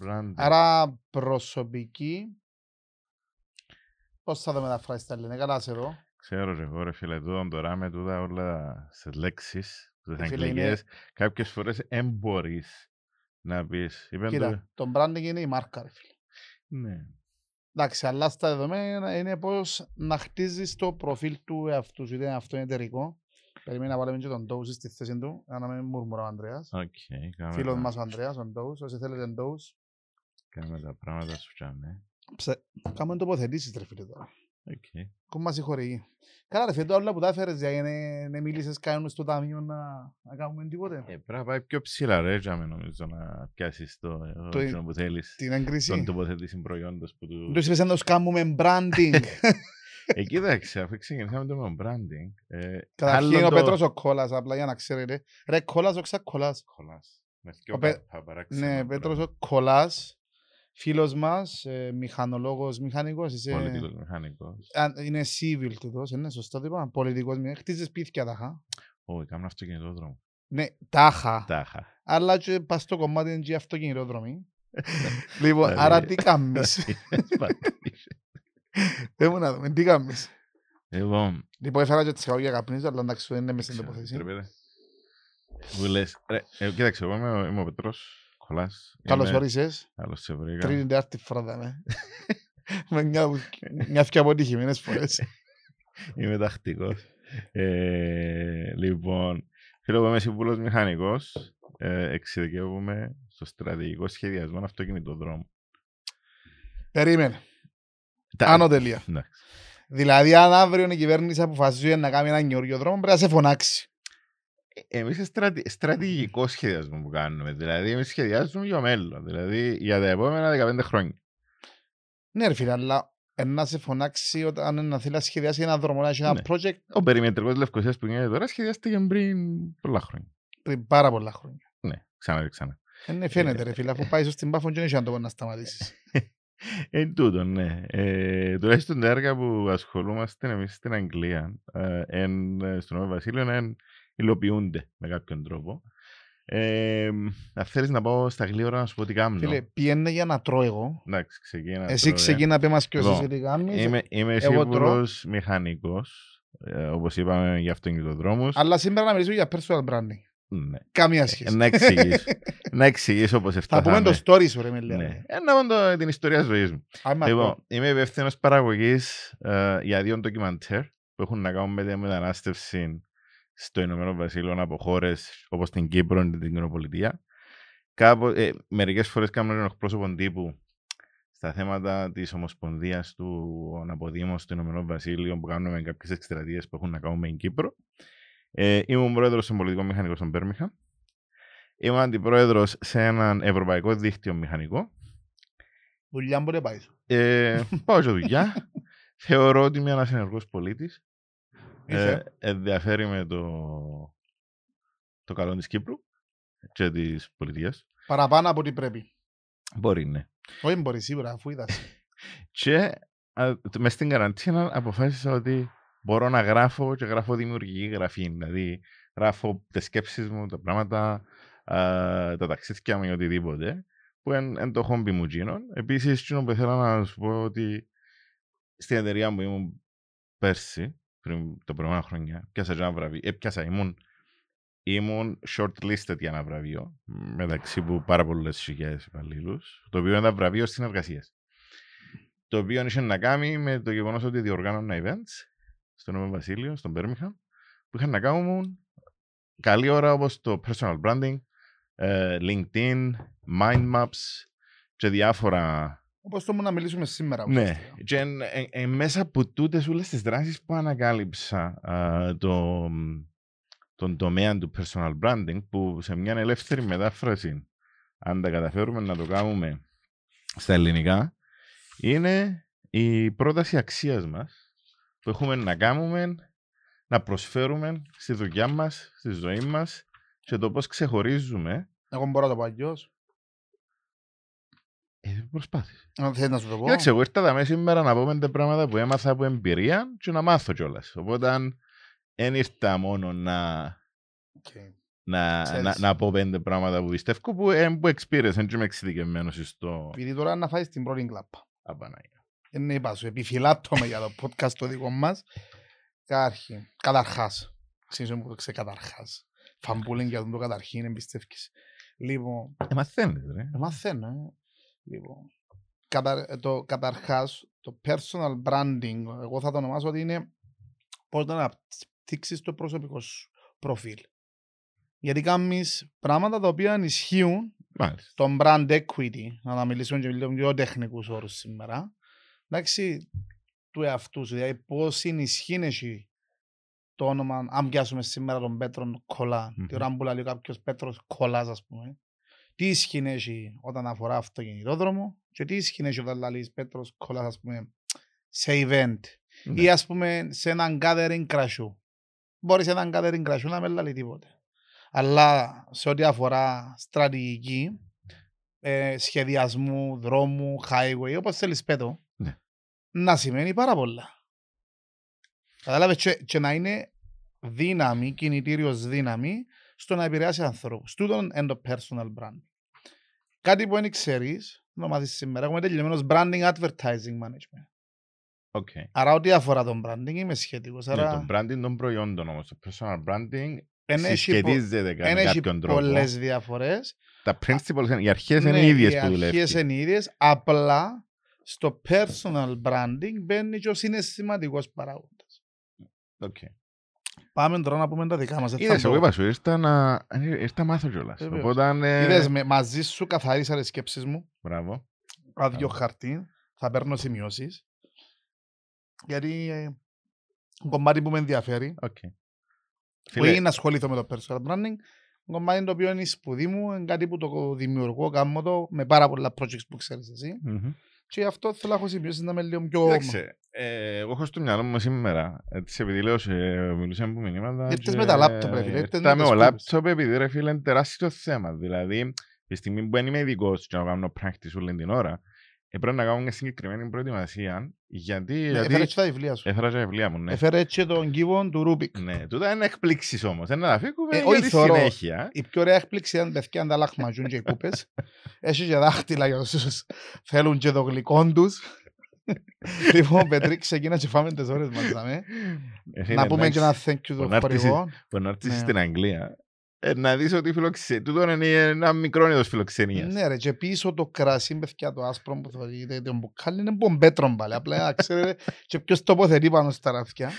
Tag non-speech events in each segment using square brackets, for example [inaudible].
branding. Άρα προσωπική. Πώς θα το μεταφράσεις στα ελληνικά, καλά σε δω. Ξέρω και εγώ ρε φίλε, τούτον τώρα με τούτα όλα σε λέξεις, στις Ε, φίλε, είναι- αγγλικές, κάποιες φορές δεν μπορείς να πεις. Είπεν το- Κοίτα, το branding είναι η μάρκα, ρε φίλε. Ναι. Εντάξει, αλλά στα δεδομένα είναι πώς να χτίζεις το προφίλ του εαυτού σου, είτε αυτό είναι εταιρικό. Περίμενα να βάλουμε και τον Ντόους στη θέση του, για να μην μουρμουρά ο Ανδρέας. Οκ, κάμε Φίλος τα- μας ο Ανδρέας, ο Ντόους, όσοι θέλετε Ντόους. Κάμε τα πράγματα σου τζάμε. Ψε- Κάμε τοποθετήσεις, ρε φίλε τώρα. Οκ. Κόμμα μας συγχωρεί. Καλά ρε φίλε, το άλλο που τα έφερες, δηλαδή, είναι- είναι μίλησες κάνουν στο ταμείο να, να κάνουμε τίποτε. Ε, πρέπει να πάει πιο ψηλά ρε τζάμε νομίζω να πιάσεις το, Το- εκείνο που θέλεις. Την Τον έγκριση. τοποθετήσει προϊόντος που του... Τους είπες να τους κάνουμε branding. Ε, κοίταξε, αφού ξεκινήσαμε το με branding. ε, Καταρχήν άλλο ο το- Πέτρος ο Κόλλας, απλά για να ξέρετε. Ρε Κόλλας ο ξακολλάς. Κολλάς. Μες Ο δυο Πε- πα- παράξενα Ναι, Πέτρος πράγματα. ο Κολλάς, φίλος μας, ε, μηχανολόγος, μηχανικός, είσαι... Πολιτικός μηχανικός. Α, Είναι civil τούτος, είναι σωστό το είπα, πολιτικός μηχανικός, χτίζεις σπίτια τάχα. Ω, έκανα αυτοκινητόδρομο. Ναι, τάχα. Τάχα. Αλλά και πας στο κομμάτι είναι και αυτοκινητόδρομοι. [laughs] Λοιπόν, Δηλαδή- άρα τι κάνεις; [laughs] Δεν μου να δούμε, τι κάνεις; Λοιπόν, Λοιπόν, έφερα και τσιγάρο για καπνίζω, αλλά εντάξει, δεν είναι μέσα στην ξέρω, τοποθεσία. τρέπεται. Μου λες, ρε, ε, κοίταξε, εγώ είμαι, ο- είμαι ο Πετρός Κολλάς. Καλώς Είμαι- όρισες. Καλώς σε βρήκα. Τρίτη τέταρτη φορά δάμε. Με μια και αποτυχημένες φορές. Είμαι τακτικός. Ε, λοιπόν, φίλε, εγώ είμαι σύμβουλος μηχανικός. Ε, εξειδικεύομαι στο στρατηγικό σχεδιασμό αυτοκινητοδρόμου. Περίμενε. Τα- Άνω τελεία. Εντάξει. Δηλαδή, αν αύριο η κυβέρνηση αποφασίζει να κάνει ένα καινούριο δρόμο, πρέπει να σε φωνάξει. Ε, Εμείς στρατη, στρατηγικό σχεδιασμό που κάνουμε. Δηλαδή, εμείς σχεδιάζουμε για το μέλλον. Δηλαδή, για τα επόμενα 15 χρόνια. Ναι, ρε φίλε, αλλά ε, να σε φωνάξει όταν να θέλει να σχεδιάσει ένα δρόμο, να έχει ένα Ναι. project Ο περιμετρικός Λευκοσίας που γίνεται τώρα σχεδιάστηκε πριν πολλά χρόνια. πριν πάρα πολλά χρόνια. Ναι, ξανά και ξανά. Ε, ναι, φαίνεται, ρε φίλε, αφού πάει στην Πάφο, δεν έχει να το να σταματήσεις. [laughs] Εν τούτο, ναι. Ε, τουλάχιστον τα έργα που ασχολούμαστε εμείς στην Αγγλία, ε, εν, ε, στον Νέο Βασίλειο, εν, υλοποιούνται με κάποιον τρόπο. Ε, αν θέλεις να πάω στα γλύωρα να σου πω τι κάνω. Φίλε, πιένε για να τρώω εγώ. Εντάξει, ξεκίνα. Εσύ τώρα, ε. ξεκίνα, πέ μας ποιος Λοιπόν, είσαι τι κάνεις. Είμαι, είμαι Εγώ τρώω. σύμβουλος μηχανικός, ε, όπως είπαμε για αυτοκινητοδρόμους. Αλλά σήμερα να μιλήσουμε για personal branding. Ναι. Καμία Ε, σχέση. να εξηγήσω. να εξηγήσω πώς Θα έφτασαμε. πούμε το story σου, ρε με λέει. Ναι. Ε, να πω το- την ιστορία ζωής μου. Άμα Λοιπόν, το- είμαι υπεύθυνος παραγωγής για δύο ντοκιμαντέρ που έχουν να κάνουν με τη μετανάστευση στο Ηνωμένο Βασίλειο από χώρε όπως την Κύπρο και την Κοινοπολιτεία. Κάπου, ε, μερικές φορές κάνουμε έναν εκπρόσωπο τύπου στα θέματα της Ομοσπονδίας του Αναποδήμου στο Ηνωμένο Βασίλειο που κάνουμε κάποιες εκστρατείες που έχουν να κάνουν με την Κύπρο. Ε, ήμουν πρόεδρος των πολιτικών μηχανικών στον Πέρμιχα. Είμαι αντιπρόεδρος σε έναν ευρωπαϊκό δίκτυο μηχανικό Δουλειά μπορεί να πάει. ε, πάω σε δουλειά. [laughs] Θεωρώ ότι είμαι ένας ενεργός πολίτης. Ε, Είσαι. ενδιαφέρει με το, το καλό της Κύπρου και της πολιτείας. Παραπάνω από ό,τι πρέπει. Μπορεί, ναι. Όχι μπορεί σίγουρα, αφού είδας. [laughs] Και μες στην καραντίνα αποφάσισα ότι μπορώ να γράφω και γράφω δημιουργική γραφή. Δηλαδή, γράφω τις σκέψεις μου, τα πράγματα, α, τα ταξίδια μου ή οτιδήποτε. Που είναι το χόμπι μου γίνον. Επίσης, εκείνο που ήθελα να σου πω ότι στην εταιρεία μου ήμουν πέρσι, πριν τα προηγούμενα χρόνια, πιάσα και ένα βραβείο. Ε, πιάσα, ήμουν, ήμουν shortlisted για ένα βραβείο, μεταξύ που πάρα πολλές χιλιάδες υπαλλήλους, το οποίο ήταν βραβείο συνεργασίας. Το οποίο είχε να κάνει με το γεγονός ότι διοργάνωνα events στο Νέο Βασίλειο, στον Birmingham, που είχαν να κάνουν καλή ώρα όπως το personal branding, ε, LinkedIn, mind maps και διάφορα Όπως το μου να μιλήσουμε σήμερα. ναι, ουσιαστικά. και εν, εν- εν μέσα από τούτες όλες τις δράσεις που ανακάλυψα α, το, τον τομέα του personal branding που σε μια ελεύθερη μετάφραση αν τα καταφέρουμε να το κάνουμε στα ελληνικά είναι η πρόταση αξίας μας που έχουμε να κάνουμε να προσφέρουμε στη δουλειά μας, στη ζωή μας και το πώς ξεχωρίζουμε Εγώ μπορώ να το πω αλλιώς. Ε, προσπάθησε. Αν θέλεις να σου το πω. Κοίταξε, εγώ ήρθα εδώ μέσα σήμερα να πω πέντε πράγματα που έμαθα από εμπειρία και να μάθω κιόλας. Οπότε δεν ήρθα μόνο να, Οκ. να, να, Ξέρεις. να πω πέντε πράγματα που πιστεύω που, ε, που experience, δεν είμαι εξειδικευμένος στο Επειδή τώρα να φάεις την πρώτη κλάπα. Απανάγια. Δεν είπα σου, επιφυλάττομαι για το podcast το δικό μας. Καταρχήν, καταρχάς. Ξέρεις μου το καταρχάς. Φαμπούλινγκ για τον το καταρχήν, εμπιστεύκεις. Λοιπόν, Ε, μαθαίνεις, ρε. ε, μαθαίνω, ε. Λοιπόν, κατα, ε, το, καταρχάς, το personal branding, εγώ θα το ονομάσω ότι είναι πώς να αναπτύξεις το προσωπικό σου προφίλ. Γιατί κάνεις πράγματα τα οποία ισχύουν Μάλιστα. το brand equity, να τα μιλήσουμε και λίγο πιο τεχνικούς όρους σήμερα, εντάξει, του εαυτούς σου, δηλαδή πώς ενισχύει το όνομα, αν πιάσουμε σήμερα τον Πέτρον Κολά, Μμμ. τη ώρα που λέει κάποιος Πέτρος Κολάς, ας πούμε, τι ισχύει έχει όταν αφορά αυτοκινητόδρομο και τι ισχύει έχει όταν λέει Πέτρος Κολάς, ας πούμε, σε event Ναι. ή ας πούμε σε έναν gathering κρασιού. Μπορείς σε έναν gathering κρασιού να μην λέει τίποτε. Αλλά σε ό,τι αφορά στρατηγική, ε, σχεδιασμού, δρόμου, highway, όπως θέλεις πέτω, Ναι. να σημαίνει πάρα πολλά. Κατάλαβες; Και, και να είναι δύναμη, κινητήριος δύναμη, στο να επηρεάσει ανθρώπους. Τούτον είναι το personal brand. Κάτι που δεν ξέρεις, να μάθεις σήμερα, έχουμε τελειωμένος branding advertising management. Οκ. Άρα ό,τι αφορά τον branding είμαι σχετικός. Ναι, Άρα το branding των προϊόντων όμως, το personal branding εν έχει πο- συσχετίζεται κατά εν έχει κάποιον τρόπο. πολλές διαφορές. Τα principles, είναι- οι αρχές Ναι, είναι οι ίδιες οι που δουλεύει. αρχές είναι οι ίδιες, απλά στο personal branding μπαίνει και ο συναισθηματικός παράγοντας. Οκ. Πάμε τώρα να πούμε τα δικά μας. δεν θα Είδες, εγώ μπω. είπα σου, ήρθα να, ήρθα να μάθω κιόλας. Βεβαίως. Οπότε, ε, Είδες, με, μαζί σου καθαρίσα τις σκέψεις μου, Μπράβο. άδειο Μπράβο. χαρτί, θα παίρνω σημειώσεις. Γιατί ε, κομμάτι που με ενδιαφέρει, Οκ. που Φίλε, είναι να ασχοληθώ με το personal branding, κομμάτι το οποίο είναι η σπουδή μου, είναι κάτι που το δημιουργώ, κάνω το με πάρα πολλά projects που ξέρεις εσύ. μμμ. Και γι' αυτό θέλω να έχω σημειώσεις να είμαι λίγο πιο... Κοίταξε, ε, εγώ έχω στο μυαλό μου σήμερα, έτσι επειδή λέω, σε, μιλούσαμε από μηνύματα Ήρθες και με τα λάπτοπ, ρε φίλε, ήρθες με Ήρθα με τις ο κούπες. λάπτοπ επειδή ρε φίλε είναι τεράστιο θέμα. Δηλαδή, τη στιγμή που δεν είμαι ειδικός και να κάνω practice όλη την ώρα, ε, πρέπει να κάνω μια συγκεκριμένη προετοιμασία, γιατί... Ναι, γιατί Έφερε και τα βιβλία σου. έφερα και τα βιβλία μου, ναι. Έφερε και τον κύβο του Ρούμπικ. Ναι, τούτα είναι εκπλήξεις όμως, δεν να τα φύγουμε Ε, για όχι, τη θωρώ. συνέχεια. Η πιο ωραία έκπληξη ήταν παιδιά τα λαχμαζούν και οι κούπες. [laughs] Έχει και δάχτυλα για όσους θέλουν και το γλυκό τους. [laughs] Λοιπόν, Πετρί, ξεκίνα και φάμε τις ώρες μας. δάμε. Ε, φίλε, Να πούμε και εντάξει, ένα thank you Τον του άρτης- χορηγό. Που να έρθεις Ναι. στην Αγγλία, ε, να δεις ότι φιλοξε... τούτο είναι ένα μικρό είδος φιλοξενίας. Ναι ρε, και πίσω το κρασί, παιδιά, το άσπρο που θα δείτε, το μπουκάλι είναι μπομπέτρον πάλι. Απλά να [laughs] ξέρετε και ποιος τοποθετεί πάνω στα ραφιά.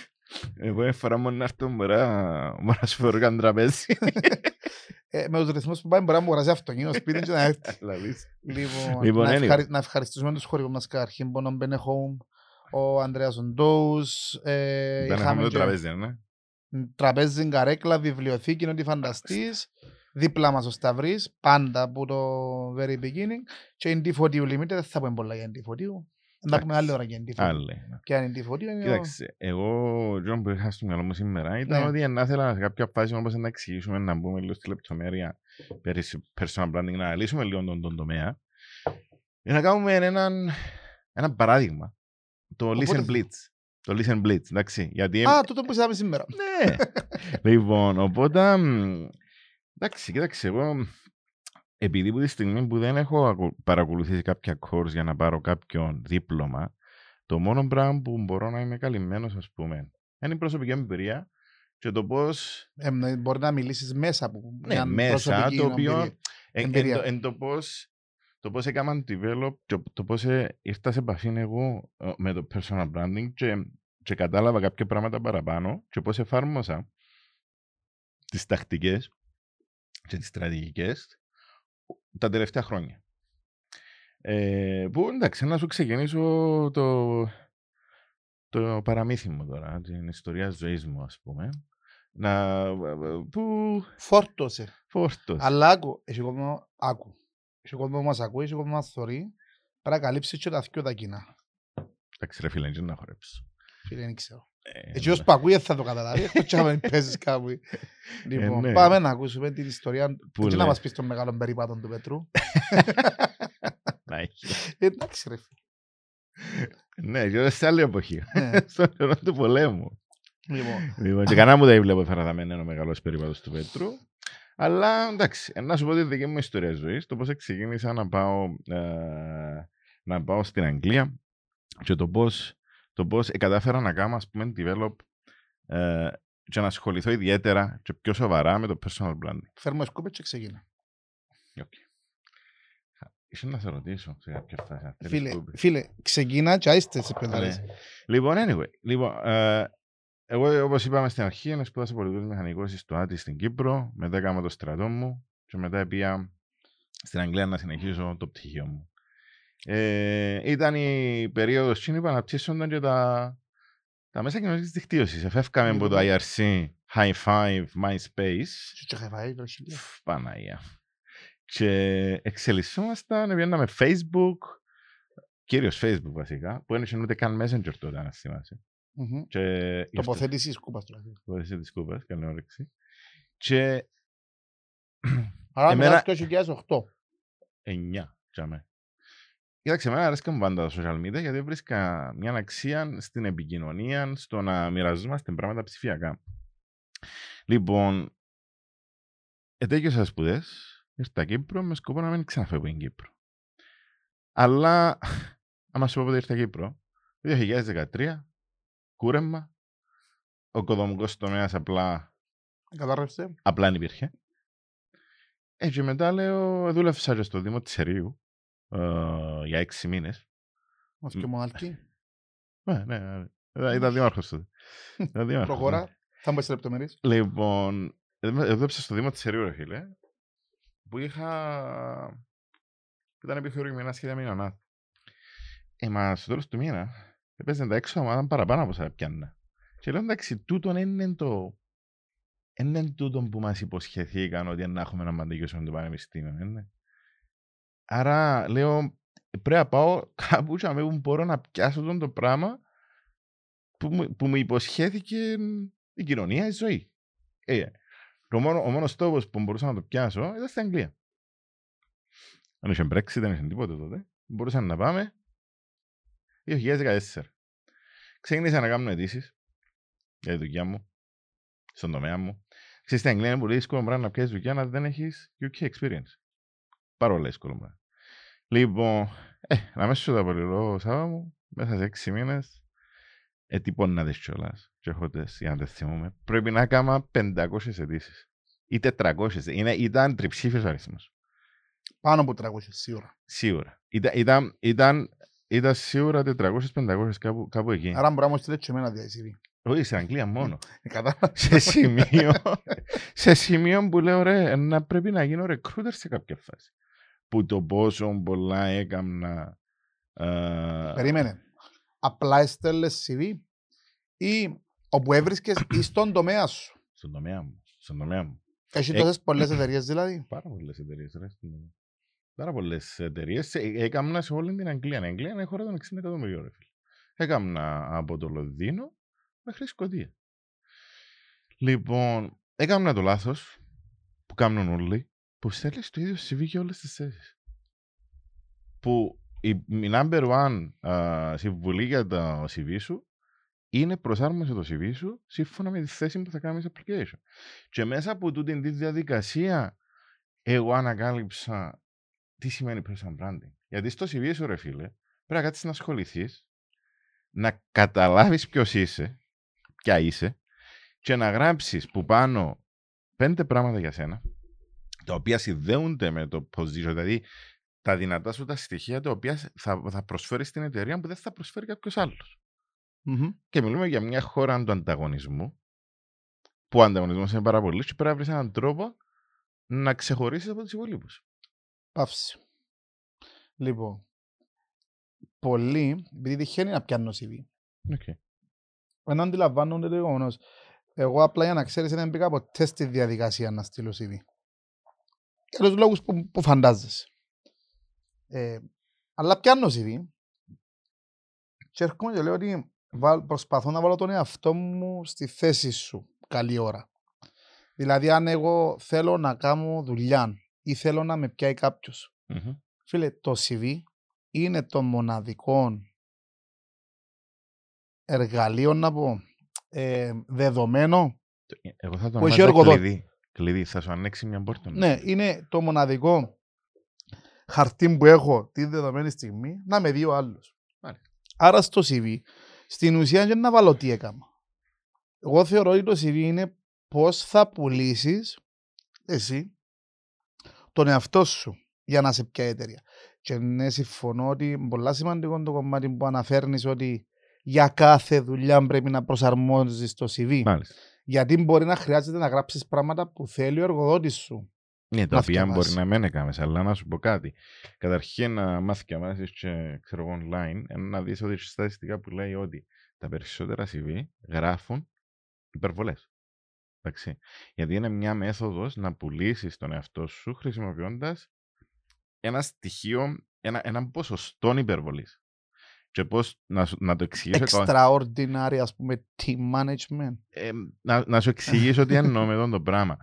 Εγώ μια φορά μόνο να έρθω μπορεί να μπορεί να σου φέρω καν τραπέζι. Ε, Με τους ρυθμούς που πάει μπορεί να μου αγοράζει αυτοκίνητο σπίτι και να έρθει. [laughs] Δηλαδή, Λοιπόν, Λοιπόν, να, anyway. ευχαρι... να ευχαριστήσουμε τους χορηγούς μας καταρχήν, τον Bene Home, ο Ανδρέας Οντόους, ε, Δεν έχουμε το τραπέζι, ναι. Τραπέζι, καρέκλα, βιβλιοθήκη, ό,τι φανταστείς. Δίπλα μας ο Σταυρής, πάντα από το very beginning. Και η Ντιφωτίου Limited, δεν θα πούμε πολλά για την Ντιφωτίου. Να πούμε άλλη ώρα για την Ντιφωτίου. Άλλη. ναι. Και αν είναι Ντιφωτίου είναι ο... Κοίταξε, εγώ Τζον που είχα στο μυαλό μου σήμερα ήταν Ναι. ότι να ήθελα σε κάποια φάση όπως να εξηγήσουμε να μπούμε λίγο στη λεπτομέρεια περί personal branding, να αναλύσουμε λίγο τον, τον τομέα για να κάνουμε έναν, ένα παράδειγμα. Το Οπότε- Listen Blitz. Το Listen Blitz, εντάξει. Γιατί Α, τούτο που είδαμε σήμερα. Ναι. λοιπόν, οπότε. μ, Εντάξει, κοίταξε, εγώ. Επειδή που τη στιγμή που δεν έχω ακου- παρακολουθήσει κάποια course για να πάρω κάποιο δίπλωμα, το μόνο πράγμα που μπορώ να είμαι καλυμμένος, ας πούμε, είναι η προσωπική μου εμπειρία και το πώς. Ε, ναι, μπορεί να μιλήσεις μέσα από Ναι, μια μέσα, προσωπική το οποίο. εμπειρία. Εν, εν, Εμπειρία. το, εν το πώς το πώς έκαναν develop και το πώς ε, ήρθα σε επαφή εγώ ε, με το personal branding και, και κατάλαβα κάποια πράγματα παραπάνω και πώς εφάρμοσα τις τακτικές και τις στρατηγικές τα τελευταία χρόνια. Ε, που εντάξει, να σου ξεκινήσω το, το παραμύθι μου τώρα, την ιστορία ζωής μου ας πούμε. Να, που Φόρτωσε. φόρτωσε. Αλλά άκου, έχει κόσμο, άκου. Έχει κόσμος που μας ακούει, έχει κόσμος που μας θωρεί. Πρέπει να καλύψεις και τα δυο τα κοινά. Εντάξει ρε φίλε, δεν να χορέψω. Φίλε, δεν ξέρω. Ε, Έτσι ως που ακούει θα το καταλάβει, εκτός και άμα παίζεις κάπου. Λοιπόν, ναι. πάμε να ακούσουμε την ιστορία. Που Και να λέει. μας πεις των μεγάλων περίπατων του Πετρού. [laughs] να έχει. Ε, Εντάξει ρε φίλε. Ναι, και σε άλλη εποχή. Ναι. [laughs] Στον καιρό του πολέμου. Λοιπόν, Λοιπόν, και κανένα μου δεν βλέπω εφαραδαμένο ο μεγάλος περίπατος του Πέτρου. Αλλά εντάξει, ε, να σου πω τη δική μου ιστορία ζωής, το πώς ξεκίνησα να πάω, ε, να πάω στην Αγγλία και το πώς το πώς κατάφερα να κάνω, ας πούμε, develop ε, και να ασχοληθώ ιδιαίτερα και πιο σοβαρά με το personal branding. Φέρουμε σκούπε και ξεκινά. Okay. Ήσουν να σε ρωτήσω σε κάποια φάση. αν θέλεις Φίλε, σκούπες. φίλε, ξεκινά και άιστε σε πεντάρες. Ναι. Λοιπόν, anyway, λοιπόν, ε, εγώ όπως είπαμε στην αρχή, σπούδασα πολιτικό μηχανικός στο Άτι στην Κύπρο, μετά έκανα το στρατό μου και μετά πήγα στην Αγγλία να συνεχίσω το πτυχίο μου. Ε, ήταν η περίοδος εκείνη που αναπτύσσονταν και τα, τα μέσα κοινωνικής δικτύωσης. Εφεύκαμε από το Λοιπόν. IRC, High Five, MySpace, Σου και χαϊφάει το χιλιά. Φ, Παναγία. Και εξελισσόμασταν, βγαίναμε Facebook, κυρίως Facebook βασικά, που δεν είχε ούτε καν Messenger τότε, αν θυμάσαι. Μμμ. Και γι' αυτό- Τοποθέτηση σκούπας δηλαδή. Μπορείς της κούπας, καλή όρεξη. Και Άρα Εμένα- μετά το 2008. 9, τσάμε. Κοίταξε, εμένα αρέσκει μου πάντα τα social media γιατί βρίσκα μια αξία στην επικοινωνία, στο να μοιραζόμαστε πράγματα ψηφιακά. Λοιπόν, ετέγιωσα σπουδές, ήρθα Κύπρο με σκοπό να μην ξαναφεύγω στην Κύπρο. Αλλά, [laughs] άμα σου πω πότε ήρθα Κύπρο, το 2013, κούρεμα, ο οικοδομικός τομέας απλά Κατάρρευσε. απλά δεν υπήρχε. Ε, και μετά λέω, δούλευσα και στο Δήμο της Ερείου ε, για έξι μήνες. Μας και μοναλκή. Ναι, ναι, ναι. Ήταν- Ήταν δήμαρχος τότε. Ήταν [laughs] δήμαρχος, ναι. Προχώρα. Θα μπω σε λεπτομέρειες. Λοιπόν, ε, δούλεψα στο Δήμο της Ερείου, ρε φίλε, που είχα... που ήταν επιχειρηματικά σχέδια με νονά. Ε, μα στο τέλος του μήνα, έπαιζαν τα έξω ομάδα παραπάνω από όσα πιάννα. Και λέω, εντάξει, τούτον είναι το... Είναι τούτο που μας υποσχεθήκαν ότι να έχουμε να μαντικιώσουμε το πανεπιστήμιο, είναι. Άρα, λέω, πρέπει να πάω κάπου και να μην μπορώ να πιάσω τον το πράγμα που, μου- που μου υποσχέθηκε η κοινωνία, η ζωή. Ε, το μόνο, ο μόνος τόπος που μπορούσα να το πιάσω ήταν στην Αγγλία. Δεν είχε Brexit, δεν είχε τίποτε τότε. Μπορούσαμε να πάμε 2014. Ξεκίνησα να κάνω αιτήσεις για τη δουλειά μου, στον τομέα μου. Ξέρεις, στην Αγγλία είναι πολύ δύσκολο πράγμα να πιάσεις δουλειά αν δεν έχεις UK experience. Πάρα πολύ δύσκολο πράγμα. Λοιπόν, ε, να μέσα στο απολυλό Σάββα μου, μέσα σε έξι μήνες, ε, τι να δεις κιόλας, και έχω τες, για να τες θυμούμε, πρέπει να κάμα 500 αιτήσεις. Ή 400, είναι, ήταν τριψήφιος ο αριθμός. Πάνω από 300 σίγουρα. Σίγουρα. Ήταν, ήταν, ήταν, ήταν σίγουρα 400-500 κάπου, κάπου εκεί. Άρα μπορεί να μου στείλει και εμένα διασύρει. Όχι, στην Αγγλία μόνο. Κατάλαβα. σε σημείο, σε σημείο που λέω ρε, να πρέπει να γίνω recruiter σε κάποια φάση. Που το πόσο πολλά έκαμνα. ε, Περίμενε. Απλά έστελνες CV ή όπου έβρισκες ή στον τομέα σου; στον τομέα μου. Στον τομέα μου. Έχει Ε, τόσες [clears throat] πολλές εταιρείες δηλαδή. Πάρα πολλές εταιρείες. Πάρα πολλές εταιρείες. Έκανα σε όλη την Αγγλία. Η Αγγλία είναι χώρα των 60 εκατομμυρίων. ρε φίλε. Έκανα από το Λονδίνο μέχρι Σκοτία. Λοιπόν, έκανα το λάθος που κάνουν όλοι που στέλνεις το ίδιο CV για όλες τις θέσεις. Που η, η number one α, συμβουλή για το CV σου είναι προσάρμοσε το CV σου σύμφωνα με τη θέση που θα κάνεις application. Και μέσα από τούτη τη διαδικασία εγώ ανακάλυψα τι σημαίνει personal branding. Γιατί στο CV σου ρε φίλε πρέπει να κάτσεις να ασχοληθείς, να καταλάβεις ποιος είσαι, ποια είσαι και να γράψεις που πάνω πέντε πράγματα για σένα τα οποία συνδέονται με το position, δηλαδή τα δυνατά σου τα στοιχεία τα οποία θα, θα προσφέρεις στην εταιρεία που δεν θα προσφέρει κάποιος άλλος. Μμμ. Και μιλούμε για μια χώρα του ανταγωνισμού, που ο ανταγωνισμός είναι πάρα πολύ και πρέπει να βρεις έναν τρόπο να ξεχωρίσεις από τους υπολείπους. Παύση. Λοιπόν, πολλοί, επειδή τυχαίνει να πιάνω CV, Okay. δεν αντιλαμβάνονται το γεγονός. Εγώ απλά για να ξέρεις δεν μπήκα ποτέ στη διαδικασία να στείλω CV. Για τους λόγους που, που φαντάζεσαι. Ε, αλλά πιάνω CV και έρχομαι και λέω ότι βάλ- προσπαθώ να βάλω τον εαυτό μου στη θέση σου καλή ώρα. Δηλαδή αν εγώ θέλω να κάνω δουλειά ή θέλω να με πιάει κάποιος Μμμ. Φίλε, το CV είναι το μοναδικό εργαλείο, να πω, ε, δεδομένο Εγώ θα το Που έχει ονομάζα εργοδότη. κλειδί. Κλειδί, θα σου ανοίξει μια πόρτα. Ναι, είναι το μοναδικό χαρτί που έχω τη δεδομένη στιγμή να με δει ο άλλος. Μάλιστα. Άρα στο CV, στην ουσία είναι να βάλω τι έκανα. Εγώ θεωρώ ότι το CV είναι πώς θα πουλήσεις εσύ τον εαυτό σου για να σε ποια εταιρεία. Και ναι, συμφωνώ ότι είναι πολύ σημαντικό το κομμάτι που αναφέρνεις ότι για κάθε δουλειά πρέπει να προσαρμόζεις το CV. Μάλιστα. Γιατί μπορεί να χρειάζεται να γράψεις πράγματα που θέλει ο εργοδότης σου. Ναι, τα Να οποία μπορεί φτιαβάσει. να μην έκαμες, αλλά να σου πω κάτι. Καταρχήν να μάθεις και αμέσως και ξέρω εγώ online, ενώ να δεις ότι έχει στατιστικά που λέει ότι τα περισσότερα CV γράφουν υπερβολές. Εντάξει. Γιατί είναι μια μέθοδος να πουλήσεις τον εαυτό σου χρησιμοποιώντας ένα στοιχείο, ένα, ένα ποσοστό υπερβολής. Και πώς να, σου- να το εξηγήσω. το- Extraordinary, ας πούμε, team management. ε, να, να σου εξηγήσω τι εννοώ με αυτό το πράγμα.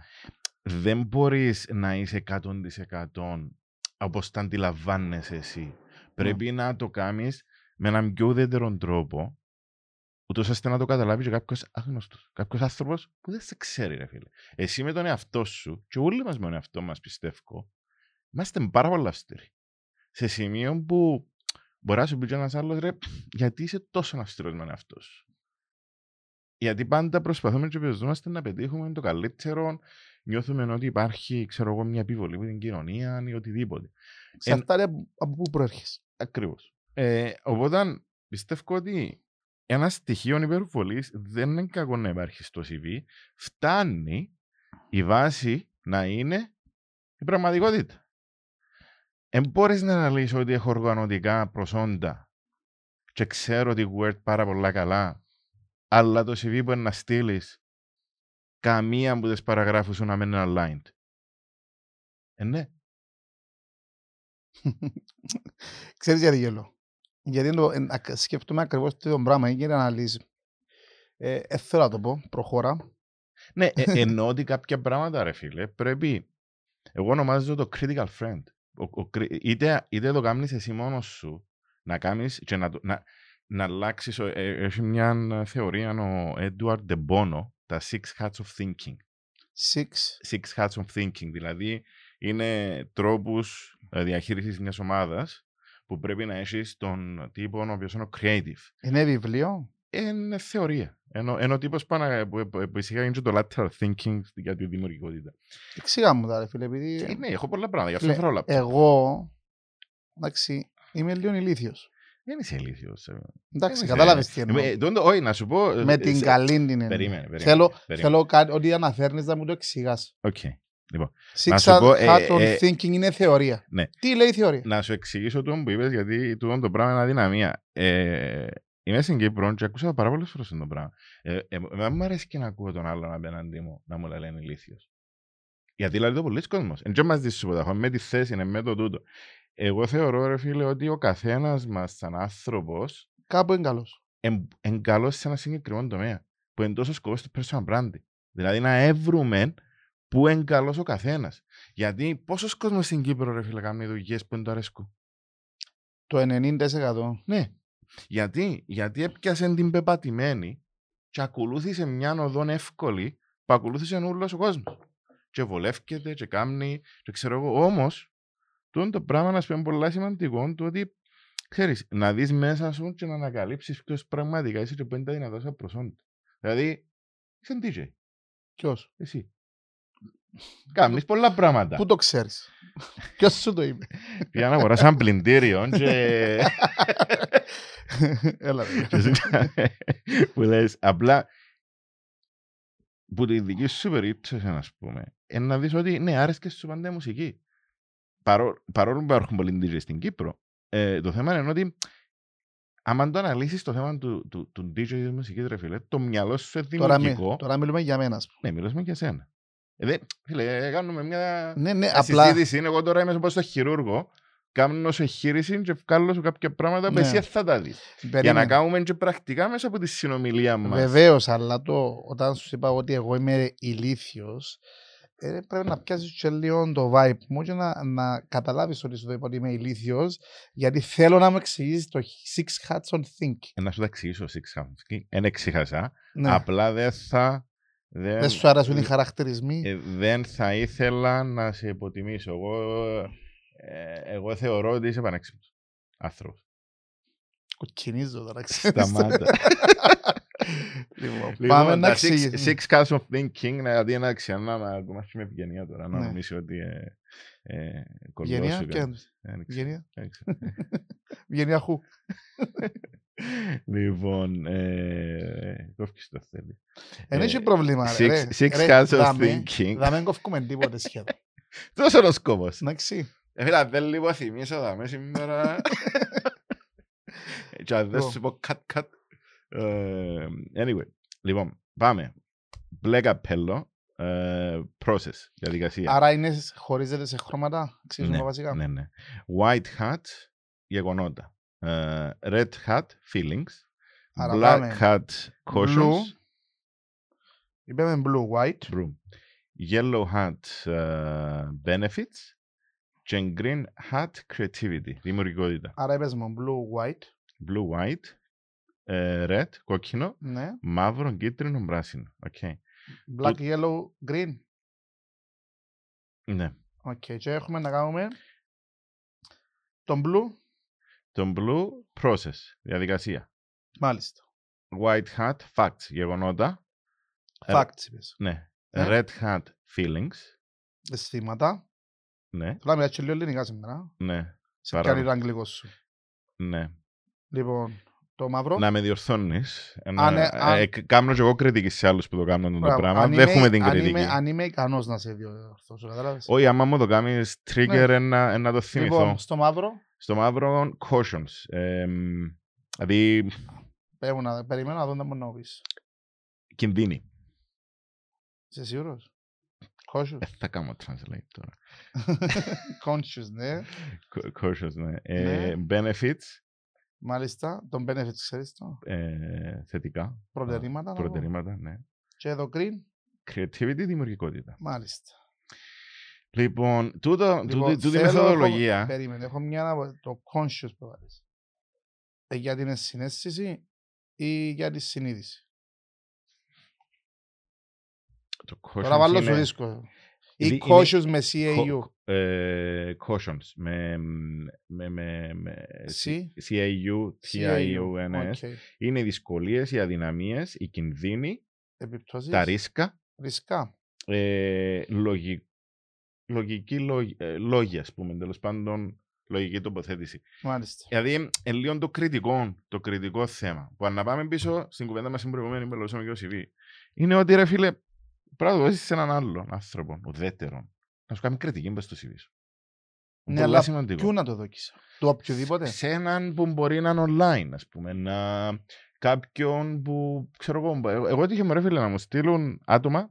Δεν μπορείς να είσαι 100% όπως τα αντιλαμβάνεσαι εσύ. Πρέπει να το κάνεις με έναν πιο ουδέτερο τρόπο, ούτως ώστε να το καταλάβει και κάποιος άγνωστος. Κάποιος άνθρωπος που δεν σε ξέρει, ρε φίλε. Εσύ με τον εαυτό σου, και όλοι μας με τον εαυτό μας πιστεύω, είμαστε πάρα πολύ αυστηροί. Σε σημείο που μπορεί να σου πει και ένας άλλος, ρε, γιατί είσαι τόσο αυστηρός με τον εαυτό σου; Γιατί πάντα προσπαθούμε και πιεζόμαστε να πετύχουμε το καλύτερο, νιώθουμε ότι υπάρχει, ξέρω εγώ, μια επιβολή από την κοινωνία ή οτιδήποτε. Εξαρτάται από- από πού προέρχεσαι; Ακριβώς. Ε, οπότε πιστεύω ότι ένα στοιχείο υπερβολής δεν είναι κακό να υπάρχει στο CV. Φτάνει η βάση να είναι η πραγματικότητα. Δεν μπορείς να αναλύσει ότι έχω οργανωτικά προσόντα και ξέρω τη Word πάρα πολλά καλά, αλλά το CV που είναι να στείλεις καμία από τι παραγράφους σου να μην είναι aligned. Ε, ναι. [laughs] Ξέρεις γιατί γελώ. Γιατί το, εν- ακ- σκέφτομαι ακριβώς το πράγμα. Έγινε αναλύση. Ε, ε, θέλω να το πω. Προχώρα. Ναι, ε, [laughs] εννοώ ότι κάποια πράγματα, ρε φίλε, πρέπει. Εγώ ονομάζω το critical friend. Ο, ο, κρι- είτε, είτε το κάνεις εσύ μόνος σου, να κάνεις και να, το- να, να αλλάξεις. ο- ε, έχει μια θεωρία ο Edward De Bono, τα six hats of thinking. Six. Six hats of thinking, δηλαδή είναι τρόπους ε, διαχείρισης μιας ομάδας που πρέπει να έχεις τον τύπο ο οποίος είναι ο creative. Είναι βιβλίο; Είναι θεωρία. Ενώ, ενώ ο τύπος πάνω, που, που, που εισήγαγε και το lateral thinking για τη δημιουργικότητα. Εξήγα μου τα ρε φίλε. Επειδή Ε, ναι, έχω πολλά πράγματα, γι' αυτό Φίλε, θέλω όλα. εγώ, εντάξει, είμαι λίγο ηλίθιος. Δεν είσαι ηλίθιος. ε. Εντάξει, είσαι- κατάλαβες τι Ε, εννοώ. ε, τόντο- Όχι, να σου πω... ε, Με ε, την σε- καλή την έννοια. Περίμενε, περίμενε. Θέλω, περίμενε. θέλω κάτι, ό,τι αναφέρνεις να μου το εξηγάς. Οκ. Six σου πω, ε, hat on ε, thinking είναι θεωρία. ναι. Τι λέει η θεωρία; Να σου εξηγήσω το που είπες, γιατί τούτο το πράγμα είναι αδυναμία. Ε, είμαι στην Κύπρο και ακούσα πάρα πολλές φορές το πράγμα. Ε, ε, δεν μου αρέσει και να ακούω τον άλλον απέναντί μου να μου λένε ηλίθιος. Γιατί λέει το πολλοί κόσμος. Εν και μας δεις τίποτα, έχω με τη θέση, είναι με το τούτο. Εγώ θεωρώ, ρε φίλε, ότι ο καθένας μας σαν άνθρωπος Κάπου είναι καλός. εν καλός σε ένα συγκεκριμένο τομέα. Που είναι τόσος σκοπός του personal branding. Δηλαδή να έβρουμε που είναι καλός ο καθένας. Γιατί πόσος κόσμος στην Κύπρο, ρε φίλε, κάνει δουλειές που δεν το αρέσκουν. Το 90%. Ναι. Γιατί, γιατί έπιασε την πεπατημένη και ακολούθησε μια οδόν εύκολη που ακολούθησε όλος ο κόσμος. Και βολεύκεται και κάνει και ξέρω εγώ. Όμως, τούτο το πράγμα να σου πει πολύ σημαντικό το ότι ξέρεις, να δεις μέσα σου και να ανακαλύψεις ποιος πραγματικά είσαι και που είναι τα δυνατά σου προσόντα. Δηλαδή, είσαι DJ, Ποιος; εσύ. Κάνεις πολλά πράγματα. Πού το ξέρεις; [laughs] Ποιος σου το είπε; Πήγα να αγοράσω ένα πλυντήριο και... [laughs] Έλα. ρε. Και σου- [laughs] που λες, απλά που τη δική σου περίπτωση, να πούμε, είναι να δεις ότι ναι, άρεσκες σου πάντα η μουσική. Παρό- παρόλο που υπάρχουν πολλοί DJ στην Κύπρο, ε, το θέμα είναι ότι άμα το αναλύσεις το θέμα του, του, του DJ της μουσικής, ρε φίλε, το μυαλό σου είναι Τώρα, μι- δημιουργικό. τώρα μιλούμε για μένα. ας πούμε. Ναι, μιλώσουμε για σένα. Ε, δε, φίλε, ε, κάνουμε μια Ναι, ναι, μια απλά. συζήτηση. Είναι εγώ τώρα είμαι όπως στο χειρούργο, κάνω σε εγχείρηση και βγάλω σου κάποια πράγματα που Ναι. εσύ θα τα δεις. Για να περίμενε. κάνουμε και πρακτικά μέσα από τη συνομιλία μας. Βεβαίως, αλλά το, όταν σου είπα ότι εγώ είμαι ηλίθιος, ε, πρέπει να πιάσεις και λίγο το vibe μου και να, να καταλάβεις ότι σου το είπα ότι είμαι ηλίθιος, γιατί θέλω να μου εξηγήσεις το Six Hats on Think. Ε, να σου τα εξηγήσω, Six Hamsky. Δεν εξήχασα. Ναι. Απλά δεν θα Δεν, Δεν σου αρέσουν οι χαρακτηρισμοί. ε, δεν θα ήθελα να σε υποτιμήσω. Εγώ, ε, εγώ θεωρώ ότι είσαι πανέξυπνος άνθρωπος. Κοκκινίζω τώρα, ξέρεις. Σταμάτα. [laughs] Λοιπόν, Λοιπόν, Πάμε να τα six, εξηγήσουμε. six cuts of thinking, δηλαδή να ξανά να ακόμα με ευγενία τώρα, να Ναι. νομίσει ότι ε, ε, Γενιά κολλώσου και κανείς. Δεν ξέρω, Γενιά. δεν ξέρω. [laughs] Γενιά χου. [laughs] Λοιπόν, ε, κόφκεις το θέλει. Δεν Ε, έχει πρόβλημα. ρε, Six, ρε. six Ρε, cuts of δάμε- thinking. δάμε κόφκουμε τίποτε σχεδόν. [laughs] Τόσο είναι ο σκόπος. Εντάξει. Ε, Φίλα, δεν λίγο θυμίσω δάμε σήμερα. [laughs] Και αν δεν Λοιπόν. σου πω cut cut. Ε, Anyway, λοιπόν, πάμε. Μπλε καπέλο, ε, process, διαδικασία. Άρα είναι, χωρίζεται σε χρώματα. Εξηγήσουμε Ναι, βασικά; Ναι, ναι. White hat, γεγονότα. Ε, red hat, feelings. Άρα Black πάμε. hat, cautions. Blue. Είπαμε blue, white. Blue. Yellow hat, ε, benefits. Και green hat, creativity, δημιουργικότητα. Άρα είπες μου blue, white. Blue, white, ε, red, κόκκινο, Ναι. μαύρο, κίτρινο, πράσινο. Okay. Black, yellow, green. Ναι. Οκ. Και έχουμε να κάνουμε τον blue. Το blue, process, διαδικασία. Μάλιστα. White hat, facts, γεγονότα. Ε, Facts είπες. Ναι. Ναι. Red hat, feelings. Αισθήματα. Ναι, Θέλω να μιλάς και λίγο ελληνικά σήμερα. ναι, Σε Παρά- κάνει το αγγλικός σου. ναι. Λοιπόν, το μαύρο. Να με διορθώνεις. Αν, ε, αν- Ε, κάνω και εγώ κριτική σε άλλους που το κάνουν το Μπράβο. πράγμα. Αν Δέχομαι είμαι- την αν κριτική. είμαι- Αν είμαι ικανός να σε διορθώσω, κατάλαβες; Όχι, άμα μου το κάνεις trigger, ένα, ένα το θυμηθώ. Λοιπόν, στο μαύρο, Στο μαύρο, cautions. Ε, μ, δηλαδή, πέμουν να περιμένω να δω τι μπορεί να μου πεις. κινδύνη. Είσαι σίγουρος; Cautious. Δεν θα κάνω translate τώρα. [laughs] Conscious, ναι. Co- Cautious, ναι. Ε, benefits, Μάλιστα, τον benefits ξέρεις το; ε, θετικά. Προτερήματα. να πω. Προτερήματα, ναι. Και εδώ green, Creativity, δημιουργικότητα. μάλιστα. Λοιπόν, τούτο, Λοιπόν, τούτη, τούτη θέλω- μεθοδολογία. έχω- Περίμενε, έχω μια από το conscious που βάλεις. Ε, για την συνέστηση ή για τη συνείδηση; Το Τώρα cautions βάλω σου είναι, δύσκολο. Ή είναι- cautious με CAU. ε, cautions με, με, με, με C; CAU, TIONS. Οκ. Είναι οι δυσκολίες, οι αδυναμίες, οι κινδύνοι, Επιπτώσεις; τα ρίσκα, Ρισκά. ε, λογι, λογική λόγ- ε, λόγια, ας πούμε, τέλος πάντων, λογική τοποθέτηση. Μάλιστα. Δηλαδή, ε, λίγο το κριτικό, το κριτικό θέμα. Που αν να πάμε πίσω στην κουβέντα μας στην προηγούμενη που μιλούσαμε για το CV, είναι ότι ρε φίλε, πρέπει να το δώσεις σε έναν άλλον άνθρωπο, ουδέτερον, να σου κάνει κριτική μπες στο CV σου. Ναι, Πολλά αλλά σημαντικό. Πού να το δόκισα. Του οποιοδήποτε; Σε έναν που μπορεί να είναι online, ας πούμε, να... κάποιον που, ξέρω εγώ, εγώ, εγώ έτυχε μου ρε φίλε να μου στείλουν άτομα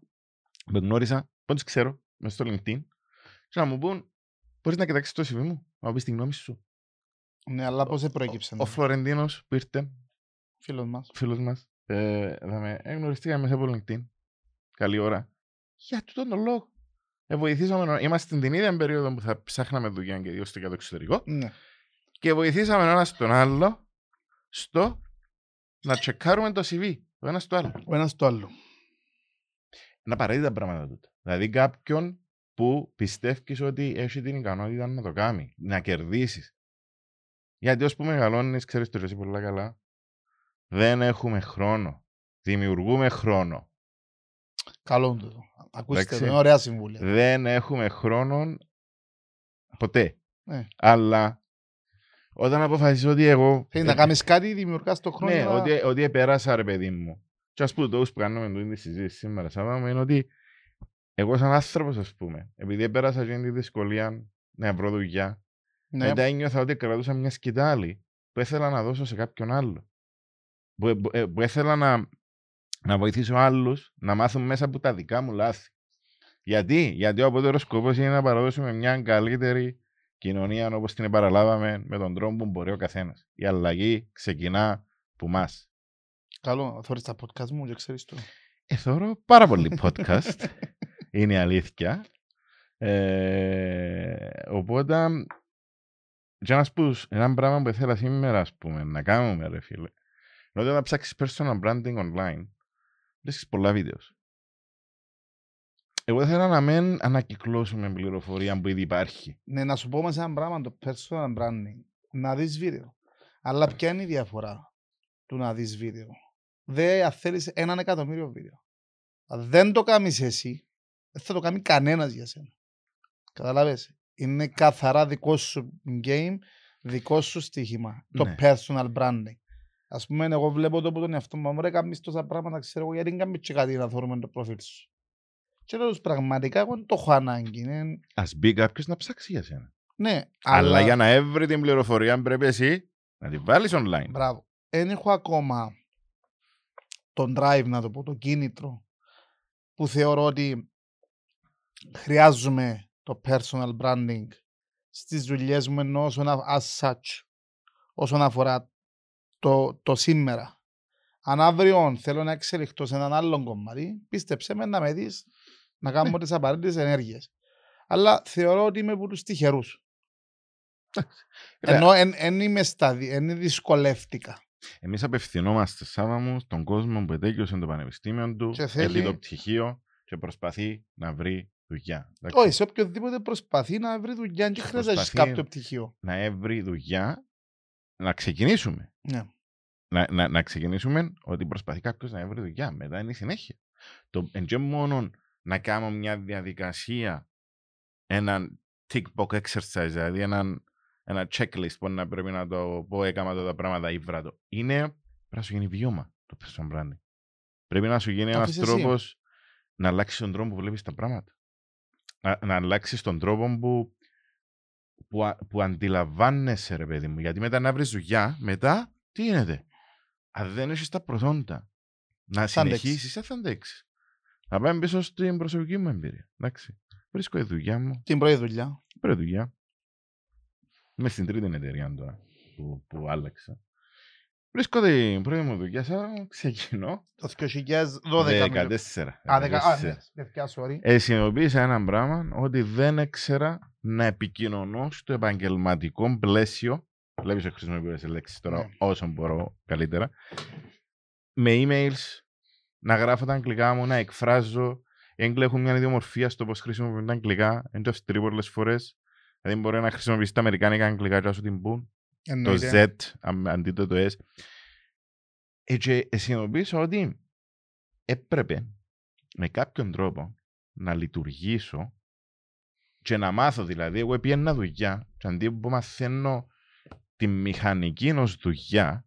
που γνώρισα, που τους ξέρω, μέσα στο LinkedIn, και να μου πούν, μπορείς να κοιτάξεις το CV μου, να μου πεις τη γνώμη σου. Ναι, αλλά πώς δεν προέκυψε. Ο Φλωρεντίνος που ήρθε, Φίλος μας. φίλος μας, ε, θα με εγνωριστήκαμε μέσα από LinkedIn. Καλή ώρα. Για τούτον τον λόγο. Ε, βοηθήσαμε, να- είμαστε στην ίδια περίοδο που θα ψάχναμε δουλειά και δύο στο για το εξωτερικό Ναι. και βοηθήσαμε ο ένας τον άλλο στο να τσεκάρουμε το CV, το ένας στο άλλο. Ο ένας το άλλο. Είναι απαραίτητα πράγματα τούτα. Δηλαδή κάποιον που πιστεύει ότι έχει την ικανότητα να το κάνεις, να κερδίσεις. Γιατί όσο που μεγαλώνεις, ξέρεις το εσύ πολύ καλά, δεν έχουμε χρόνο. Δημιουργούμε χρόνο. Καλό είναι το. Ακούστε, Εντάξει. το, είναι ωραία συμβούλια. Δεν έχουμε χρόνο ποτέ. Ναι. Αλλά όταν αποφασίσω ότι εγώ. Θέλεις να κάνεις κάτι, δημιουργάς το χρόνο. Ναι, να- ότι, ότι επέρασα ρε παιδί μου. Και ας πούμε το που κάνουμε τούτη τη συζήτηση σήμερα Σάββαμα είναι ότι εγώ σαν άνθρωπος ας πούμε, επειδή επέρασα και τη δυσκολία να βρω δουλειά, Ναι. μετά ένιωθα ότι κρατούσα μια σκητάλη που ήθελα να δώσω σε κάποιον άλλο. Που, που, ε, που ήθελα να, να βοηθήσω άλλους να μάθουν μέσα από τα δικά μου λάθη. Γιατί, Γιατί ο απότερος σκοπός είναι να παραδώσουμε μια καλύτερη κοινωνία όπως την παραλάβαμε με τον τρόπο που μπορεί ο καθένας. Η αλλαγή ξεκινά που μας. Καλό, θωρείς τα podcast μου και ξέρεις το. Εθώρω πάρα πολύ podcast. [laughs] είναι η αλήθεια. Ε, οπότε, για να σου πω, ένα πράγμα που ήθελα σήμερα, ας πούμε, να κάνουμε, ρε φίλε, είναι ότι όταν ψάξεις personal branding online, βρίσκεις πολλά βίντεος. Εγώ θέλω να μην ανακυκλώσουμε πληροφορία που ήδη υπάρχει. Ναι, να σου πω μέσα ένα πράγμα, το personal branding. Να δεις βίντεο. Αλλά ποια είναι η διαφορά του να δεις βίντεο. Δεν αν θέλεις έναν εκατομμύριο βίντεο. Αν δεν το κάνεις εσύ, δεν θα το κάνει κανένας για σένα. Καταλάβες. Είναι καθαρά δικό σου game, δικό σου στοίχημα. Το Ναι. personal branding. Ας πούμε, εγώ βλέπω το από τον εαυτό μου, ρε κάνεις τόσα πράγματα, ξέρω εγώ, γιατί δεν κάνεις και κάτι να θεωρούμε το προφίλ σου. Και λέω τους, πραγματικά εγώ δεν το έχω ανάγκη. Είναι... Ας μπει κάποιος να ψάξει για σένα. Ναι, Αλλά, για να έβρει την πληροφορία πρέπει εσύ να τη βάλεις online. Μπράβο. Δεν έχω ακόμα τον drive, να το πω, το κίνητρο που θεωρώ ότι χρειάζομαι το personal branding στις δουλειές μου ενώ όσον α- as such, όσον αφορά το, το σήμερα. Αν αύριο θέλω να εξελιχθώ σε έναν άλλο κομμάτι, πίστεψε με να με δεις να κάνω τις απαραίτητες ενέργειες. Αλλά θεωρώ ότι είμαι από τους τυχερούς. Ρε, Ενώ δεν είμαι στα δι- εν δυσκολεύτηκα. Εμείς απευθυνόμαστε Σάβα μου στον κόσμο που ετέκειωσε το πανεπιστήμιο του, Και έχει θέλει- το πτυχίο και προσπαθεί να βρει δουλειά. Εντάξει. Όχι, σε οποιοδήποτε προσπαθεί να βρει δουλειά, δεν χρειάζεται να έχεις Προσπαθεί- κάποιο πτυχίο. Να βρει δουλειά, να ξεκινήσουμε. Ναι. Να, να, να ξεκινήσουμε ότι προσπαθεί κάποιος να βρει δουλειά. Μετά είναι η συνέχεια. Το, εν και μόνο να κάνω μια διαδικασία, έναν tick box exercise, δηλαδή έναν, ένα checklist που να πρέπει να το πω, έκανα τα πράγματα ή βρά το. Είναι, πρέπει να σου γίνει βιώμα το personal branding. Πρέπει να σου γίνει ένας Αφήσεις εσύ. τρόπος να αλλάξεις τον τρόπο που βλέπεις τα πράγματα. Να, να αλλάξεις τον τρόπο που, που, α- που αντιλαμβάνεσαι, ρε παιδί μου. Γιατί μετά να βρεις δουλειά, μετά τι γίνεται; Αν δεν έχεις τα προσόντα να Θα αντέξεις. συνεχίσεις, δεν θα αντέξεις. Θα πάμε πίσω στην προσωπική μου εμπειρία. Εντάξει. Βρίσκω τη δουλειά μου, Την πρώτη δουλειά. πέρα δουλειά. Είμαι στην τρίτη εταιρεία τώρα που, που άλλαξα. Βρίσκω την πρώτη μου δουλειά, σαν ξεκινώ. Το 2012. 14. Α, δεκα- α, 14. ναι, παιδιά, sorry. Ε, συνειδητοποίησα ένα πράγμα ότι δεν έξερα να επικοινωνώ στο επαγγελματικό πλαίσιο. Βλέπεις ότι χρησιμοποιώ τις λέξεις τώρα Ναι. όσο μπορώ καλύτερα. Με emails, να γράφω τα αγγλικά μου, να εκφράζω. Οι Έγγλοι έχουν μια ιδιομορφία στο πώς χρησιμοποιούν τα αγγλικά. Είναι το αυστηρή πολλές φορές. Δηλαδή μπορεί να χρησιμοποιήσει τα αμερικάνικα αγγλικά και να σου την πούν. Το Εννοείται. Z αμ- αντί το το S. Ε, και συνειδητοποίησα ότι έπρεπε με κάποιον τρόπο να λειτουργήσω και να μάθω δηλαδή. Εγώ πήγαινα δουλειά και αντί που μαθαίνω τη μηχανική ενός δουλειά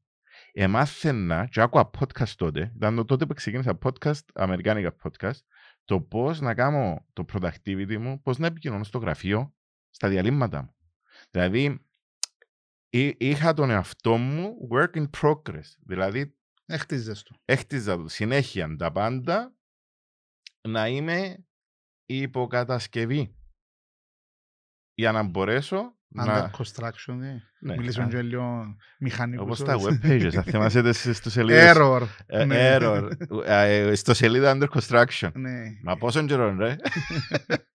εμάθαινα και άκουα podcast τότε. Ήταν το τότε που ξεκίνησα podcast, αμερικάνικα podcast, το πώς να κάνω το productivity μου, πώς να επικοινωνώ στο γραφείο, στα διαλύματα μου. Δηλαδή, εί- είχα τον εαυτό μου work in progress. Δηλαδή, Έχτιζες το. έχτιζα το συνέχεια τα πάντα να είμαι υποκατασκευή. Για να μπορέσω Under να... construction, ε. Ναι, Μιλήσουμε α, και λίγο μηχανικούς. όπως τα όρους. web pages, θα θυμάσαι τις στο σελίδες. Error. Ε, Ναι. Error. Ε, Στο σελίδα under construction. Ναι. Μα πόσο καιρό, ρε. [laughs] [laughs] [laughs]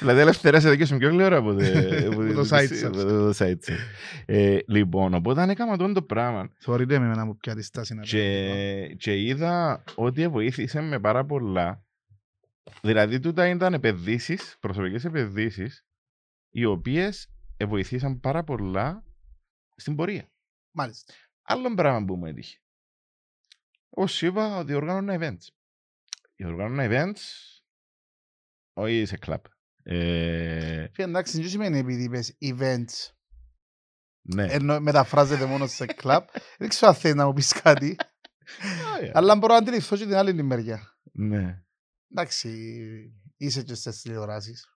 Δηλαδή, ελευθερία σε δικές μου πιο γλυόρα από το [laughs] Από το site σας. από το site σας. Ε, Λοιπόν, οπότε αν έκανα αυτό το πράγμα Θεωρείται με εμένα που πια τη στάση να και, και είδα ότι βοήθησε με πάρα πολλά. Δηλαδή, τούτα ήταν επενδύσεις, προσωπικές επενδύσεις, οι οποίες βοηθήσαν πάρα πολλά στην πορεία. Μάλιστα. Άλλο πράγμα που μου έτυχε. Ω είπα, διοργάνωνα events. Διοργάνωνα events, όχι σε κλαμπ. Ε, Φίλε, εντάξει, δεν σημαίνει επειδή είπες events, ναι. ενώ μεταφράζεται μόνο σε κλαμπ. [laughs] Δεν ξέρω αν θέλεις να μου πεις κάτι, Ε, αλλά μπορώ να αντιληφθώ και την άλλη τη μεριά. ναι. Εντάξει, είσαι και στις τηλεοράσεις.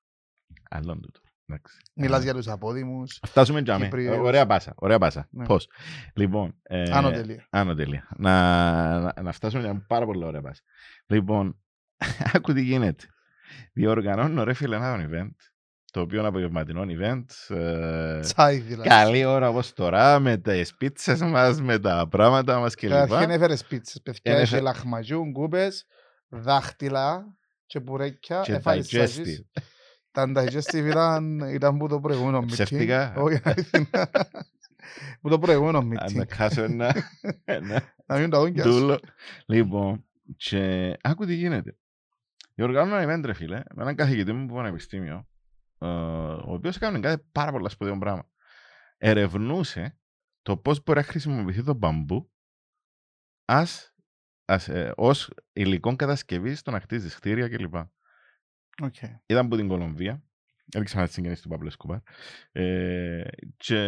Άλλο τούτο. Εντάξει. Μιλάς Ε, για τους απόδημους. Φτάσουμε για μέ. Κύπριους. Ωραία πάσα. Ωραία πάσα. Ναι. Πώς. Λοιπόν. ε, Άνω τελεία. Άνω τελεία. Να, να, να φτάσουμε για πάρα πολύ ωραία πάσα. Λοιπόν, [laughs] άκου τι γίνεται. Διοργανώνω ρε φίλε ένα event, το οποίο είναι απογευματινό event. ε, Τσάι δηλαδή. καλή ώρα όπως τώρα, με τις πίτσες μας, με τα πράγματα μας κλπ. Καταρχήν έφερες πίτσες, παιδιά, Ένεφε- είχε λαχμαγιού, γκούπες, δάχτυλα και πουρέκια. Και έφαγες digestive. τσάζεις. Τα digestive ήταν, ήταν που το προηγούμενο meeting. Ψεύτικα. Όχι, αλήθεια. Που το προηγούμενο Αν meeting. να χάσω ένα, [laughs] ένα Να μην τα δουν κι ας. δούλο. Λοιπόν, και άκου τι γίνεται. Διοργάνωνα event, ρε φίλε, με έναν καθηγητή μου που πανεπιστήμιο, ε, ο οποίος έκανε κάτι πάρα πολλά σπουδαίο πράγμα. Ερευνούσε το πώς μπορεί να χρησιμοποιηθεί το μπαμπού ας, ας, ε, ως υλικό κατασκευή στο να χτίζει κτίρια κλπ. Okay. Ήταν από την Κολομβία. Έδειξα να συγγενείς του Παύλο Σκούπαρ. Ε, και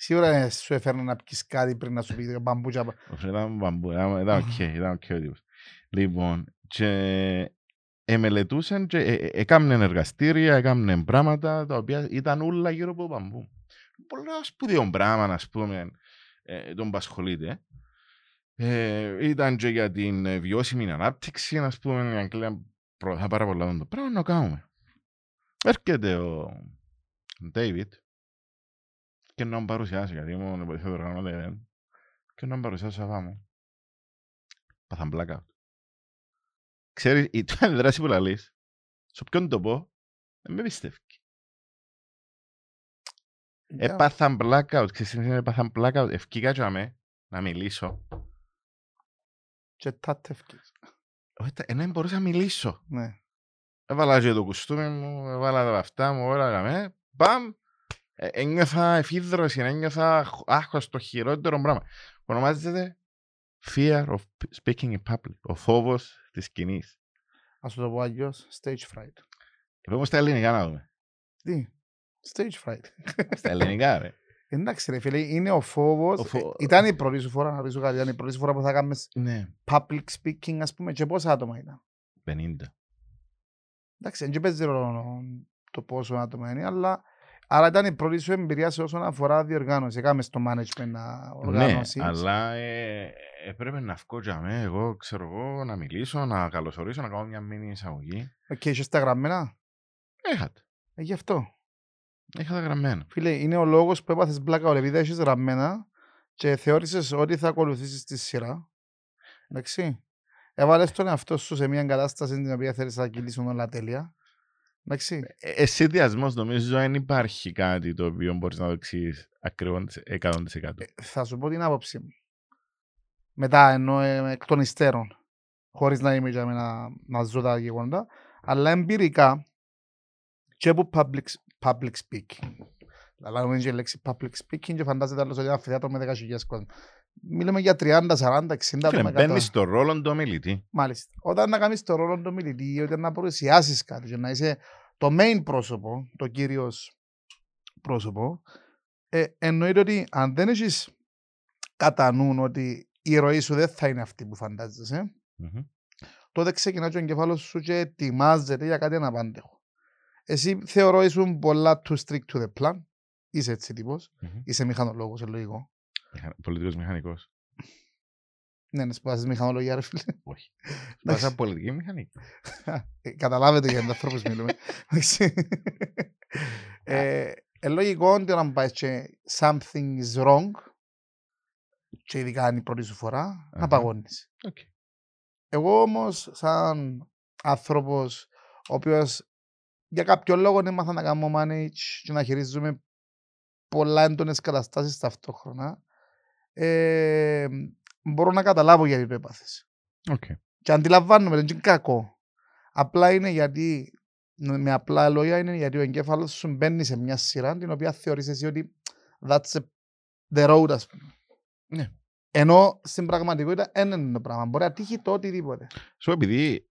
Σίγουρα ε, σου έφερε να πεις κάτι πριν να σου πει το μπαμπού. και απ' ήταν μπαμπού, ήταν ήταν οκ, ήταν οκ ο τύπος. Λοιπόν, και εμελετούσαν και ε, ε, έκαμνε εργαστήρια, έκαμνε πράγματα τα οποία ήταν όλα γύρω από το μπαμπού. Πολλά σπουδαίο πράγμα, να πούμε, ε, τον που ασχολείται. Ε, ήταν και για την ε, βιώσιμη ανάπτυξη, να πούμε, η Αγγλία προωθά πάρα πολλά το πράγμα να το κάνουμε. Έρχεται ο Ντέιβιτ και να μου παρουσιάσει, γιατί ήμουν βοηθό οργανωτή event, και να μου παρουσιάσει σαφά μου. Πάθαν blackout. Ξέρεις, η του αντιδράση που λαλείς, σε ποιον το πω, δεν με πιστεύει. Έπαθαν blackout, ξέρεις τι είναι έπαθαν blackout, ευκήκα και αμέ, να μιλήσω. Και τάτευκες. Όχι, τα- ενώ δεν μπορούσα να μιλήσω. Ναι. Έβαλα και το κουστούμι μου, έβαλα τα αυτά μου, όλα γαμέ, μπαμ, ε, ένιωθα εφίδρωση, ένιωθα χ- άγχος, το χειρότερο πράγμα. Ονομάζεται fear of speaking in public, ο φόβος της σκηνής. Ας σου το πω αλλιώς, stage fright. Είπαμε στα ελληνικά να δούμε. Τι, stage fright. Στα ελληνικά, ρε. Εντάξει ρε φίλε, είναι ο φόβος. Ο φο- Ε, Ήταν η πρώτη σου φορά, να ρωτήσω κάτι, ήταν η πρώτη σου φορά που θα κάνεις Ναι. public speaking, ας πούμε, και πόσα άτομα ήταν; 50. Εντάξει, δεν παίζει ρόλο το πόσο άτομα είναι, αλλά άρα ήταν η πρώτη σου εμπειρία σε όσον αφορά διοργάνωση. Έκαμε στο management να Ναι, οργάνωσεις. αλλά ε, έπρεπε να βγω για μέ, εγώ ξέρω εγώ, να μιλήσω, να καλωσορίσω, να κάνω μια μίνι εισαγωγή. Οκ, έχεις τα γραμμένα; Είχα τα. Ε, γι' αυτό. Είχα τα γραμμένα. Φίλε, είναι ο λόγος που έπαθες blackout επειδή έχεις γραμμένα και θεώρησες ότι θα ακολουθήσεις τη σειρά. Εντάξει. Έβαλες τον εαυτό σου σε μια κατάσταση στην οποία θέλεις να κυλήσουν όλα τέλεια. Εντάξει. Ε, Εσύ διασμός νομίζω δεν υπάρχει κάτι το οποίο μπορείς να το εξηγείς ακριβώς 100%. Ε, θα σου πω την άποψη μου. Μετά εννοώ ε, εκ των υστέρων. Χωρίς να είμαι για μένα να ζω τα γεγονότα. Αλλά εμπειρικά και από public, public speaking. Λαλάμε και η λέξη public speaking και φαντάζεται άλλος ότι ένα αμφιθέατρο με 10.000 κόσμο. Μιλάμε για 30, 40, 60 Φίλε, άτομα. μπαίνεις στο ρόλο του ομιλητή. Μάλιστα. Όταν να κάνεις το ρόλο του μιλητή ή όταν να παρουσιάσεις κάτι και να είσαι το main πρόσωπο, το κύριος πρόσωπο, ε, εννοείται ότι αν δεν έχεις κατά νου ότι η ροή σου δεν θα είναι αυτή που φαντάζεσαι, Μμμ. τότε ξεκινά και ο εγκεφάλος σου και ετοιμάζεται για κάτι αναπάντεχο. Εσύ θεωρώ ήσουν πολλά too strict to the plan. Είσαι έτσι τύπος. Μμμ. Είσαι μηχανολόγος, είναι λογικό. Μηχα- Πολιτικός μηχανικός. Ναι, να σπάσεις μηχανολογία ρε φίλε. Όχι. Εντάξει. Πάσα πολιτική μηχανή. Ε, Καταλάβετε για τους ανθρώπους μιλούμε. Εντάξει. Ε, ε, λογικό ότι όταν πάεις και something is wrong και ειδικά αν είναι η πρώτη σου φορά, να Αχα. παγώνεις. Οκ. Εγώ όμως σαν άνθρωπος ο οποίος για κάποιο λόγο δεν έμαθα να κάνω manage και να χειρίζομαι πολλά έντονες καταστάσεις ταυτόχρονα ε, μπορώ να καταλάβω γιατί το έπαθες. Οκ. Και αντιλαμβάνομαι, δεν είναι κακό. Απλά είναι γιατί, με απλά λόγια, είναι γιατί ο εγκέφαλος σου μπαίνει σε μια σειρά την οποία θεωρείς εσύ ότι that's a- the road, ας πούμε. Ναι. Ενώ στην πραγματικότητα δεν είναι το πράγμα. Μπορεί να τύχει το οτιδήποτε. Σου επειδή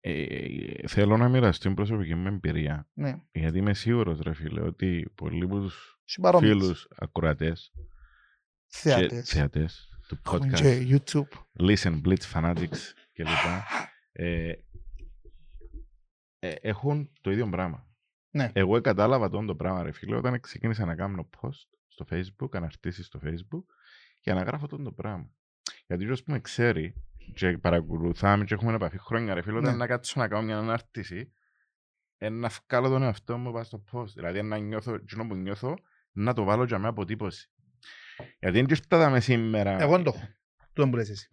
ε, θέλω να μοιραστώ την προσωπική μου εμπειρία Ναι. γιατί είμαι σίγουρος ρε φίλε ότι πολλοί από τους Σε παρόμοιες. Φίλους ακροατές και Θεατές. θεατές του Έχουμε podcast και YouTube. Listen, Blitz, Fanatics κλπ. Ε, ε, έχουν το ίδιο πράγμα. Ναι. Εγώ κατάλαβα τον το πράγμα, ρε φίλε, όταν ξεκίνησα να κάνω post στο Facebook, αναρτήσεις στο Facebook, για να γράφω τον το πράγμα. Γιατί ως που με ξέρει και παρακολουθάμε και έχουμε επαφή χρόνια, ρε φίλε, όταν Ναι. να κάτσω να κάνω μια ανάρτηση, ε, να βγάλω τον εαυτό μου πάνω στο post. Δηλαδή, να νιώθω, εκείνο που νιώθω, να το βάλω για μια αποτύπωση. Γιατί δεν ήρθαμε σήμερα. Εγώ δεν το έχω. Του δεν εσύ.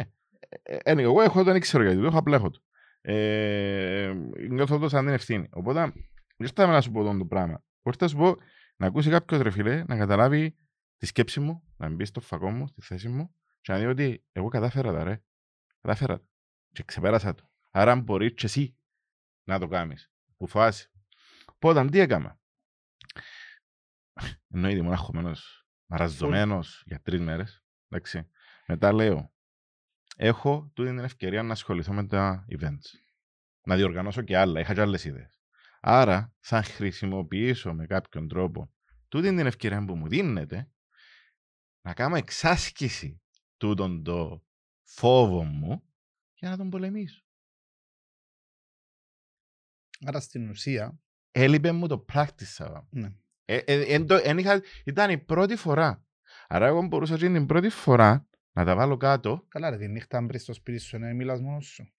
Ε, ε, εγώ έχω δεν ξέρω γιατί, το έχω απλά έχω το. Ε, νιώθω το σαν την ευθύνη. Οπότε, δεν ήρθαμε να σου πω τον το πράγμα. Ήρθα να σου πω να ακούσει κάποιος ρε φίλε, να καταλάβει τη σκέψη μου, να μπει στο φακό μου, στη θέση μου, και να δει ότι εγώ κατάφερα τα ρε. Κατάφερα τα. Και ξεπέρασα το. Άρα μπορείς και εσύ να το κάνεις. Που φάση. Οπότε τι έκανα. Εννοείται ήμουν αγχωμένος, μαραζωμένος για τρεις μέρες. Εντάξει. Μετά λέω, έχω τούτη την ευκαιρία να ασχοληθώ με τα events. Να διοργανώσω και άλλα. Είχα και άλλες ιδέες. Άρα θα χρησιμοποιήσω με κάποιον τρόπο τούτη την ευκαιρία που μου δίνεται να κάνω εξάσκηση τούτον το φόβο μου για να τον πολεμήσω. Άρα στην ουσία. Έλειπε μου το practice. Ναι. Ε, ε, εν το, εν είχα, ήταν η πρώτη φορά. Άρα εγώ μπορούσα και την πρώτη φορά να τα βάλω κάτω. Καλά ρε, τη νύχτα αν βρεις στο σπίτι σου, να μιλάς μόνος σου.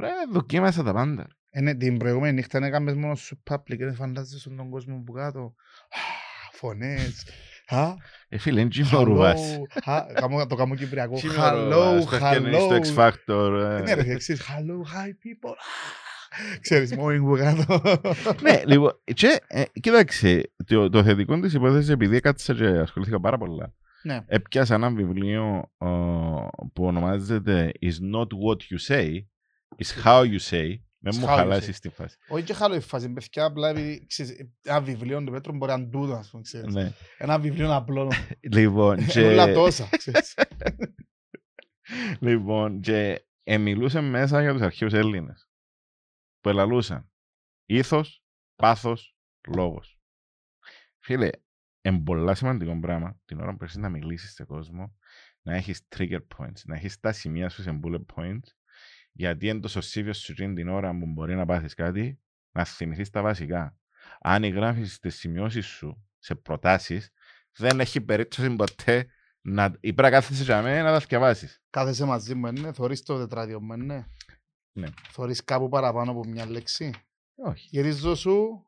Ρε, δοκίμασα τα πάντα. Ε, ναι, την προηγούμενη νύχτα έκαμες μόνος σου public, δεν φαντάζεσαι τον κόσμο που κάτω. Φωνές. Α, Ε, φίλε, είναι τζιμορουβάς. hello, α, κάμω- Το καμού κυπριακό. Hello, Τζιμορουβάς, πέφτει στο X hello. Factor. ε. Ναι ρε, ξέρεις, hello, hi people. Ξέρεις, μόνοι που κάτω. Ναι, λοιπόν, και, ε, κοίταξε, το, το θετικό της υπόθεσης, επειδή έκατσα και ασχολήθηκα πάρα πολλά, Ναι. έπιασα ένα βιβλίο ε, που ονομάζεται Is not what you say, is how you say. Με Is μου how you χαλάσει say. στη φάση. Όχι και χάλο η φάση, παιδιά, απλά επειδή ξέρεις, ένα βιβλίο του Πέτρου μπορεί να είναι τούτο, ας πούμε, ξέρεις. Ναι. Ένα βιβλίο απλό, [laughs] Λοιπόν, [laughs] και, όλα τόσα, ξέρεις. [laughs] λοιπόν, και εμιλούσε μέσα για τους αρχαίους Έλληνες που ελαλούσαν ήθος, πάθος, λόγος. Φίλε, είναι πολλά σημαντικό πράγμα την ώρα που έρχεσαι να μιλήσεις σε κόσμο να έχεις trigger points, να έχεις τα σημεία σου σε bullet points γιατί είναι το σωσίβιο σου εκείνη την ώρα που μπορεί να πάθεις κάτι να θυμηθείς τα βασικά. Αν γράφεις τις σημειώσεις σου σε προτάσεις δεν έχει περίπτωση ποτέ να ή πρέπει να κάθεσαι για μένα να τα διαβάσεις. Κάθεσαι μαζί μου, ναι, θωρείς το τετράδιο μου, ναι. Ναι. Θωρείς κάπου παραπάνω από μια λέξη; Όχι. Γυρίζω σου,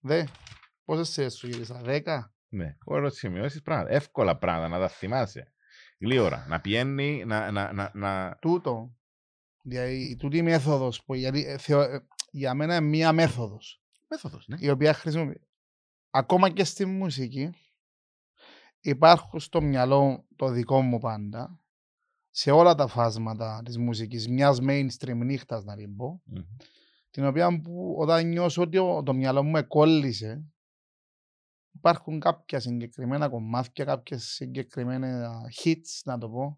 δε, πόσες σειρές σου γύρισα, δέκα; Ναι, χώρο σημειώσεις πράγματα. Εύκολα πράγματα να τα θυμάσαι. Γλύωρα. Να πιένει, να, να, να, να... Τούτο, δηλαδή, τούτη η μέθοδος, που γιατί, ε, θεω- ε, για μένα είναι μία μέθοδος, Μέθοδος, ναι. η οποία χρησιμοποιεί. Ακόμα και στη μουσική, υπάρχουν στο μυαλό το δικό μου πάντα, σε όλα τα φάσματα της μουσικής, μιας mainstream νύχτας να την πω, Μμμ. την οποία που όταν νιώσω ότι ο- το μυαλό μου εκόλλησε, υπάρχουν κάποια συγκεκριμένα κομμάτια, κάποιες συγκεκριμένα hits, να το πω.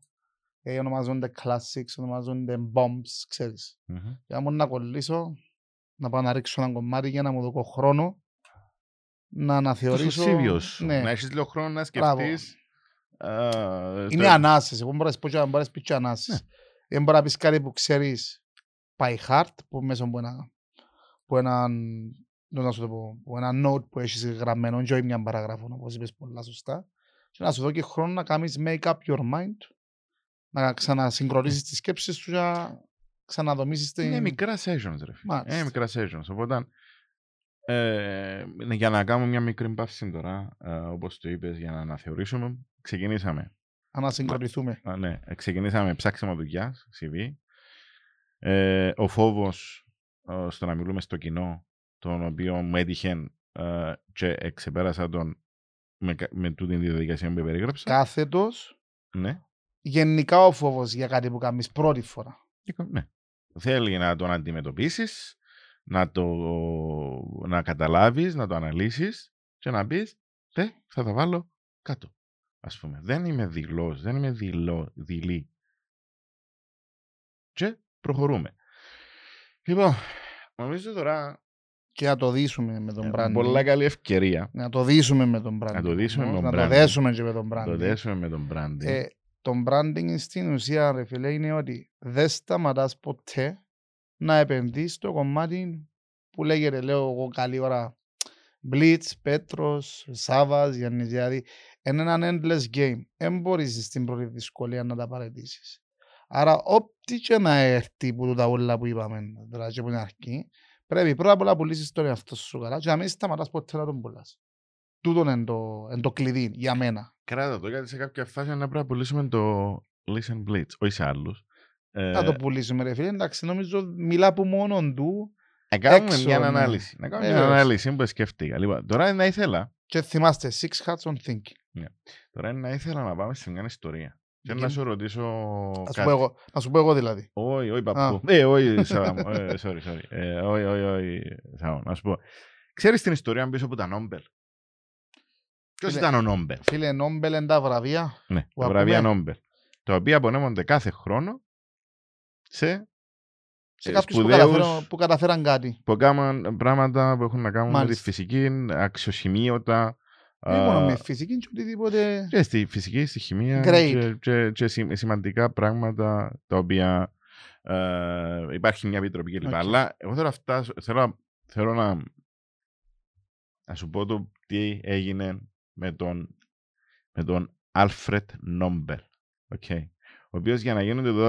Ε, ονομάζονται classics, ονομάζονται bombs, ξέρεις. Μμμ. Για να να κολλήσω, να πάω να ρίξω ένα κομμάτι για να μου δω χρόνο, να Το αναθεωρήσω. σωσίβιο σου. Ναι. Να έχεις λίγο χρόνο να Μπράβο. σκεφτείς. α, Είναι το- ανάσες, εγώ μπορώ να σου πω και- μπορώ να σου πει και ανάσες. Δεν μπορεί να πεις κάτι που ξέρεις by heart, που μέσα από ένα, που έναν, πώς να σου το πω, που ένα note που έχεις γραμμένο και όχι μια παραγράφο, όπως είπες πολλά σωστά, και να σου δω και χρόνο να κάνεις make up your mind, να ξανασυγκροτήσεις τις σκέψεις σου και να ξαναδομήσεις την... Είναι μικρά sessions, ρε φίλε. Μάλιστα. Είναι μικρά sessions. Οπότε, ε, για να κάνουμε μια μικρή παύση τώρα, ε, όπως το είπες, για να αναθεωρήσουμε, ξεκινήσαμε. να συγκροτηθούμε. Α, ναι, ε, ξεκινήσαμε ψάξιμο δουλειά, CV. Ε, ο φόβος ε, στο να μιλούμε στο κοινό, τον οποίο μου έτυχε ε, και εξεπέρασα τον με, κα- με τούτη τη διαδικασία που περίγραψα. Κάθετος, Ναι. γενικά ο φόβος για κάτι που κάνεις πρώτη φορά. Και κα- ναι. Θέλει να τον αντιμετωπίσεις, να το να καταλάβεις, να το αναλύσεις και να πεις, «Τε, θα τα βάλω κάτω. Ας πούμε, δεν είμαι δηλός, δεν είμαι δηλό, δειλή. Και προχωρούμε. Λοιπόν, νομίζω τώρα Και να το δείσουμε με τον ε, branding. πολλά καλή ευκαιρία Να το δείσουμε με τον branding. να το δείσουμε με όμως, τον Να branding. το δέσουμε και με τον να το branding. δέσουμε με τον branding. Ε, το branding στην ουσία, ρε φίλε, είναι ότι δεν σταματάς ποτέ να επενδύεις στο κομμάτι που λέγεται, λέω εγώ καλή ώρα, Blitz, Πέτρος, Σάβας, Γιάννης, δηλαδή είναι ένα endless game. Δεν μπορείς στην πρώτη δυσκολία να τα παραιτήσεις. Άρα, ό,τι και να έρθει που τα όλα που είπαμε, δηλαδή και από την αρχή, πρέπει πρώτα απ' όλα να πουλήσεις τον εαυτό σου καλά και να μην σταματάς ποτέ να τον πουλάς. Τούτον είναι το, είναι το κλειδί για μένα. Κράτα το, γιατί σε κάποια φάση να πρέπει να πουλήσουμε το Listen Blitz, όχι σε άλλους. Ε, Να το πουλήσουμε ρε φίλε, εντάξει, νομίζω μιλά από μόνον του να κάνουμε έξω, μια ναι. ανάλυση. Να κάνουμε μια Βεβαίως. ανάλυση που σκέφτηκα. Λοιπόν, τώρα να ήθελα, και θυμάστε, six hats on thinking. τώρα να ήθελα να πάμε σε μια ιστορία. Και Δική να μου. σου ρωτήσω Να σου κάτι. πω εγώ- Να σου πω εγώ δηλαδή. Όχι, όχι παππού. Ε, όχι, Σάβα μου. Ε, sorry, sorry. Ε, Όχι, όχι, όχι. Σάβα, να σου πω. Ξέρεις την ιστορία πίσω από τα Νόμπελ; Ποιος Φίλε, ήταν ο Νόμπελ; Φίλε, Νόμπελ είναι τα βραβεία. Ναι, που τα βραβεία ακούμε. Νόμπελ. Τα οποία απονέμονται κάθε χρόνο σε; Σε ε, κάποιους που, σπουδαίους καταφέραν, που καταφέραν κάτι. που κάνουν πράγματα που έχουν να κάνουν με τη Μάλιστα. φυσική, αξιοσημείωτα. Δεν μόνο α, με φυσική και οτιδήποτε. και στη φυσική, στη χημεία Great. και, και, και σημ- σημαντικά πράγματα τα οποία ε, υπάρχει μια επιτροπή κλπ. Οκ. Αλλά εγώ θέλω, να φτάσω, θέλω, θέλω να, να σου πω το τι έγινε με τον, με τον Alfred Νόμπελ. Okay. Ο οποίος για να γίνονται εδώ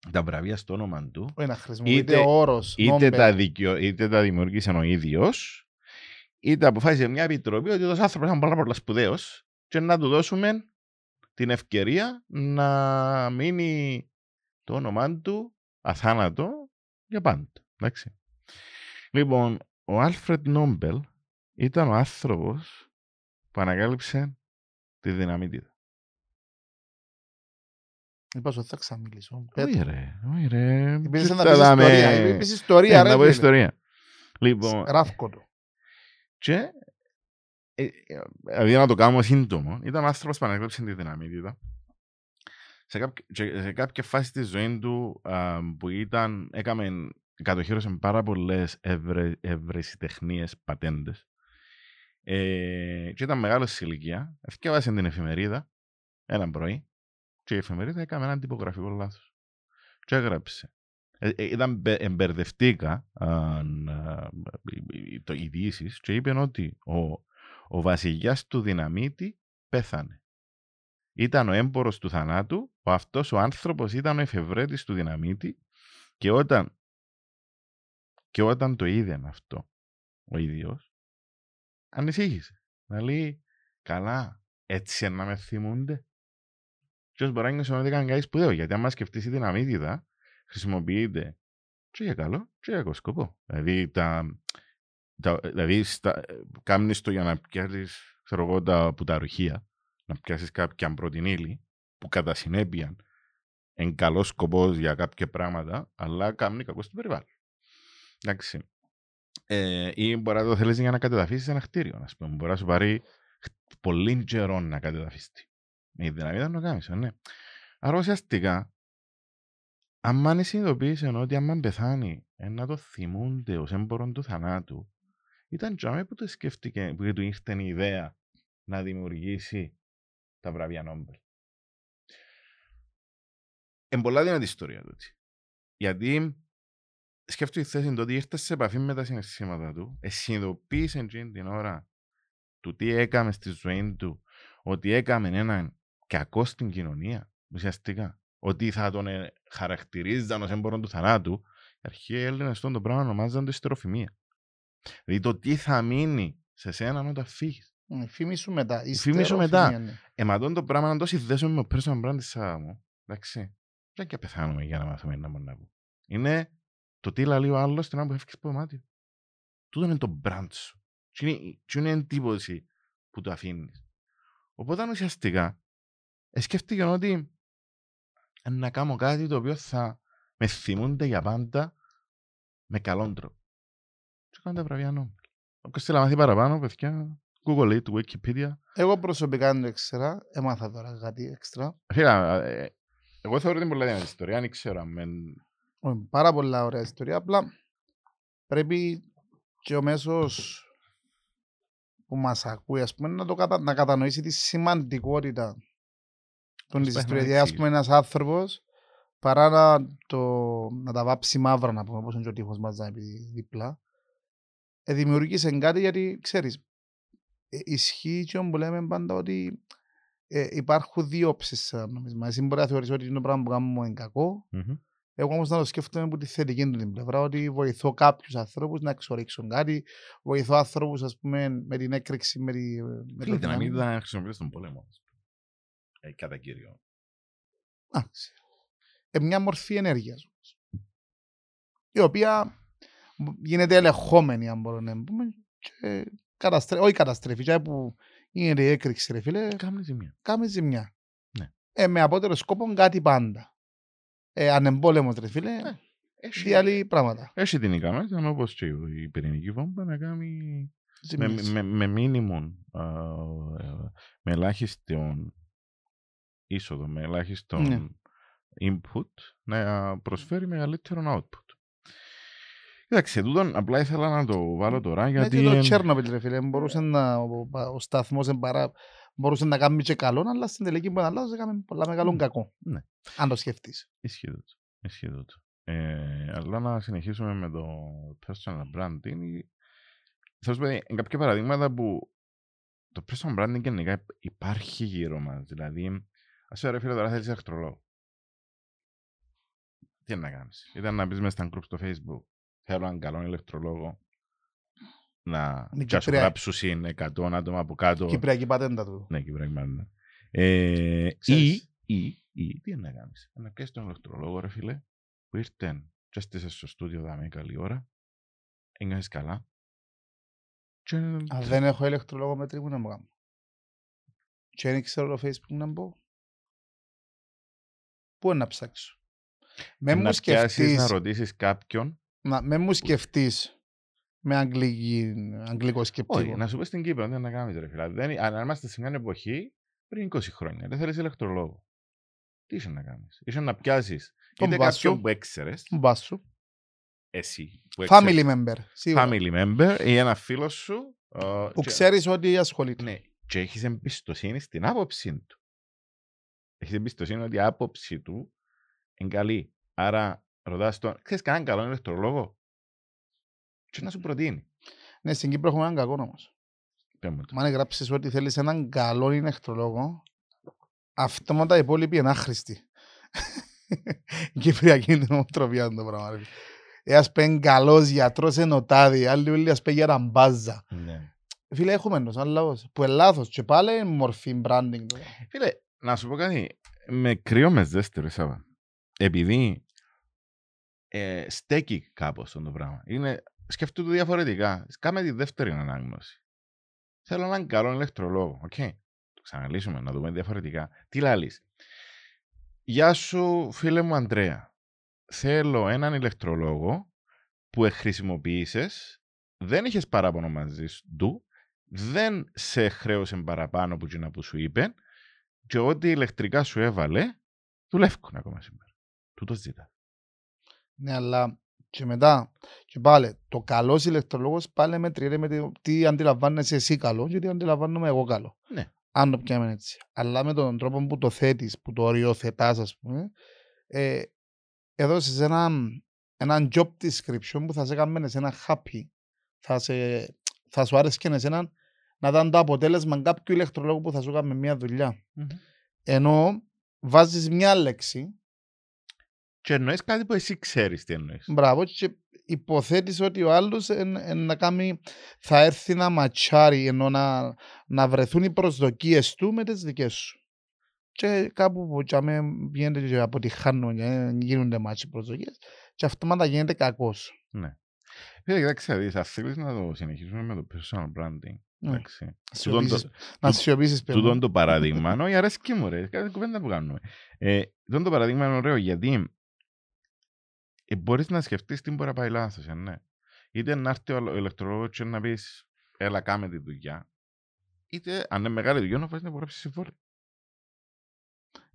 τα, τα βραβεία στο όνομα του, Όχι να χρησιμοποιείται Είτε- ο όρος είτε Νόμπελ. τα, δικαιο, είτε τα δημιούργησε ο ίδιος, είτε αποφάσισε μια επιτροπή ότι ο άνθρωπος ήταν πάρα πολύ σπουδαίος και να του δώσουμε την ευκαιρία να μείνει το όνομά του αθάνατο για πάντα. Εντάξει. Λοιπόν, ο Άλφρεντ Νόμπελ ήταν ο άνθρωπος που ανακάλυψε τη δυναμίτιδα. Είπα σου θα ξαμιλήσω. Όχι ρε, όχι ρε. Είπες Τι να τα πεις δάμε. ιστορία. Είπες ιστορία Ε, ρε να πω φίλε. ιστορία. Λοιπόν, Ράφκο το. Και, ε, ε, δηλαδή να το κάνω σύντομο, ήταν άνθρωπος που ανακάλυψε τη δυναμίτιδα. Σε, κάποιο, και σε κάποια φάση της ζωής του α, που ήταν, έκαμε, κατοχύρωσε πάρα πολλές εύρε, ευρεσιτεχνίες πατέντες. Ε, και ήταν μεγάλος σε ηλικία. Εθιέβασε την εφημερίδα ένα πρωί και η εφημερίδα έκαμε ένα τυπογραφικό λάθος. Και έγραψε. Ε, ε, ήταν, μπε- εμπερδευτήκα αν, α, οι- οι- το ειδήσεις και είπε ότι ο, ο βασιλιάς του δυναμίτη πέθανε. Ήταν ο έμπορος του θανάτου, ο αυτός ο άνθρωπος ήταν ο εφευρέτης του δυναμίτη και όταν, και όταν το είδε αυτό ο ίδιος, ανησύχησε. Να λέει, καλά, έτσι να με θυμούνται. Ποιος μπορεί να νιώσει ότι έκανε κάτι σπουδαίο, γιατί αν μας σκεφτείς η δυναμίτιδα, χρησιμοποιείται και για καλό και για κακό σκοπό. Δηλαδή, τα, τα, δηλαδή στα, κάνεις το για να πιάσεις, ξέρω εγώ, τα πουταροχεία, να πιάσεις κάποια πρώτη ύλη, που κατά συνέπεια είναι καλός σκοπός για κάποια πράγματα, αλλά κάνει κακό στο περιβάλλον. Εντάξει. Ε, ή μπορεί να το θέλεις για να κατεδαφίσεις ένα κτίριο, ας πούμε. Μπορεί να σου πάρει πολύ καιρό να κατεδαφιστεί. Με η δυναμία να το κάνεις, ε, ναι. Άρα ουσιαστικά, αν συνειδητοποίησε ότι αν πεθάνει, ε, να το θυμούνται ως έμπορον του θανάτου, ήταν τζάμε που το σκέφτηκε, που του ήρθε η ιδέα να δημιουργήσει τα βραβεία Νόμπελ. Είναι πολλά δυνατή ιστορία τούτη. Γιατί σκέφτομαι τη θέση του ότι ήρθε σε επαφή με τα συναισθήματα του, ε, συνειδητοποίησε εκείνη την ώρα του τι έκαμε στη ζωή του, ότι έκαμε έναν κακό στην κοινωνία, ουσιαστικά. Ότι θα τον ε, χαρακτηρίζαν ως έμπορον του θανάτου, οι αρχαίοι Έλληνες στον το πράγμα ονομάζαν το ιστεροφημία. Δηλαδή το τι θα μείνει σε σένα όταν φύγεις. Ε, Φήμη σου μετά. Φήμη σου μετά. Ιστεροφημία, ναι. Εματών το πράγμα να το συνδέσουμε με personal brand της μου. Εντάξει. Δεν και πεθάνουμε για να μάθουμε να μπορούμε να πούμε. Είναι το τι λέει ο άλλος την ώρα που έφυγες από το δωμάτιο. Τούτο είναι το brand σου. Τι είναι, τι είναι η εντύπωση που το αφήνεις. Οπότε ουσιαστικά ε, σκέφτηκε ότι ε, να κάνω κάτι το οποίο θα με θυμούνται για πάντα με καλόν τρόπο. Και κάνω τα βραβεία Νόμπελ. Όποιος θέλει να μάθει παραπάνω, παιδιά, Google it, Wikipedia. Εγώ προσωπικά δεν το ήξερα. Έμαθα τώρα κάτι έξτρα. Φίλα, ε, εγώ θεωρώ την πολύ δυνατή ιστορία, δεν ξέρω αν μεν- Όχι, Πάρα πολλά ωραία ιστορία. Απλά πρέπει και ο μέσος που μας ακούει ας πούμε, να, το κατα... να κατανοήσει τη σημαντικότητα των της Προσπάθει να ιστορίας. Δηλαδή, Ας πούμε ένας άνθρωπος παρά να, το... να τα βάψει μαύρα να πούμε όπως είναι και ο τείχος μας να πει δίπλα ε, δημιουργήσε κάτι γιατί ξέρεις ε, ισχύει και που λέμε πάντα ότι ε, υπάρχουν δύο όψεις σε ένα νομίσμα. Εσύ μπορεί να θεωρείς ότι είναι το πράγμα που κάνουμε είναι κακό Μμμ. εγώ όμως να το σκέφτομαι από τη θετική του την πλευρά, ότι βοηθώ κάποιους ανθρώπους να εξορίξουν κάτι, βοηθώ ανθρώπους ας πούμε με την έκρηξη, με, τη, με Φίλε, το η δυναμικό. δυναμίδα χρησιμοποιείται στον πόλεμο. Ε, κατά κύριο. Α, ξέρω. Ε, μια μορφή ενέργειας όμως. Η οποία γίνεται ελεγχόμενη αν μπορούμε να πούμε και καταστρέ... όχι καταστρέφει, και που γίνεται η έκρηξη ρε φίλε, Κάμνη ζημιά. κάμε ζημιά. Ναι. Ε, με απότερο σκόπο κάτι πάντα. Ε, ανεμπόλεμος ρε φίλε, Ε, Έχει, τι άλλοι πράγματα. έχει την ικανότητα, όπως και η πυρηνική βόμβα, να κάνει με, Ζημίες. με, με minimum, α, ε, με ελάχιστον είσοδο, με ελάχιστον Ναι. input, να προσφέρει μεγαλύτερο output. Κοίταξε, τούτον απλά ήθελα να το βάλω τώρα, γιατί... Γιατί το εν- Τσέρνοβιλ, ρε φίλε, μπορούσε να, ο, ο σταθμός εν παρά, μπορούσε να κάνει και καλό, αλλά στην τελική που ήταν έκαμε πολλά μεγάλο Μμ. κακό. Ναι. Αν το σκεφτείς. Ισχύει τούτο. Ισχύει τούτο. Ε, αλλά να συνεχίσουμε με το personal branding. Θα σου πω, ε, κάποια παραδείγματα που το personal branding γενικά υπάρχει γύρω μας. Δηλαδή, ας πω ρε φίλε τώρα θέλεις ηλεκτρολόγο. Τι είναι να κάνεις. Ήταν να μπεις μέσα στα group στο facebook. Θέλω έναν καλό ηλεκτρολόγο να Είναι και ας σου Κυπρέα- γράψουν συν 100 άτομα από κάτω. Κυπριακή πατέντα του. Ναι, και πράγματι. Ε, ή, Ξέρεις. ή, ή, τι είναι να κάνεις. Να πιάσεις τον ηλεκτρολόγο, ρε φίλε, που ήρθε και έστησε στο στούντιο δάμε καλή ώρα, ένιωθες καλά. Και... Αν δεν έχω ηλεκτρολόγο μέτρη, πού να μου κάνω. Και δεν ξέρω το facebook να μπω. Πού είναι να ψάξω. Με μου να πιάσεις σκεφτείς, να ρωτήσεις κάποιον, να, με μου σκεφτείς με αγγλική, αγγλικό σκεπτικό. όχι, να σου πω στην Κύπρο, τι είναι να κάνεις ρε φίλε. Δεν, αν είμαστε σε μια εποχή, πριν 20 χρόνια, δεν θέλεις ηλεκτρολόγο. Τι είσαι να κάνεις. Είσαι να πιάσεις Τον είτε μπάσο. κάποιον που έξερες, Μπας σου. εσύ, που έξερες, Family member. Σίγουρα. family member ή ένα φίλο σου, ε, Που και- ξέρεις ότι ασχολείται. Ναι, και έχεις εμπιστοσύνη στην άποψή του. Έχεις εμπιστοσύνη ότι η άποψη του είναι καλή. Άρα ρωτάς τον, ξέρεις κανέναν καλό ηλεκτρολόγο; Και να σου προτείνει. Ναι, στην Κύπρο έχουμε έναν κακό όμως. Πες μου το. Μα αν γράψεις ότι θέλεις έναν καλό ηλεκτρολόγο, αυτόματα οι υπόλοιποι είναι άχρηστοι. [laughs] Κυπριακή νοοτροπία είναι το πράγμα. ρε. Ε, ας πει καλός γιατρός ενωτάδι, άλλοι όλοι ας πει για ραμπάζα. Ναι. Φίλε, έχουμε εντός, αλλά λάθος. Που είναι λάθος και πάλι είναι μορφή branding. το πράγμα. Φίλε, να σου πω κάτι. Με κρύο με ζέστη, ρε Σάβα. Επειδή ε, στέκει κάπως αυτό το πράγμα. Είναι, σκεφτείτε το διαφορετικά. Κάμε τη δεύτερη ανάγνωση. Θέλω έναν καλό ηλεκτρολόγο. Οκ. Το ξαναλύσουμε, να δούμε διαφορετικά. Τι λαλείς. Γεια σου, φίλε μου Αντρέα. Θέλω έναν ηλεκτρολόγο που χρησιμοποίησες, δεν είχες παράπονο μαζί σου, του, δεν σε χρέωσε παραπάνω που εκείνα που σου είπε και ό,τι ηλεκτρικά σου έβαλε, δουλεύουν ακόμα σήμερα. Του το ζητά. Ναι, αλλά και μετά, και πάλι, το καλός ηλεκτρολόγος πάλι μετριέται με το τι αντιλαμβάνεσαι εσύ καλό και τι αντιλαμβάνομαι εγώ καλό. Ναι. Αν το πιάμε έτσι. Αλλά με τον τρόπο που το θέτεις, που το οριοθετάς, ας πούμε, ε, έδωσες έναν, έναν job description που θα σε έκανε εσένα happy. Θα, σε, θα σου άρεσε και εσένα να ήταν το αποτέλεσμα κάποιου ηλεκτρολόγου που θα σου έκανε μια δουλειά. Ενώ βάζεις μια λέξη Και εννοείς κάτι που εσύ ξέρεις τι εννοείς. Μπράβο, και υποθέτεις ότι ο άλλος εν, εν να κάνει, θα έρθει να ματσάρει, εννα, να βρεθούν οι προσδοκίες του με τις δικές σου. Και κάπου που τζιαμέ γίνεται και αποτυχάνουν και δεν γίνονται μάτσι προσδοκίες και αυτόματα γίνεται κακός. Ναι. Φίλε, κοιτάξτε, δεις, αν θέλεις να το συνεχίσουμε με το personal branding. Ναι. Εντάξει. Σιωπήσεις- Τούτον το- Να σιωπήσεις παιδί Τούτον μου. το παράδειγμα, όχι αρέσκει μου ρε, κάθε κουβέντα που κάνουμε. Ε, τούτον το παράδειγμα είναι ωραίο γιατί ε, μπορείς να σκεφτείς τι μπορεί να πάει λάθος, ε, ναι. Είτε να έρθει ο ηλεκτρολόγος και να πεις έλα κάμε τη δουλειά, είτε αν είναι μεγάλη δουλειά να βάζεις να υπογράψεις συμβόλαιο.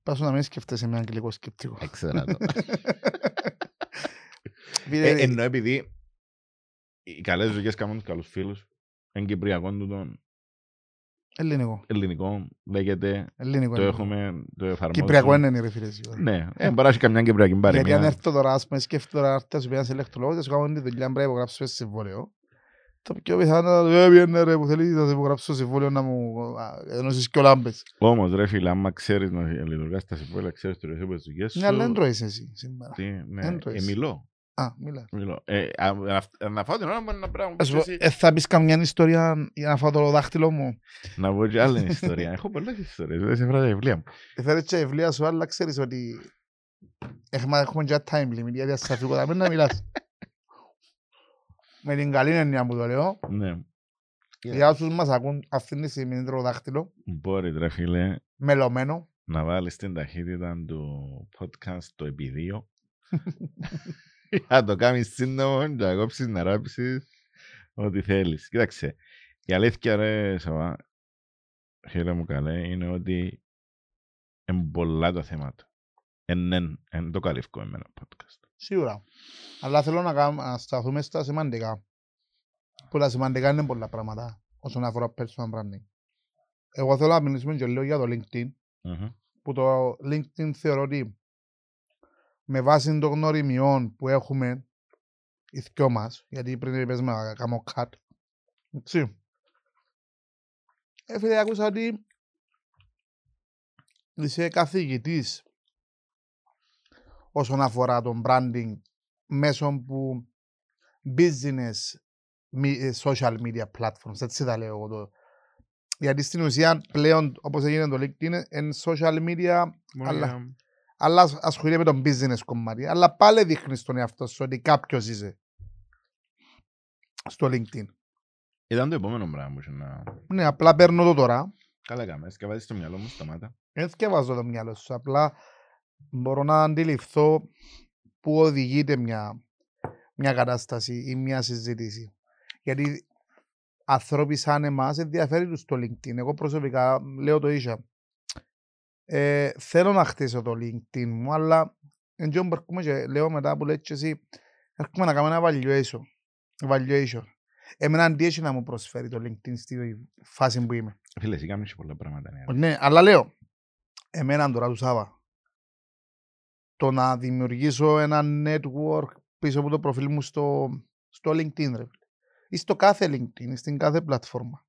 Πάσου να μην σκεφτέσαι με αγγλικό σκεπτικό. Έξερα το. [laughs] Φίλε, ε, εννοώ επειδή οι καλές δουλειές κάνουν τους καλούς φίλους, εν κυπριακό του των Ελληνικό. ελληνικών λέγεται, Ελληνικό. το είναι. έχουμε, το εφαρμόζουμε. Κυπριακό είναι ρε φίλε. σίγουρα. Ναι, ε, μπορεί να έχει καμιά κυπριακή Γιατί αν παρεμία. έρθω τώρα, ας πούμε, σκέφτομαι τώρα να έρθω σε ένας ηλεκτρολόγος, θα σου κάνω τη δουλειά, πρέπει να υπογράψω σε συμβόλαιο. Το πιο πιθανό, ε, πιένε ρε, που θέλεις να σε υπογράψω σε συμβόλαιο να μου α, ενώσεις και ο λάμπες. Όμως ρε φίλε, άμα ξέρεις να λειτουργάς τα συμβόλαια, ξέρεις το ρεσίπο της δουλειάς σου. Ναι, αλλά δεν τρώεις εσύ σήμερα. Τι, ναι, δεν ε, τρώεις. μιλώ. Α, μίλα. μιλώ. Ε, α, α, να φάω την ώρα μου ένα πράγμα. Ας που πω, εσύ- ε, θα πεις καμιά ιστορία για να φάω το δάχτυλο μου; Να πω και άλλη ιστορία. Έχω πολλές ιστορίες. Δεν σε βράδυ τα βιβλία μου. Ε, Θέλεις και ευλία σου, αλλά ξέρεις ότι έχουμε, έχουμε και time limit, γιατί ας σε φύγω, θα πρέπει να μιλάς. Με την καλή έννοια που το λέω, Ναι. για όσους μας ακούν αυτή τη στιγμή είναι το δάχτυλο, Μπορεί ρε φίλε. μελωμένο, να βάλεις την ταχύτητα του podcast το επί [laughs] [laughs] για το κάνεις σύντομο και να κόψεις να ράψεις ό,τι θέλεις. Κοίταξε, η αλήθεια ρε Σαββά, φίλε μου καλέ, είναι ότι είναι πολλά τα θέματα. Είναι το καλύφκο εμένα podcast. Σίγουρα. Αλλά θέλω να, κάνουμε, να σταθούμε στα σημαντικά. Που τα σημαντικά είναι πολλά πράγματα όσον αφορά personal branding. Εγώ θέλω να μιλήσουμε και λίγο για το LinkedIn. Mm-hmm. Που το LinkedIn θεωρώ ότι με βάση των γνωριμιών που έχουμε οι δυο μας, γιατί πριν είπες με να κάνω cut, έτσι. Έφυγε άκουσα ότι είσαι καθηγητής όσον αφορά τον branding μέσω που business ε, social media platforms, έτσι τα λέω εγώ το. Γιατί στην ουσία πλέον όπως έγινε το LinkedIn είναι social media αλλά, αλλά ασχολείται με τον business κομμάτι. Αλλά πάλι δείχνεις τον εαυτό σου ότι κάποιος είσαι στο LinkedIn. Ήταν το επόμενο πράγμα που να... Ναι, απλά παίρνω το τώρα. Καλά έκαμε, σκεφάζεις το μυαλό μου, σταμάτα. Δεν σκεφάζω το μυαλό σου, απλά μπορώ να αντιληφθώ που οδηγείται μια, μια κατάσταση ή μια συζήτηση. Γιατί ανθρώποι σαν εμάς ενδιαφέρει τους το LinkedIn. Εγώ προσωπικά λέω το ίσα. Ε, θέλω να χτίσω το LinkedIn μου, αλλά εντός μπορούμε και λέω μετά που λέει και εσύ έρχομαι να κάνω ένα valuation. valuation. Εμένα τι έχει να μου προσφέρει το LinkedIn στη φάση που είμαι. Φίλε, εσύ κάνεις πολλά πράγματα. Ναι, ναι αλλά λέω, εμένα τώρα του Σάβα, το να δημιουργήσω ένα network πίσω από το προφίλ μου στο, στο LinkedIn, ρε. Ή στο κάθε LinkedIn, στην κάθε πλατφόρμα.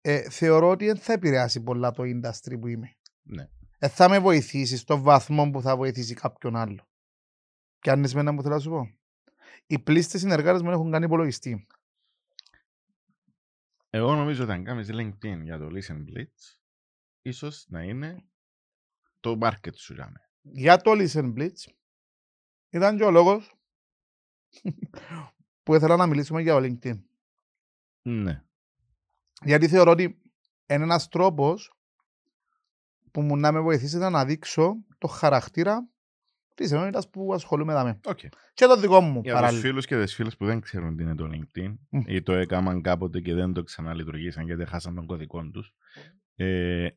Ε, θεωρώ ότι δεν θα επηρεάσει πολλά το industry που είμαι. Ναι. Ε, θα με βοηθήσεις στο βαθμό που θα βοηθήσει κάποιον άλλο. Και αν είναι που θέλω να σου πω. Οι πλήστες συνεργάτες μου έχουν κάνει υπολογιστή. Εγώ νομίζω ότι αν κάνεις LinkedIn για το Listen Blitz, ίσως να είναι το market σου για μένα. Για το Listen Blitz ήταν και ο λόγος [laughs] που ήθελα να μιλήσουμε για το LinkedIn. Ναι. Γιατί θεωρώ ότι είναι ένας τρόπος που μου να με βοηθήσει να δείξω το χαρακτήρα της ενότητας που ασχολούμαι με. Okay. Και το δικό μου Για τους φίλους και τις φίλες που δεν ξέρουν τι είναι το LinkedIn mm. ή το έκαναν κάποτε και δεν το ξαναλειτουργήσαν γιατί χάσαν τον κωδικό τους. Ε,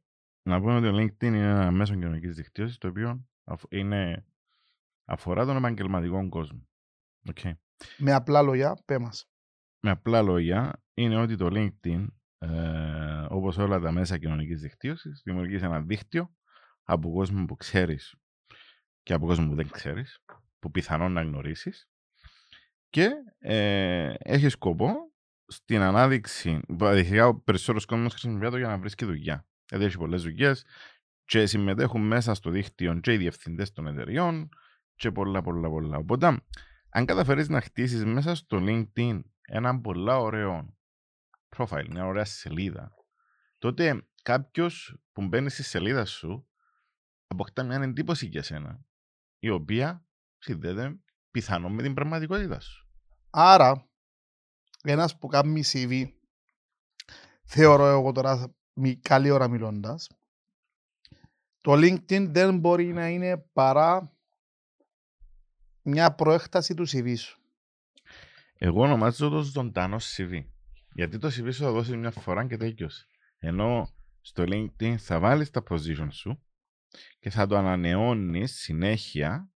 να πούμε ότι το LinkedIn είναι ένα μέσο κοινωνικής δικτύωσης το οποίο είναι, αφορά τον επαγγελματικό κόσμο. Okay. Με απλά λόγια, πέ μας. Με απλά λόγια, είναι ότι το LinkedIn, ε, όπως όλα τα μέσα κοινωνικής δικτύωσης, δημιουργείς ένα δίκτυο από κόσμο που ξέρεις και από κόσμο που δεν ξέρεις, που πιθανόν να γνωρίσεις και ε, έχεις σκοπό στην ανάδειξη, δηλαδή ο περισσότερος κόσμος χρησιμοποιεί το για να βρίσκει δουλειά. Δηλαδή έχει πολλές δουλειές και συμμετέχουν μέσα στο δίκτυο και οι διευθυντές των εταιριών και πολλά πολλά πολλά. Οπότε, αν καταφέρεις να χτίσεις μέσα στο LinkedIn ένα πολλά ωραίο profile, μια ωραία σελίδα, τότε κάποιος που μπαίνει στη σελίδα σου αποκτά μια εντύπωση για σένα η οποία συνδέεται πιθανόν με την πραγματικότητα σου. Άρα, ένας που κάνει CV, θεωρώ εγώ τώρα καλή ώρα μιλώντας, το LinkedIn δεν μπορεί να είναι παρά μια προέκταση του CV σου. Εγώ ονομάζω το ζωντανό CV. Γιατί το CV σου θα δώσει μια φορά και τέλειωσε. Ενώ στο LinkedIn θα βάλεις τα position σου και θα το ανανεώνεις συνέχεια.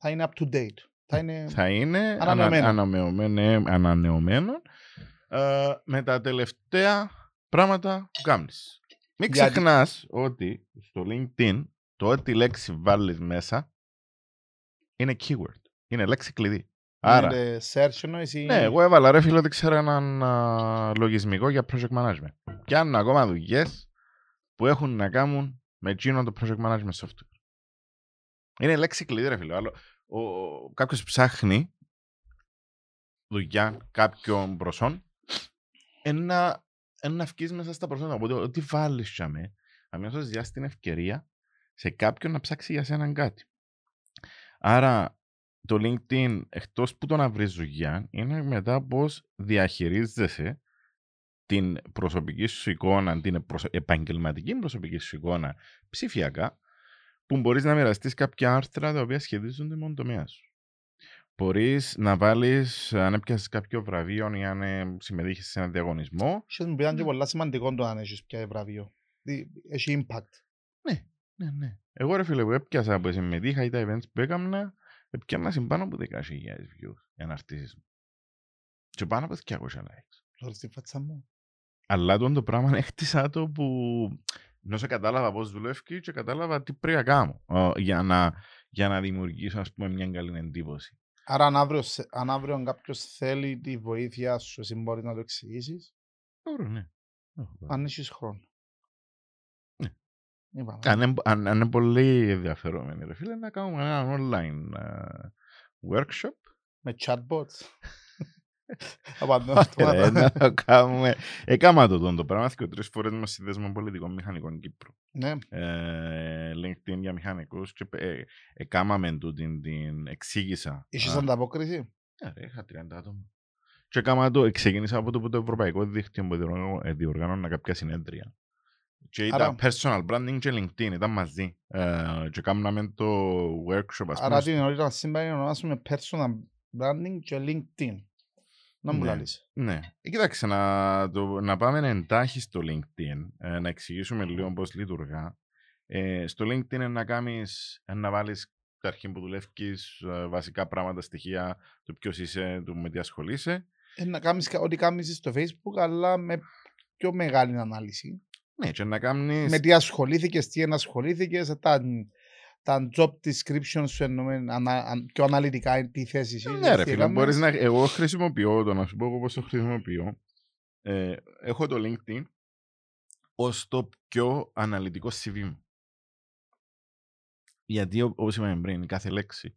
Θα είναι up to date. Θα είναι, θα είναι ανανεωμένο, ανανεωμένο ε, με τα τελευταία πράγματα που κάνεις. Μην ξεχνάς ότι στο LinkedIn το ό,τι λέξη βάλεις μέσα είναι keyword. Είναι λέξη κλειδί. Άρα, είναι search εννοείς ή... Ναι, εγώ έβαλα ρε φίλο ότι ξέρω έναν α, λογισμικό για project management. Και αν ακόμα δουλειές που έχουν να κάνουν με εκείνο το project management software. Είναι λέξη κλειδί, ρε φίλε. Άλλο, ο, ο, κάποιος ψάχνει δουλειά κάποιων προσών ένα, ένα μέσα στα προσόντα. Οπότε, ό,τι βάλεις για με, αμέσως διάσει την ευκαιρία σε κάποιον να ψάξει για σένα κάτι. Άρα, το LinkedIn, εκτός που το να βρεις δουλειά, είναι μετά πώς διαχειρίζεσαι την προσωπική σου εικόνα, την προσω- επαγγελματική προσωπική σου εικόνα ψηφιακά, που μπορείς να μοιραστείς κάποια άρθρα τα οποία σχετίζονται με τον τομέα σου. Μπορείς να βάλεις, αν έπιασες κάποιο βραβείο ή αν ε, συμμετείχες σε ένα διαγωνισμό, Ξέρεις μου ήταν και πολλά σημαντικό το αν έχεις πια βραβείο. Δι- Έχει impact. Ναι, ναι. Εγώ ρε φίλε που έπιασα που συμμετείχα ή τα events που έκανα, έπιανα συμπάνω από 10.000 views για αναρτήσεις μου. Και πάνω από 200 likes. Χωρίς τη φάτσα μου. Αλλά τον το πράγμα έκτισα το που ενώ σε κατάλαβα πώς δουλεύει και κατάλαβα τι πρέπει να κάνω ε, για να, για να δημιουργήσω ας πούμε μια καλή εντύπωση. Άρα αν αύριο, σε- αν αύριο κάποιος θέλει τη βοήθεια σου, εσύ μπορείς να το εξηγήσεις, Ωραία, ναι. Έχω πάρα. αν έχεις χρόνο. Ναι. Είπαμε. Αν, είναι- αν, αν είναι πολύ ενδιαφερόμενοι ρε φίλε να κάνουμε ένα online ε, workshop Με chatbots. [laughs] Απαντώ Ρε, αυτόματα. να το κάνουμε. Έκαμα το τον το πράγμα και τρεις φορές με συνδέσμο πολιτικών μηχανικών Κύπρου. Ναι. Ε, LinkedIn για μηχανικούς και ε, έκαναμε του την, την εξήγησα. Είχες Α, ανταπόκριση; ε, ρε, Είχα 30 άτομα. Και έκανα το, ξεκίνησα από το, από το ευρωπαϊκό δίκτυο που διοργανώ- ε, διοργανώνα κάποια συνέδρια. Και Άρα- ήταν personal branding και LinkedIn, ήταν μαζί. Ε, και κάναμε το workshop, ας πούμε, Άρα την ενότητα σήμερα είναι να ονομάσουμε personal branding και LinkedIn. Να μου Ναι. λαλείς. Ναι. Ε, Κοίταξε, να, το, να πάμε εντάχει στο LinkedIn, ε, να εξηγήσουμε λίγο πώς λειτουργά. Ε, στο LinkedIn είναι να κάνεις, ε, να βάλεις τα αρχή που δουλεύεις, ε, βασικά πράγματα, στοιχεία, το ποιος είσαι, το με τι ασχολείσαι. Ε, να κάνεις κα- ό,τι κάνεις στο facebook, αλλά με πιο μεγάλη ανάλυση. Ναι, και να κάνεις... Με τι ασχολήθηκες, τι ενασχολήθηκες, τα, τα job description σου εννοούμε ανα, αν- πιο αναλυτικά τι θέσεις είσαι. Ναι ρε τι φίλε, έκαμες. μπορείς να... Εγώ χρησιμοποιώ το, να σου πω εγώ πώς το χρησιμοποιώ. Ε, έχω το LinkedIn ως το πιο αναλυτικό CV μου. Γιατί ό- όπως είπαμε πριν, κάθε λέξη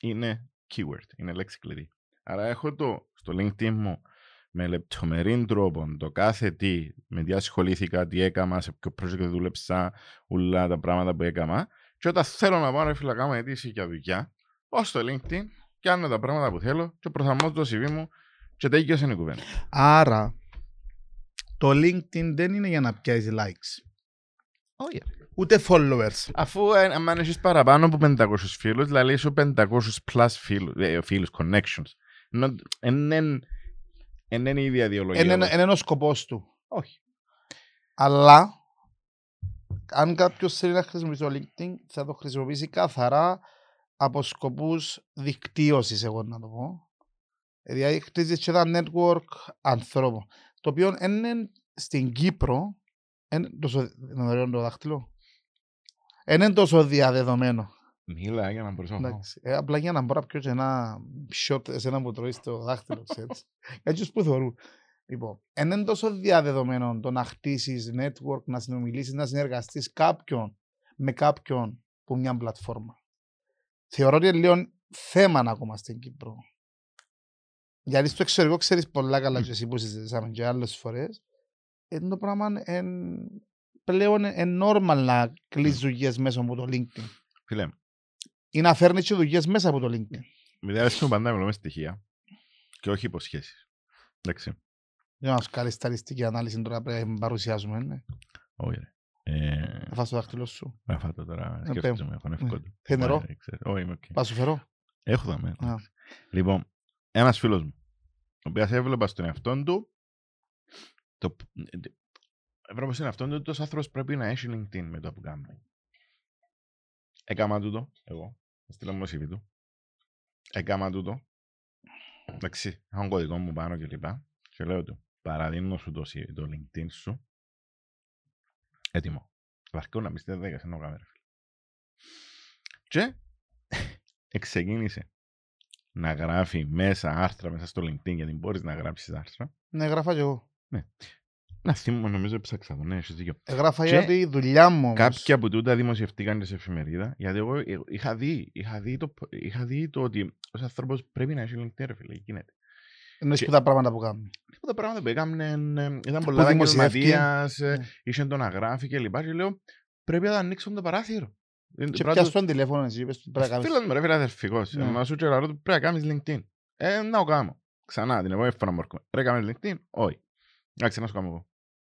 είναι keyword, είναι λέξη κλειδί. Άρα έχω το στο LinkedIn μου με λεπτομερή τρόπο το κάθε τι, με τι ασχολήθηκα, τι έκανα, σε ποιο project δούλεψα, όλα τα πράγματα που έκανα. Και όταν θέλω να πάω ρε φίλε να κάνω αιτήσει για δουλειά, πάω στο LinkedIn, κάνω τα πράγματα που θέλω και προσαρμόζω το CV μου και τέλειωσε η κουβέντα. Άρα, το LinkedIn δεν είναι για να πιάσεις likes. Όχι. Ούτε followers. Αφού ε, αν έχεις παραπάνω από 500 φίλους, δηλαδή σου 500 plus φίλους, ε, φίλους connections. Ενώ εν- εν- εν είναι η ίδια ιδεολογία. Είναι, όπως- είναι ο σκοπός του. Όχι. Αλλά, αν κάποιος θέλει να χρησιμοποιήσει το LinkedIn, θα το χρησιμοποιήσει καθαρά από σκοπούς δικτύωσης, εγώ να το πω. Δηλαδή, χτίζεις και ένα network ανθρώπων. Το οποίο είναι στην Κύπρο, είναι τόσο, είναι ωραίο το δάχτυλο. Είναι τόσο διαδεδομένο. Μίλα για να προσέχω. Εντάξει. Ε, απλά για να μπορώ να πιω και ένα shot εσένα που τρώεις στο δάχτυλο, ξέρεις. Για τους που θεωρούν. Λοιπόν, εν είναι τόσο διαδεδομένο το να χτίσεις network, να συνομιλήσεις, να συνεργαστείς κάποιον με κάποιον που μια πλατφόρμα. Θεωρώ ότι είναι λίγο θέμα ακόμα στην Κύπρο. Γιατί στο εξωτερικό ξέρεις πολλά καλά, Μμ. και εσύ που συζητήσαμε και άλλες φορές. Είναι το πράγμα εν, πλέον είναι normal να κλείσει δουλειέ μέσα από το LinkedIn. Φίλε, Ή να φέρνει και δουλειέ μέσα από το LinkedIn. με αρέσκουμε πάντα να μιλούμε στοιχεία και όχι υποσχέσεις. Εντάξει. Για να σου κάνει στατιστική ανάλυση τώρα πρέπει να παρουσιάζουμε. Ναι. Όχι ρε. Ε, Θα φας το δάχτυλο σου. να φάω το τώρα, Ε, σκέφτομαι, έχω νευκό του. Θέλει νερό? Ε, ξέρω. Όχι, είμαι οκ. Πας σου φέρω. Έχω δάμε. Α. εντάξει. Λοιπόν, ένας φίλος μου, ο οποίος έβλεπα στον εαυτόν του, το, έβλεπα στον εαυτόν του ότι ο άνθρωπος πρέπει να έχει LinkedIn με το που κάνει. Έκαμα τούτο, εγώ, στείλω μου CV του. Έκαμα τούτο. Εντάξει, έχω τον κωδικό μου πάνω και λοιπά. Και λέω του, παραδίνω σου το, CV το LinkedIn σου. Έτοιμο. Βαρκό να μπεις στη διαδικασία να το κάνω, ρε φίλε. Και [laughs] εξεκίνησε να γράφει μέσα άρθρα μέσα στο LinkedIn γιατί μπορείς να γράψεις άρθρα. Ναι, γράφα και εγώ. Να θυμούμαι, νομίζω έψαξα το, ναι, έχεις δίκιο. Εγγράφα Και για τη δουλειά μου όμως. Κάποια από τούτα δημοσιευτήκαν και σε εφημερίδα, γιατί εγώ ε, είχα δει, είχα δει, το, είχα δει το ότι ως άνθρωπος πρέπει να έχει LinkedIn, ρε φίλε, γίνεται. Εννοείς και- που τα πράγματα που κάνουν. Αυτά τα πράγματα που έκαμε ε, ήταν πολλά δημοσιεύτηκε. επαγγελματίας, ε, Ναι. είχε το να γράφει και λοιπά και λέω πρέπει να ανοίξουν το παράθυρο. Ε, Και πρέπει να πιάσου το- τον τηλέφωνο εσύ, είπες του, πρέπει να κάνεις. Φίλος μου ρε φίλε αδερφικός, Ναι. μα σου και λαρώ του πρέπει να κάνεις LinkedIn. Ε, να το κάνω. Ξανά την επόμενη φορά μου έρχομαι. Πρέπει να κάνεις LinkedIn, όχι. Εντάξει, να σου κάνω εγώ.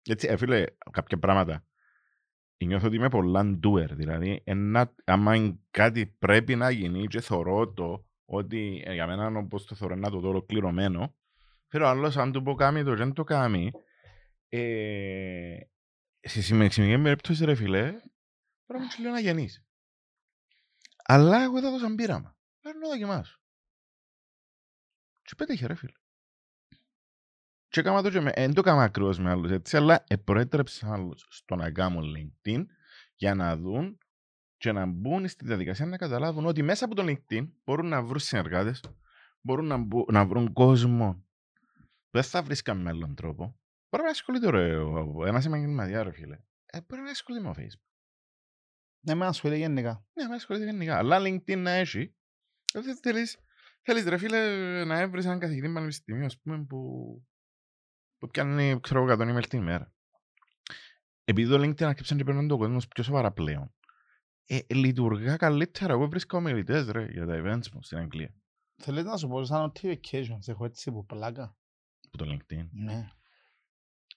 Έτσι, ε, φίλε, κάποια πράγματα. Νιώθω ότι είμαι πολλά doer, δηλαδή, ένα, άμα είναι κάτι πρέπει να γίνει και θωρώ το ότι ε, για μένα όπως το θωρώ να το δω ολοκληρωμένο, φίλε, ο άλλος αν του πω κάνει το δεν το κάνει, ε, σε σημερινή περίπτωση ρε φίλε, πρέπει να σου λέω να γεννήσει. Αλλά εγώ θα δώσω πείραμα. Πρέπει να δοκιμάσω. Και πέτυχε ρε φίλε. Και έκανα το και με, εν το έκανα ακριβώς με άλλους έτσι, αλλά επροέτρεψα άλλους στο να κάνω LinkedIn για να δουν και να μπουν στη διαδικασία να καταλάβουν ότι μέσα από το LinkedIn μπορούν να βρουν συνεργάτες, μπορούν να, μπου, να βρουν κόσμο που δεν θα βρίσκαν με άλλον τρόπο. Μπορεί να ασχολείται ρε, ένας επαγγελματία ρε φίλε. Ε, μπορεί να ασχολείται με το Facebook. Ναι, με ασχολείται γενικά. Ναι, με ασχολείται γενικά. Αλλά LinkedIn να έχει, δεν θέλεις, θέλεις ρε φίλε να έβρεις έναν καθηγητή πανεπιστημίου, ας πούμε, που, που πιάνει, ξέρω εγώ, 100 email την ημέρα. Επειδή το LinkedIn άρχισε και παίρνουν το κόσμο πιο σοβαρά πλέον, ε, λειτουργά καλύτερα. Εγώ βρίσκω ομιλητές ρε, για τα events μου στην Αγγλία. Θέλεις να σου πω σαν notifications, έχω έτσι που πλάκα. Από το LinkedIn. Ναι.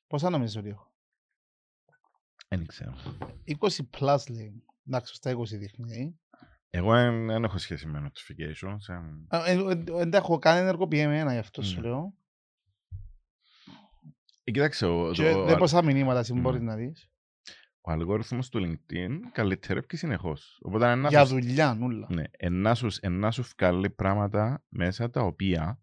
Πόσα νομίζεις ότι έχω; Δεν ξέρω. 20 plus λέει. Εντάξει, στα 20 δείχνει. ε. Εγώ δεν δεν έχω σχέση με notifications. εν- Α, ε, ε, ε, Δεν τα έχω καν ενεργοποιημένα γι' αυτό σου Ναι. λέω. Ε, Κοίταξε, ο, Και το, δεν ο, πόσα μηνύματα εσύ Μμ. μπορείς να δεις. ο αλγόριθμος του LinkedIn καλυτερεύει συνεχώς. Οπότε αν να Για σου- δουλειά, νουλα. Ναι, ενά σου, ενά σου βγάλει πράγματα μέσα τα οποία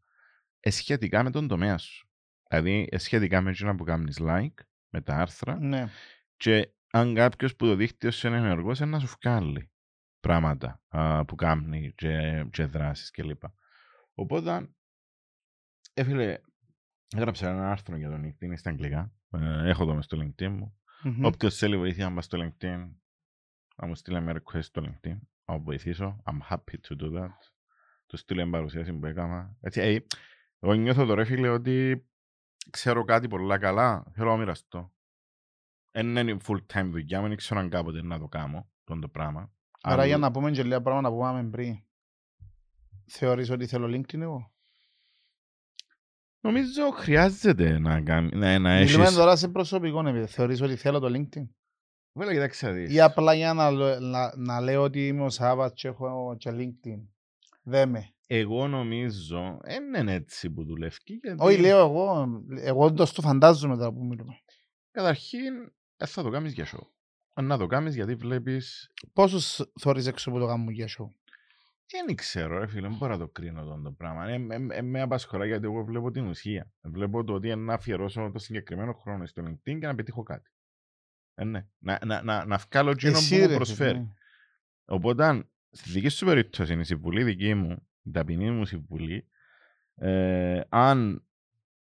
ε, σχετικά με τον τομέα σου. Δηλαδή, ε, σχετικά με εκείνα που κάνεις like, με τα άρθρα, Ναι. και αν κάποιος που το δίκτυο σου είναι ενεργός, είναι να σου βγάλει πράγματα α, που κάνει και, και δράσεις κλπ. Οπότε, έφυλε, έγραψα ένα άρθρο για το LinkedIn στα αγγλικά. Ε, έχω το μες στο LinkedIn μου. Μμμ. Όποιος θέλει βοήθεια να πάει στο LinkedIn, να μου στείλει με request στο LinkedIn. Να μου βοηθήσω. I'm happy to do that. Του στείλει μια παρουσίαση που έκανα. Έτσι, ε, εγώ νιώθω τώρα, φίλε, ότι ξέρω κάτι πολλά καλά. Θέλω να μοιραστώ. Δεν είναι full time δουλειά μου, δεν ξέρω αν κάποτε να το κάνω, τον το πράγμα. Άρα Αλλά- για να πούμε και λίγα πράγματα που είπαμε πριν. Θεωρείς ότι θέλω LinkedIn εγώ; Νομίζω χρειάζεται να, κάνει, να, να έχεις... Μιλούμε τώρα σε προσωπικό επίπεδο. Θεωρείς ότι θέλω το LinkedIn; Βέβαια, κοιτάξτε να δεις. Ή απλά για να, λέ- να, να λέω ότι είμαι ο Σάββας και έχω και LinkedIn; Δεν με. Εγώ νομίζω, δεν είναι έτσι που δουλεύει. γιατί- Όχι, λέω εγώ. Εγώ το στο φαντάζομαι τώρα που μιλούμε. Καταρχήν, ε, θα το κάνεις για show. Αν Να το κάνεις γιατί βλέπεις... Πόσους θωρείς έξω από το γάμο για show; Δεν ξέρω, ρε φίλε, δεν μπορώ να το κρίνω τον το πράγμα. Ε, ε, ε, με απασχολά γιατί εγώ βλέπω την ουσία. Βλέπω το ότι είναι να αφιερώσω το συγκεκριμένο χρόνο στο LinkedIn και να πετύχω κάτι. Ε, ναι. Να, να, να, να βγάλω εκείνο που Εσύ, μου ρε, ναι. προσφέρει. φίλε. Οπότε, αν στη δική σου περίπτωση είναι η συμβουλή δική μου, η ταπεινή μου συμβουλή, ε, αν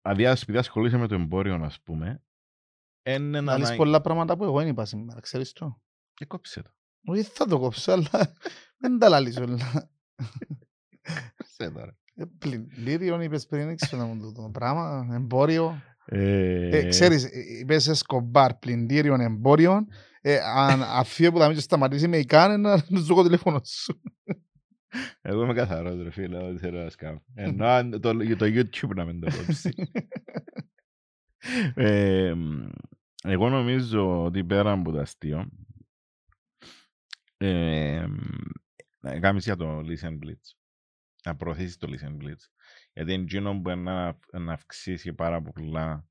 αδειάσει επειδή ασχολείσαι με το εμπόριο, ας πούμε, είναι να. Να λες να... πολλά πράγματα που εγώ δεν είπα σήμερα. Ξέρεις το; Ε, κόψε το. Όχι, θα το κόψω, αλλά δεν τα λαλείς όλα. Κόψε το, ρε. Ε, Πλυντήριο είπες πριν, δεν ξέρω να μου το, το πράγμα, εμπόριο. Ε, Ε, ξέρεις, ε, είπες εσκομπάρ, πλυντήριο, εμπόριο. Ε, αν αφήνω που θα μην σταματήσει με εικάνε, να τους δω το τηλέφωνο σου. Εγώ είμαι καθαρός ρε φίλε, ό,τι θέλω να σκάω. Ενώ αν το, το YouTube να μην το κόψει. [laughs] ε, μ, εγώ νομίζω ότι πέρα από το αστείο, ε, μ, να κάνεις για το Listen Blitz. Να προωθήσεις το Listen Blitz. Γιατί είναι εκείνο που είναι να, να αυξήσει πάρα πολλά,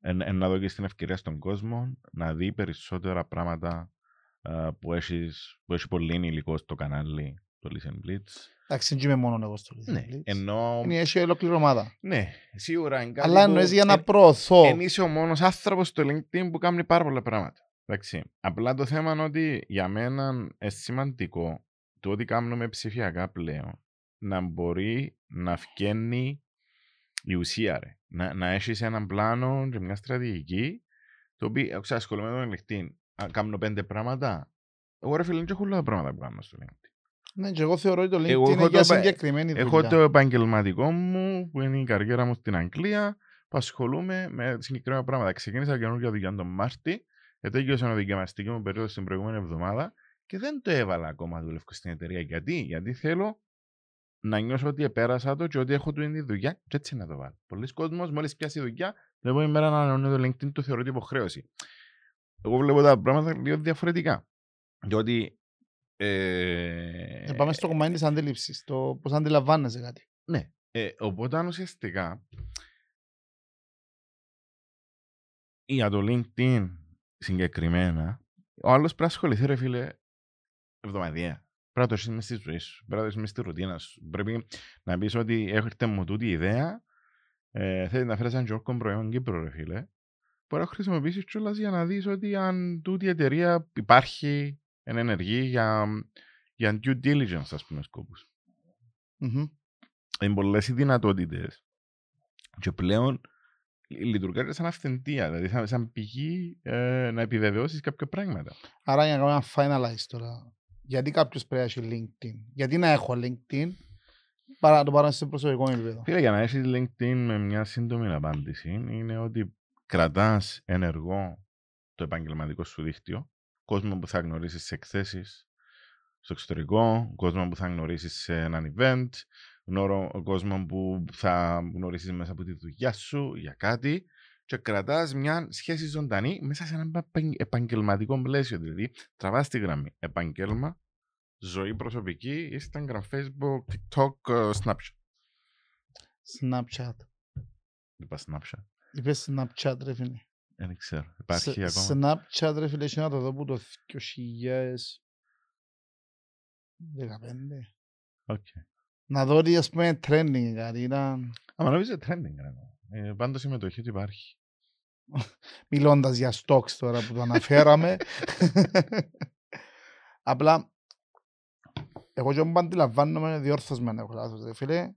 εν- εν να δώσει την ευκαιρία στον κόσμο να δει περισσότερα πράγματα α, που, έχεις, που έχει πολύ υλικό στο κανάλι το Listen Blitz. Εντάξει, δεν είμαι μόνο εγώ στο Ναι, Listen Blitz. ενώ. Είναι έχει ολόκληρη ομάδα. Ναι, σίγουρα είναι κάτι Αλλά που εννοείς για να εν- προωθώ. εν είσαι ο μόνος άνθρωπος στο LinkedIn που κάνει πάρα πολλά πράγματα. Εντάξει. Απλά το θέμα είναι ότι για μένα είναι σημαντικό το ότι κάνουμε ψηφιακά πλέον να μπορεί να βγαίνει η ουσία ρε. Να, να έχεις έναν πλάνο και μια στρατηγική το οποίο, ξέρω, ασχολούμαι με το LinkedIn. Α, Κάνω πέντε πράγματα. Εγώ ρε φίλε, δεν έχω όλα τα πράγματα που κάνω στο LinkedIn. Ναι, και εγώ θεωρώ ότι το Εγώ LinkedIn έχω είναι για το πα- συγκεκριμένη Έχω δουλειά. το επαγγελματικό μου, που είναι η καριέρα μου στην Αγγλία, που ασχολούμαι με συγκεκριμένα πράγματα. Ξεκίνησα καινούργια δουλειά τον Μάρτι, ετέγιωσα η δικαιωματική μου περίοδο την προηγούμενη εβδομάδα και δεν το έβαλα ακόμα δουλεύω στην εταιρεία. Γιατί, Γιατί θέλω να νιώσω ότι επέρασα το και ότι έχω του είναι η δουλειά και έτσι να το βάλω. Πολλοί κόσμος μόλις πιάσει δουλειά την επόμενη μέρα να ανανεώνει το LinkedIn το θεωρώ ότι υποχρέωση. Εγώ βλέπω τα πράγματα λίγο διαφορετικά. Διότι. Ε, Ε, πάμε στο κομμάτι της αντίληψης, το πώς αντιλαμβάνεσαι κάτι. Ναι. Ε, οπότε ουσιαστικά για το LinkedIn συγκεκριμένα, ο άλλος πρέπει να ασχοληθεί ρε φίλε εβδομαδιαία. Πρέπει να το έχεις μες στη ζωή σου, πρέπει να το έχεις μες στη ρουτίνα σου. Πρέπει να πεις ότι έρχεται μου τούτη η ιδέα, ε, θέλει να φέρεις ένα τζόρκο προϊόν Κύπρο ρε φίλε. Μπορεί να χρησιμοποιήσεις κιόλας για να δεις ότι αν τούτη η εταιρεία υπάρχει, είναι ενεργή για, για due diligence ας πούμε σκόπους Μμμ. είναι πολλές οι δυνατότητες και πλέον λειτουργεί σαν αυθεντία, δηλαδή σαν, σαν πηγή ε, να επιβεβαιώσεις κάποια πράγματα. Άρα για να κάνουμε ένα finalize τώρα. Γιατί κάποιος πρέπει να έχει LinkedIn; Γιατί να έχω LinkedIn; Παρά να το πάρω σε προσωπικό επίπεδο. Φίλε, για να έχεις LinkedIn με μια σύντομη απάντηση είναι ότι κρατάς ενεργό το επαγγελματικό σου δίκτυο, κόσμο που θα γνωρίσεις σε εκθέσεις στο εξωτερικό, κόσμο που θα γνωρίσεις σε έναν event, γνώρο, κόσμο που θα γνωρίσεις μέσα από τη δουλειά σου για κάτι και κρατάς μια σχέση ζωντανή μέσα σε ένα επαγγε- επαγγελματικό πλαίσιο. Δηλαδή, τραβάς τη γραμμή επαγγέλμα, ζωή προσωπική, Instagram, Facebook, TikTok, ε, Snapchat. Snapchat. Είπα Snapchat. Είπες Snapchat ρε φίλε. Δεν ξέρω. Υπάρχει Σε- ακόμα; Snapchat ρε φίλε, έχει να το δω που το 2015. Οκ. Να δω ότι ας πούμε trending κάτι ήταν Άμα νομίζω trending. ρε. Ε, πάντως συμμετοχή ότι υπάρχει. [laughs] μιλώντας για stocks τώρα που το αναφέραμε. [laughs] Απλά, εγώ και μου αντιλαμβάνομαι διόρθωσμένα έχω λάθος, ρε φίλε.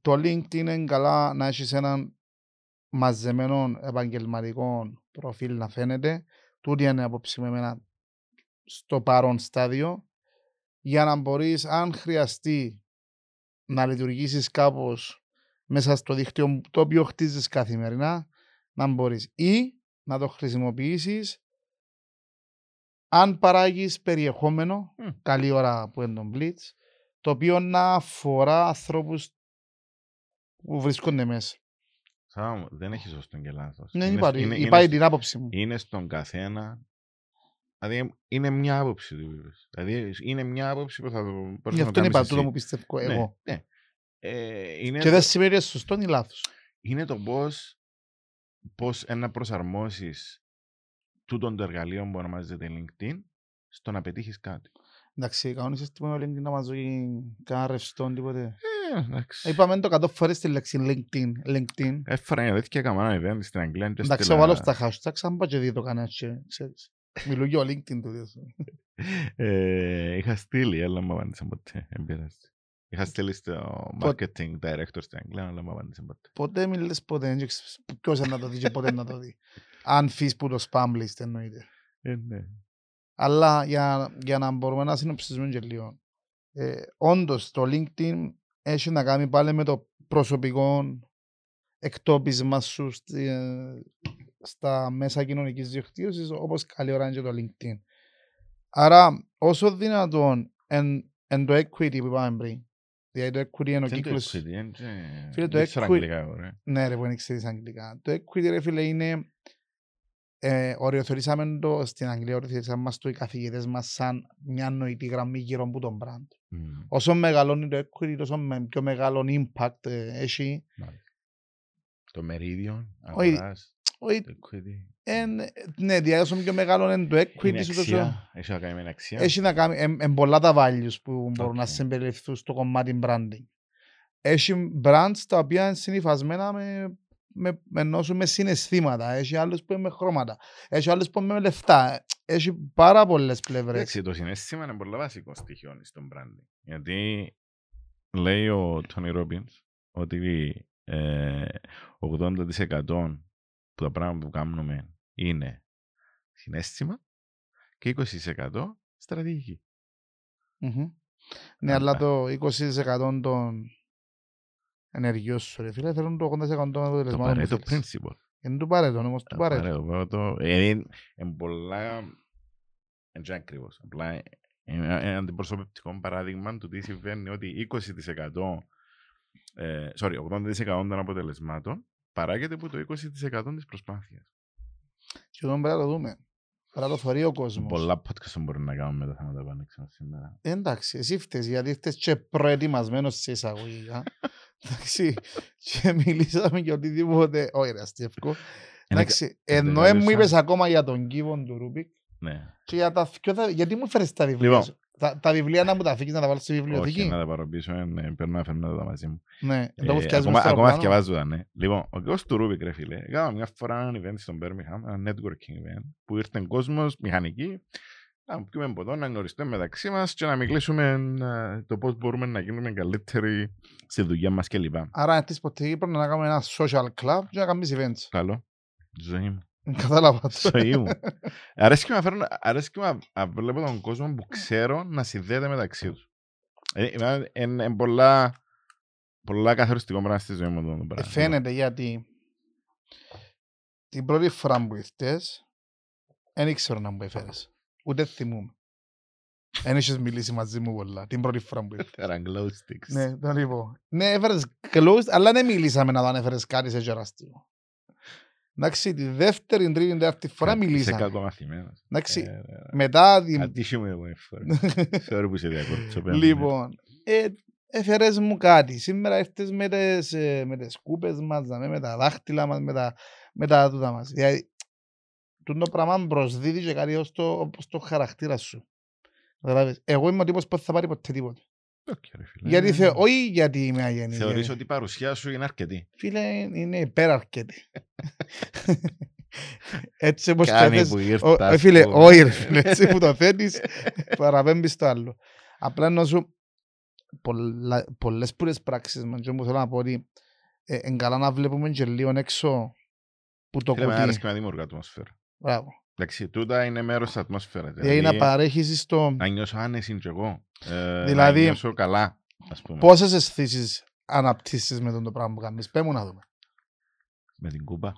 Το LinkedIn είναι καλά να έχεις έναν μαζεμένο επαγγελματικό προφίλ να φαίνεται. Τούτη είναι η άποψη με εμένα στο παρόν στάδιο. Για να μπορείς, αν χρειαστεί, να λειτουργήσεις κάπως μέσα στο δίκτυο το οποίο χτίζεις καθημερινά, να μπορείς ή να το χρησιμοποιήσεις αν παράγεις περιεχόμενο, Μμ. καλή ώρα που είναι το Blitz, το οποίο να αφορά ανθρώπους που βρίσκονται μέσα. Σάμ, δεν έχεις σωστό και λάθος. Ναι, Είναι- υπάρχει, είναι- υπάρχει είναι την άποψη μου. είναι στον καθένα. Δηλαδή είναι μια άποψη του είπες. Δηλαδή είναι μια άποψη που θα το μπορείς Γι' να αυτό κάνεις είπα εσύ. τούτο που πιστεύω Ναι, εγώ. ναι. Ε, είναι, Και δεν σημαίνει ότι είναι σωστό ή λάθος. είναι το πώς, πώς να προσαρμόσεις τούτον το εργαλείο που ονομάζεται LinkedIn στο να πετύχεις κάτι. Εντάξει, κανόνισες τίποτα με LinkedIn να μας δώσει κανένα ρευστό, τίποτε. Ε, εντάξει. Είπαμε το 100 φορές τη λέξη LinkedIn. LinkedIn. Έφερα μια τέτοια καμάνα event στην Αγγλία. και Εντάξει, έστειλα- εγώ βάλω στα hashtags, αν πάω και δει το κανένα, και, ξέρεις. Μιλώ για ο LinkedIn του δύο. Ε, είχα στείλει, αλλά μου απάντησαν ποτέ. Δεν πειράζει. Είχα στείλει στο marketing director στην Αγγλία, αλλά μου απάντησαν ποτέ. Ποτέ μιλές ποτέ, δεν ξέρεις ποιος είναι να το δει και πότε να το δει. Αν φύγεις που το spam list εννοείται. Ε, ναι. Αλλά για, για να μπορούμε να συνοψίσουμε και λίγο. Ε, όντως, το LinkedIn έχει να κάνει πάλι με το προσωπικό εκτόπισμα σου στη, ε, στα μέσα κοινωνικής δικτύωσης, όπως καλή ώρα είναι και το LinkedIn. Άρα, όσο δυνατόν εν, εν το equity που είπαμε πριν, δηλαδή το equity είναι ο Δεν το κύκλος... equity, δεν- δεν- Φίλε, το δεν ξέρω equity- αγγλικά εγώ, ρε. Ναι, ρε, που είναι ξέρεις αγγλικά. Το equity, ρε φίλε, είναι... Ε, οριοθετήσαμε το στην Αγγλία, οριοθετήσαμε μας το οι καθηγητές μας σαν μια νοητή γραμμή γύρω από τον brand. Μμμ. Όσο μεγαλώνει το equity, τόσο με πιο μεγάλο impact ε, έχει. Το μερίδιο, Όχι, αγοράς, Όχι, το equity. εν, ναι, δηλαδή όσο πιο μεγάλο είναι το Είναι equity, σου, τόσο αξία, έχει να κάνει με αξία. έχει να κάνει, εν, εν πολλά τα values που μπορούν να Οκ. συμπεριληφθούν στο κομμάτι branding. Έχει brands τα οποία είναι συνηθισμένα με, με, με, να σου, με συναισθήματα. Έχει άλλους που είναι με χρώματα. Έχει άλλους που είναι με λεφτά. Έχει πάρα πολλές πλευρές. Εντάξει, το συναίσθημα είναι πολύ βασικό στοιχείο στον branding. Γιατί λέει ο Τόνι Ρόμπινς ότι ε, 80% που τα πράγματα που κάνουμε είναι συνέστημα και 20% στρατηγική. Μμμ. Ναι, Αλλά- αλλά το 20% των ενεργειών σου, ρε φίλε, θέλουν το 80% των Το αποτελεσμάτων που Pareto θέλεις. Principle. Είναι του Pareto, όμως του Το Pareto. Pareto, το- ε, Είναι είναι πολλά... Δεν είναι ακριβώς. Απλά είναι ένα αντιπροσωπευτικό παράδειγμα του τι συμβαίνει ότι 20% ε, sorry, 80% των αποτελεσμάτων παράγεται από το 20% της προσπάθειας. Και εδώ πρέπει να το δούμε. Πρέπει να το θωρεί ο κόσμος. Πολλά podcast μπορεί να κάνουμε με τα θέματα που άνοιξαν σήμερα. Εντάξει, εσύ φταίς, γιατί φταίς και προετοιμασμένος σε εισαγωγικά. [laughs] Εντάξει, και μιλήσαμε για οτιδήποτε. Όχι ρε αστιεύκο. Εντάξει, ενώ δεν μου έλειψα. είπες ακόμα για τον κύβον του Ρούμπικ Ναι. και για τα δυο θα- γιατί μου φέρεις τα βιβλία Λοιπόν. Σου. Τα, τα βιβλία να μου τα αφήκεις να τα βάλεις στη Όχι, βιβλιοθήκη. να τα πάρω πίσω, ε, ναι, παίρνω να φέρνω τα μαζί μου. Ναι, Ε, το που φτιάζεις ακόμα μες στο ακόμα αεροπλάνο. θυκευάζω τα, ναι. Λοιπόν, ο κύριος του Ρούμπικ, ρε φίλε, έκανα μια φορά ένα event στον Birmingham, ένα networking event, που ήρθε κόσμος, μηχανικοί, να πιούμε ποτό, να γνωριστούμε μεταξύ μας και να μιλήσουμε ε, το πώς μπορούμε να γίνουμε καλύτεροι στη δουλειά μας κλπ. Άρα της ποτέ πρέπει να κάνουμε ένα social club και να κάνεις events. Καλό. Ζωή μου. Κατάλαβα το. Ζωή μου. [laughs] Αρέσκει με να φέρνω- αρέσκει με να- να βλέπω τον κόσμο που ξέρω να συνδέεται μεταξύ τους. Ε, εμένα Είναι είναι πολλά, πολλά καθοριστικό πράγμα στη ζωή μου αυτό το Ε, πράγμα. Φαίνεται γιατί την πρώτη φορά που ήρθες δεν ήξερα να μου έφερες. Ούτε θυμούμαι. Δεν είχες μιλήσει μαζί μου πολλά την πρώτη φορά που ήρθες. Era glow sticks. Ναι, τον είπα. Ναι, έφερες closed, αλλά δεν μιλήσαμε να τον έφερες κάτι σε γεραστικό. Εντάξει, τη δεύτερη, τρίτη, τέταρτη φορά Είσαι μιλήσαμε. κάτω μαθημένος. Εντάξει, Ε, ε, μετά την... Ατύχημα εγώ φορά. Ξέρω που σε διακόπτω. πέρα. Λοιπόν, ε, έφερες μου κάτι. Σήμερα ήρθες με τις, ε, με τις κούπες μας, δαμε, με τα δάχτυλα μας, με τα, με τα τούτα μας. Δηλαδή, το πράγμα προσδίδει και κάτι ως το, ως το χαρακτήρα σου. Καταλάβες. Εγώ είμαι ο τύπος που δεν θα πάρει ποτέ τίποτα. Οκ, ρε φίλε. Γιατί Ε, θε, όχι γιατί είμαι αγέννη. Θεωρείς γιατί- ότι η παρουσία σου είναι αρκετή. Φίλε, είναι υπεραρκέτη. Έτσι όπως το Κάνει θες. που Ο- ήρθα. ε, Φίλε, που- όχι ρε φίλε, έτσι που το θέλεις, παραπέμπεις στο άλλο. Απλά να σου, πολλά- πολλές πουρές πράξεις μας, και μου θέλω να πω ότι ε, εν καλά να βλέπουμε και λίγο έξω που το Φίλε, με αρέσει κουτί. και να δημιουργώ ατμόσφαιρα. Μπράβο. Εντάξει, τούτα είναι μέρος της ατμόσφαιρας. Δηλαδή να παρέχεις στο να νιώσω άνεση και εγώ. Ε, Δηλαδή- Να νιώσω καλά, ας πούμε. πόσες αισθήσεις αναπτύσσεις με τον το πράγμα που κάνεις; Πες μου να δούμε. Με την κούπα.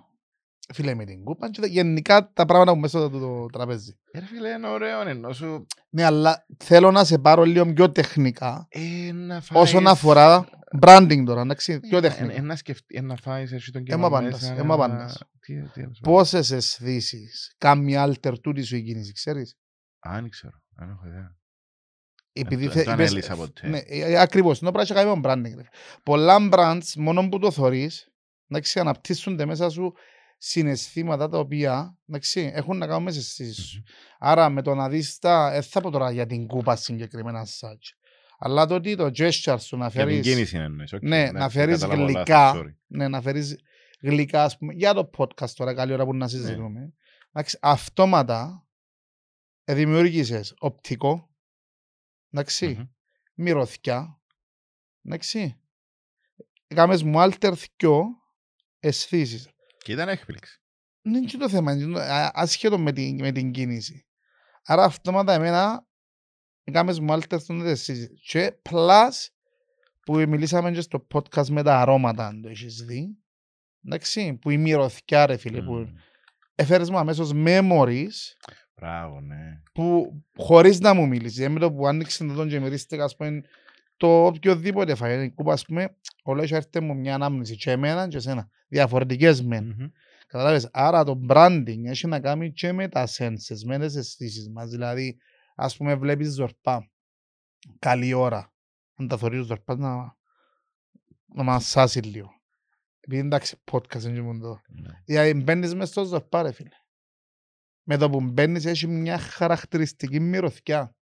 Φίλε, με την κούπα και τα- γενικά τα πράγματα που μέσα στο το τραπέζι. Ε, ρε φίλε, είναι ωραίο, ενώ σου... Ναι, αλλά θέλω να σε πάρω λίγο πιο τεχνικά Ε, να φάεις... όσον αφορά branding τώρα, εντάξει, πιο Ε, τεχνικά. ε, να σκεφτεί, ε, να φάεις εσύ τον Έμα καιρό απαντάς, μέσα, έμα να- απαντάς. Τι, τι, τι, Πόσες αισθήσεις κάνει alter τούτη σου η κίνηση, ξέρεις; Α, δεν ξέρω, δεν έχω ιδέα. Επειδή το- θε- το είπες- ανάλυσα ποτέ. Ναι, ε, ε, ακριβώς, το πράγμα κάνει με branding. ρε. Πολλά brands, μόνο που το θωρείς, εντάξει, αναπτύσσονται μέσα σου συναισθήματα τα οποία εντάξει, έχουν να κάνουν με τις αισθήσεις σου. Άρα με το να δεις τα, δεν θα πω τώρα για την κούπα συγκεκριμένα such, αλλά το ότι το gesture σου να Για την φέρεις, κίνηση εννοείς, οκ, Ναι, εντάξει, να φέρεις κατάλαβα γλυκά. λάθος, sorry. ναι, να φέρεις γλυκά, ας πούμε, για το podcast τώρα, καλή ώρα που να συζητούμε. Εντάξει, αυτόματα ε, δημιούργησες οπτικό, εντάξει, Μμμ. μυρωθιά, εντάξει. Κάμες μου alter θκιο αισθήσεις. Και ήταν έκπληξη. Δεν είναι και το θέμα, είναι το- α- ασχέτω με την, με την κίνηση. Άρα αυτόματα εμένα κάμες μου alter στον αισθήσεις. Και plus που μιλήσαμε και στο podcast με τα αρώματα, αν το έχεις δει. Εντάξει, που η μυρωθιά ρε φίλε, που Μμμ. έφερες μου αμέσως memories Μπράβο, ναι. που χωρίς να μου μιλήσεις, ε, με το που άνοιξε το τον και μυρίστηκα, ας πούμε, το οποιοδήποτε φάει, η κούπα, ας πούμε, όλα είχε έρθει μου μια ανάμνηση και εμένα και εσένα, διαφορετικές μεν. Μμμ. Καταλάβες, άρα το branding έχει να κάνει και με τα senses, με τις αισθήσεις μας, δηλαδή, ας πούμε, βλέπεις ζορπά, καλή ώρα, αν τα θωρείς ζορπάς να, να μασάσεις λίγο. Επειδή εντάξει, podcast είναι και μόνο το. Ναι. Δηλαδή μπαίνεις μες στο ζορπά ρε φίλε. Με το που μπαίνεις έχει μια χαρακτηριστική μυρωθιά.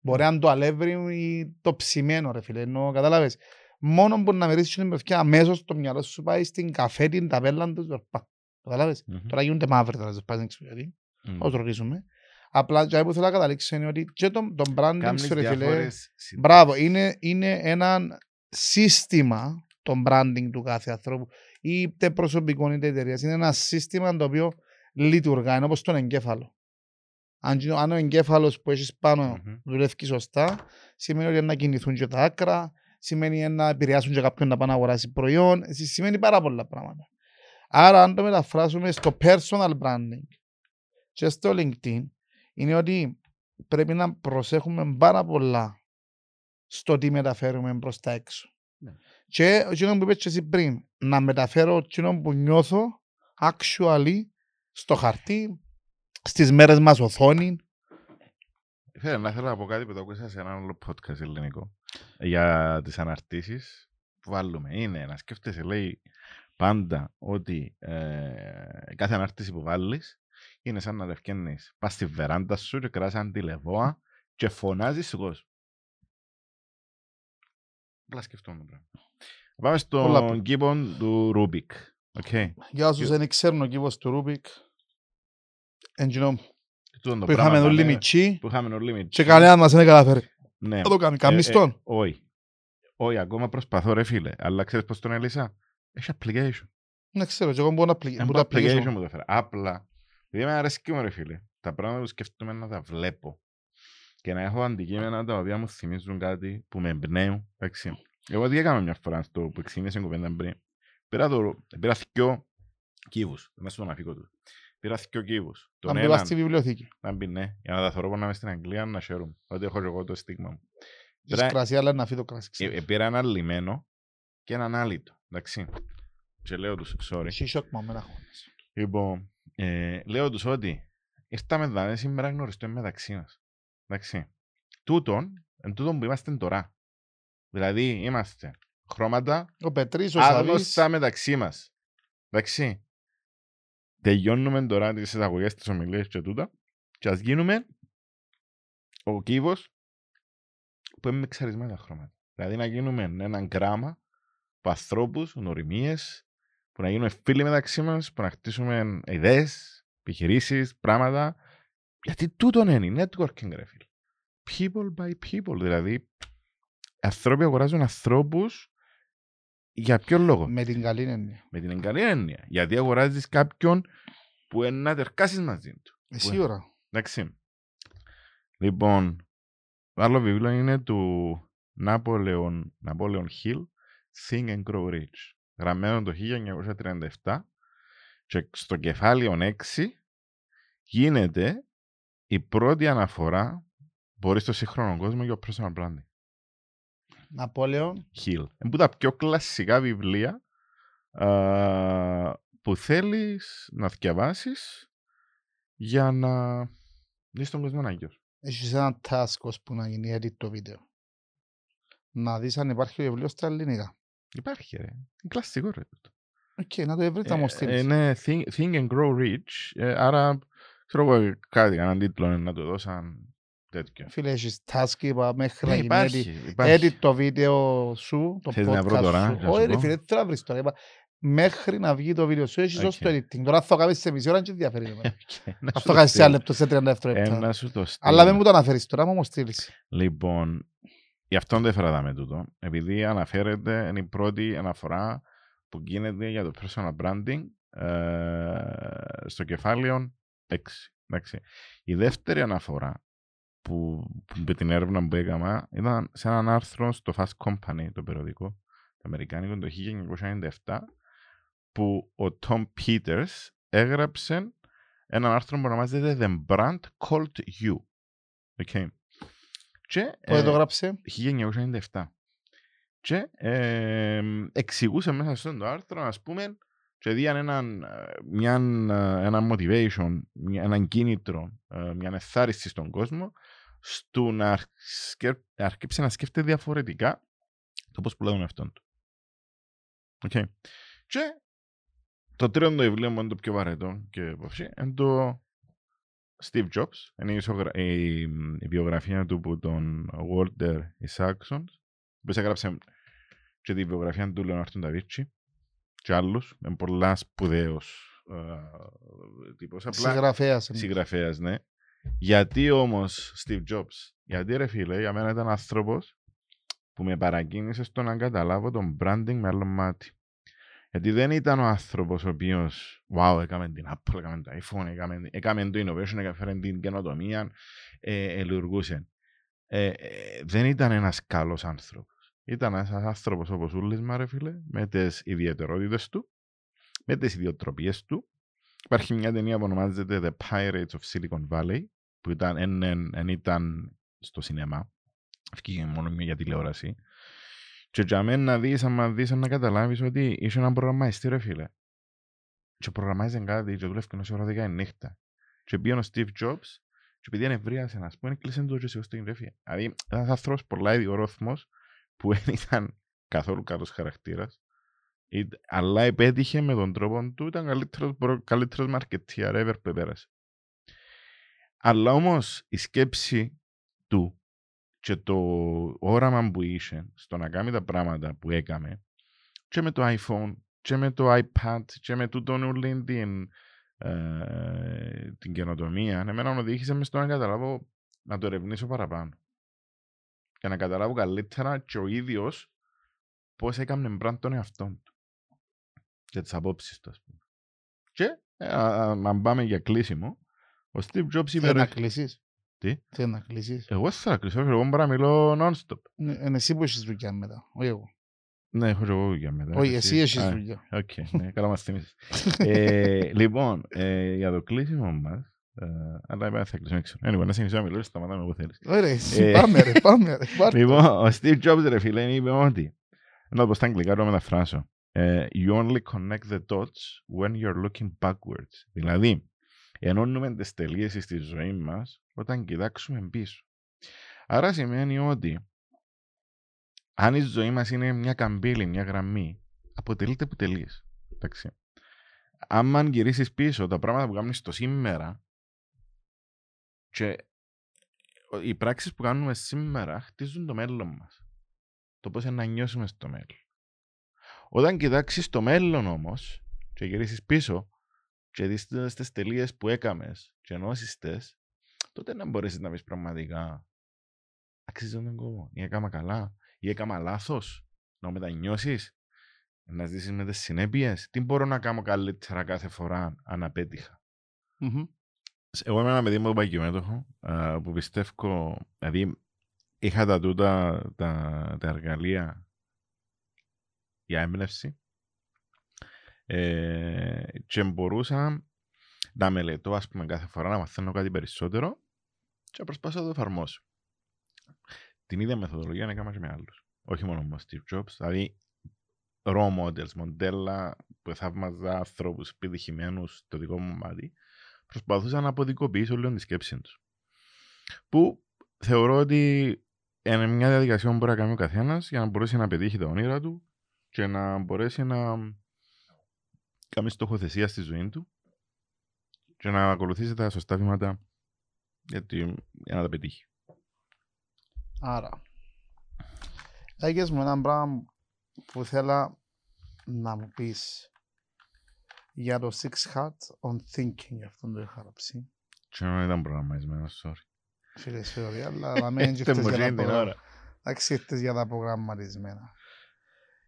Μπορεί να είναι το αλεύρι ή το ψημένο ρε φίλε. Ενώ κατάλαβες. Μόνο που να μυρίσεις την μυρωθιά αμέσως το μυαλό σου πάει στην καφέ την ταβέλα του ζορπά. Κατάλαβες. Μμμ. Τώρα γίνονται μαύροι τώρα ζορπά, δεν ξέρω γιατί. Μμμ. Ως ρωτήσουμε. Απλά και που θέλω να καταλήξω είναι ότι και το, το branding Κάνεις σου ρε φίλε. διάφορες Μπράβο, συντάξεις. είναι, είναι ένα σύστημα το branding του κάθε ανθρώπου είτε προσωπικών είτε εταιρείας. Είναι ένα σύστημα το οποίο λειτουργά, είναι όπως τον εγκέφαλο. Αν, και- αν ο εγκέφαλος που έχεις πάνω Μμμ. δουλεύει σωστά, σημαίνει ότι να κινηθούν και τα άκρα, σημαίνει να επηρεάσουν και κάποιον να πάει να αγοράσει προϊόν, σι- σημαίνει πάρα πολλά πράγματα. Άρα αν το μεταφράσουμε στο personal branding και στο LinkedIn, είναι ότι πρέπει να προσέχουμε πάρα πολλά στο τι μεταφέρουμε προς τα έξω. Ναι. Και εκείνο που είπες και εσύ πριν, να μεταφέρω εκείνο που νιώθω actually στο χαρτί, στις μέρες μας οθόνη. Φίλε, να θέλω να πω κάτι που το ακούσα σε ένα άλλο podcast ελληνικό για τις αναρτήσεις που βάλουμε. Είναι να σκέφτεσαι, λέει, πάντα ότι ε, κάθε ανάρτηση που βάλεις είναι σαν να φκαίνεις. Πας στη βεράντα σου και κρατάς ένα τηλεβόα και φωνάζεις στον κόσμο. Απλά σκεφτόμουν το πράγμα. Πάμε Πολλά στον προ- κύβο του Ρούμπικ. Okay. Για όσους Yo- δεν ξέρουν ο κύβος του Ρούμπικ, εκείνο Τούτο το που είχαμε πράγμα όλοι ήταν, ε, μητσί Που είχαμε όλοι μητσί. και κανένας μας δεν καταφέρει. Ναι. Να το κάνει, Ε, καμίς ε, τον. Όχι. Όχι, ακόμα προσπαθώ ρε φίλε. Αλλά ξέρεις πώς τον έλυσα; Έχει application. Δεν ξέρω, και εγώ μπορώ να Ένα appli- μπορώ να application application. μου το έφερα. Απλά. Επειδή με αρέσκει μου ρε φίλε. Τα πράγματα που σκέφτομαι να τα βλέπω. Και να έχω αντικείμενα τα οποία μου θυμίζουν κάτι που με εμπνέουν. Εντάξει. Εγώ τι έκανα μια φορά στο που ξεκίνησε η κουβέντα πριν. Πήρα, το, πήρα δυο κύβους. Μέσα στον αφήκο του. Πήρα δυο κύβους. Να Τον μπει πας έναν, στη βιβλιοθήκη. να μπει ναι, για να τα θωρώ να είμαι στην Αγγλία να χαίρομαι. Ότι έχω και εγώ το στίγμα μου. Της Πήρα- κρασί, αλλά να φύγει το κρασί. Ε, ξέρεις. ε, πήρα ένα λιμένο και έναν άλυτο. Εντάξει. Και λέω τους, sorry. Έχει σοκ μα μέρα χώρες. Λοιπόν, ε, λέω τους ότι ήρθαμε εδώ σήμερα να γνωριστούμε μεταξύ μας. Εντάξει. Τούτον, εν τούτον που είμαστε τώρα. Δηλαδή, είμαστε χρώματα Ο Πετρής, ο Σαβής, άγνωστα μεταξύ μας. Εντάξει. Τελειώνουμε τώρα τις εισαγωγές, τις ομιλίες και τούτα και ας γίνουμε ο κύβος που είναι μεξαρισμένα χρώματα. Δηλαδή να γίνουμε έναν γράμμα από ανθρώπους, γνωριμίες, που να γίνουμε φίλοι μεταξύ μας, που να χτίσουμε ιδέες, επιχειρήσεις, πράγματα. Γιατί τούτον είναι networking, ρε φίλε. People by people, δηλαδή ανθρώποι αγοράζουν ανθρώπους για ποιο λόγο. με την καλή έννοια. Με την καλή έννοια. Γιατί αγοράζεις κάποιον που είναι να τερκάσεις μαζί του. Ε, Σίγουρα. Εντάξει. Λοιπόν, το άλλο βιβλίο είναι του Napoleon, Napoleon Hill, Think and Grow Rich. Γραμμένο το 1937 και στο κεφάλαιο 6 γίνεται η πρώτη αναφορά μπορεί στο σύγχρονο κόσμο για το personal branding. Napoleon, Hill. Είναι που τα πιο κλασικά βιβλία α, που θέλεις να διαβάσεις για να δεις τον κόσμο Άγιος. έχεις ένα task ώσπου να γίνει edit το βίντεο. Να δεις αν υπάρχει βιβλίος στα ελληνικά. Υπάρχει ρε. Είναι κλασικό ρε. τούτο. Οκ, να το βρεις να μου Ε, στείλεις. Είναι think, think and grow rich. ε, άρα, ξέρω εγώ κάτι, έναν τίτλο είναι να το δώσαν τέτοιο. Φίλε, έχεις task είπα μέχρι να Ναι, γίνει υπάρχει, edit. υπάρχει. Edit το βίντεο σου, το Θες να βρω podcast τώρα, σου. να σου Όχι ρε πω; φίλε, δεν θέλω να βρεις τώρα. Είπα, μέχρι να βγει το βίντεο σου, έχεις Οκ. ως το editing. Τώρα θα το κάνεις σε μισή ώρα και ενδιαφέρει. εμένα. [laughs] Να σου Αυτό το κάνεις σε στείλω. ένα λεπτό, σε 30 Ε, δευτερόλεπτα. να σου το Αλλά στείλω. δεν μου το αναφέρεις τώρα, μου μου στείλεις. Λοιπόν, γι' αυτό δεν έφερα με τούτο. Επειδή αναφέρεται, είναι η πρώτη αναφορά που γίνεται για το personal branding ε, στο κεφάλαιο 6. Εντάξει. Η δεύτερη αναφορά που, που με την έρευνα που έκανα ήταν σε έναν άρθρο στο Fast Company, το περιοδικό, το Αμερικάνικο, το 1997, που ο Tom Peters έγραψε ένα άρθρο που ονομάζεται The Brand Called You. Okay. Και, Πότε το ε, γράψε; 1997. Και ε, εξηγούσε μέσα στο το άρθρο, ας πούμε, και δίαν έναν, ε, μια, ε, ένα motivation, μια, έναν κίνητρο, ε, μια εθάριστη στον κόσμο, στο να αρσκε- αρκέψει να σκέφτεται διαφορετικά το πώς πουλάει τον εαυτόν του. Okay. Και το τρίτο βιβλίο μου είναι το πιο βαρετό και υπόψη, είναι το Steve Jobs. Είναι η, ισογρα- η, η βιογραφία του που τον Walter Isaacson, που έγραψε και τη βιογραφία του Λεωνάρτου Νταβίτσι και άλλους, με πολλά σπουδαίος ε, τύπος. Απλά Συγγραφέας. συγγραφέας, ναι. Γιατί όμως Steve Jobs, γιατί ρε φίλε, για μένα ήταν άνθρωπος που με παρακίνησε στο να καταλάβω τον branding με άλλο μάτι. Γιατί δεν ήταν ο άνθρωπος ο οποίος, wow, έκαμε την Apple, έκαμε το iPhone, έκαμε, έκαμε το innovation, έκαμε την καινοτομία, ε, ε, λειτουργούσε. Ε, ε, δεν ήταν ένας καλός άνθρωπος. Ήταν ένας άνθρωπος όπως ούλης μα ρε φίλε, με τις ιδιαιτερότητες του, με τις ιδιοτροπίες του. Υπάρχει μια ταινία που ονομάζεται The Pirates of Silicon Valley, που ήταν, εν, εν, εν ήταν στο σινεμά. Βγήκε μόνο μια για τηλεόραση. Και για μένα να δεις, άμα δεις, να καταλάβεις ότι είσαι ένα προγραμμαϊστή ρε φίλε. Και προγραμμάζε κάτι και δουλεύει ενός ώρας δέκα η νύχτα. Και πήγαινε ο Steve Jobs και επειδή ανεβρίασε ένας που κλείσε το και σιγώς την γραφή. Δηλαδή ένας άνθρωπος πολλά ιδιορόθμος που [laughs] δεν ήταν καθόλου καλός χαρακτήρας Είτε- αλλά επέτυχε με τον τρόπο του, ήταν καλύτερος, προ- καλύτερος marketeer ever που επέρασε. Αλλά όμως η σκέψη του και το όραμα που είχε στο να κάνει τα πράγματα που έκαμε και με το iPhone και με το iPad και με τούτον όλη την, ε, την καινοτομία εμένα με οδήγησε μες στο να καταλάβω να το ερευνήσω παραπάνω και να καταλάβω καλύτερα και ο ίδιος πώς έκανε brand τον εαυτόν του και τις απόψεις του ας πούμε. Και ε, α- α- αν πάμε για κλείσιμο ο Steve Jobs είπε Θέλει να ρε, κλείσεις. Τι; Θέλει να κλείσεις. εγώ θα κλείσω, εγώ μπορώ να μιλώ non-stop. Ναι, Είναι εσύ που έχεις δουλειά μετά. Όχι εγώ. Ναι, έχω και εγώ δουλειά μετά. Όχι, εσύ έχεις Α, δουλειά. Οκ, ναι, καλά μας θυμίσεις. ε, λοιπόν, ε, για το κλείσιμο μας, ε, αλλά είπα, θα κλείσουμε έξω. Anyway, να συνεχίσω να μιλώ, σταματάμε όπου θέλεις. Ωραία, εσύ Ε, πάμε ρε, πάμε ρε. [laughs] πάρ' το. Λοιπόν, ο Steve Jobs, ρε φίλε, είπε ότι, να το πω στα αγγλικά, το μεταφράσω. Ε, you only connect the dots when you're looking backwards. Δηλαδή, ενώνουμε τις τελείες στη ζωή μας όταν κοιτάξουμε πίσω. Άρα σημαίνει ότι αν η ζωή μας είναι μια καμπύλη, μια γραμμή, αποτελείται από τελείες. Εντάξει. Άμα γυρίσεις πίσω τα πράγματα που κάνεις στο σήμερα και οι πράξεις που κάνουμε σήμερα χτίζουν το μέλλον μας. Το πώς να νιώσουμε στο μέλλον. Όταν κοιτάξεις το μέλλον όμως και γυρίσεις πίσω και δεις τις τις τελείες που έκαμες και ενώσεις τες, τότε να μπορέσεις να πεις πραγματικά αξίζει τον κόπο. Ή έκαμα καλά, ή έκαμα λάθος. Να μετανιώσεις, να ζήσεις με τις συνέπειες. Τι μπορώ να κάνω καλύτερα κάθε φορά αν απέτυχα. Μμμ. Εγώ είμαι ένα παιδί μου παγιομέτωχο που πιστεύω, δηλαδή είχα τα τούτα τα, τα εργαλεία για έμπνευση ε, και μπορούσα να μελετώ ας πούμε κάθε φορά να μαθαίνω κάτι περισσότερο και να προσπαθήσω να το εφαρμόσω. Την ίδια μεθοδολογία έκανα και με άλλους. Όχι μόνο με Steve Jobs, δηλαδή role models, μοντέλα που θαύμαζα ανθρώπους επιτυχημένους στο δικό μου μάτι προσπαθούσα να αποδικοποιήσω λίγο τη σκέψη τους. Που θεωρώ ότι είναι μια διαδικασία που μπορεί να κάνει ο καθένας για να μπορέσει να πετύχει τα όνειρα του και να μπορέσει να κάνει στοχοθεσία στη ζωή του και να ακολουθήσει τα σωστά βήματα γιατί, για να τα πετύχει. Άρα, έγες μου ένα πράγμα που θέλω να μου πεις για το Six Hats on Thinking, αυτό το είχα γράψει. Και δεν ήταν προγραμματισμένος, sorry. Φίλε, sorry, αλλά [laughs] να μην Ήρθε μου για εκείνη τα την προγραμμα- ώρα. Εντάξει, ήρθες για τα προγραμματισμένα.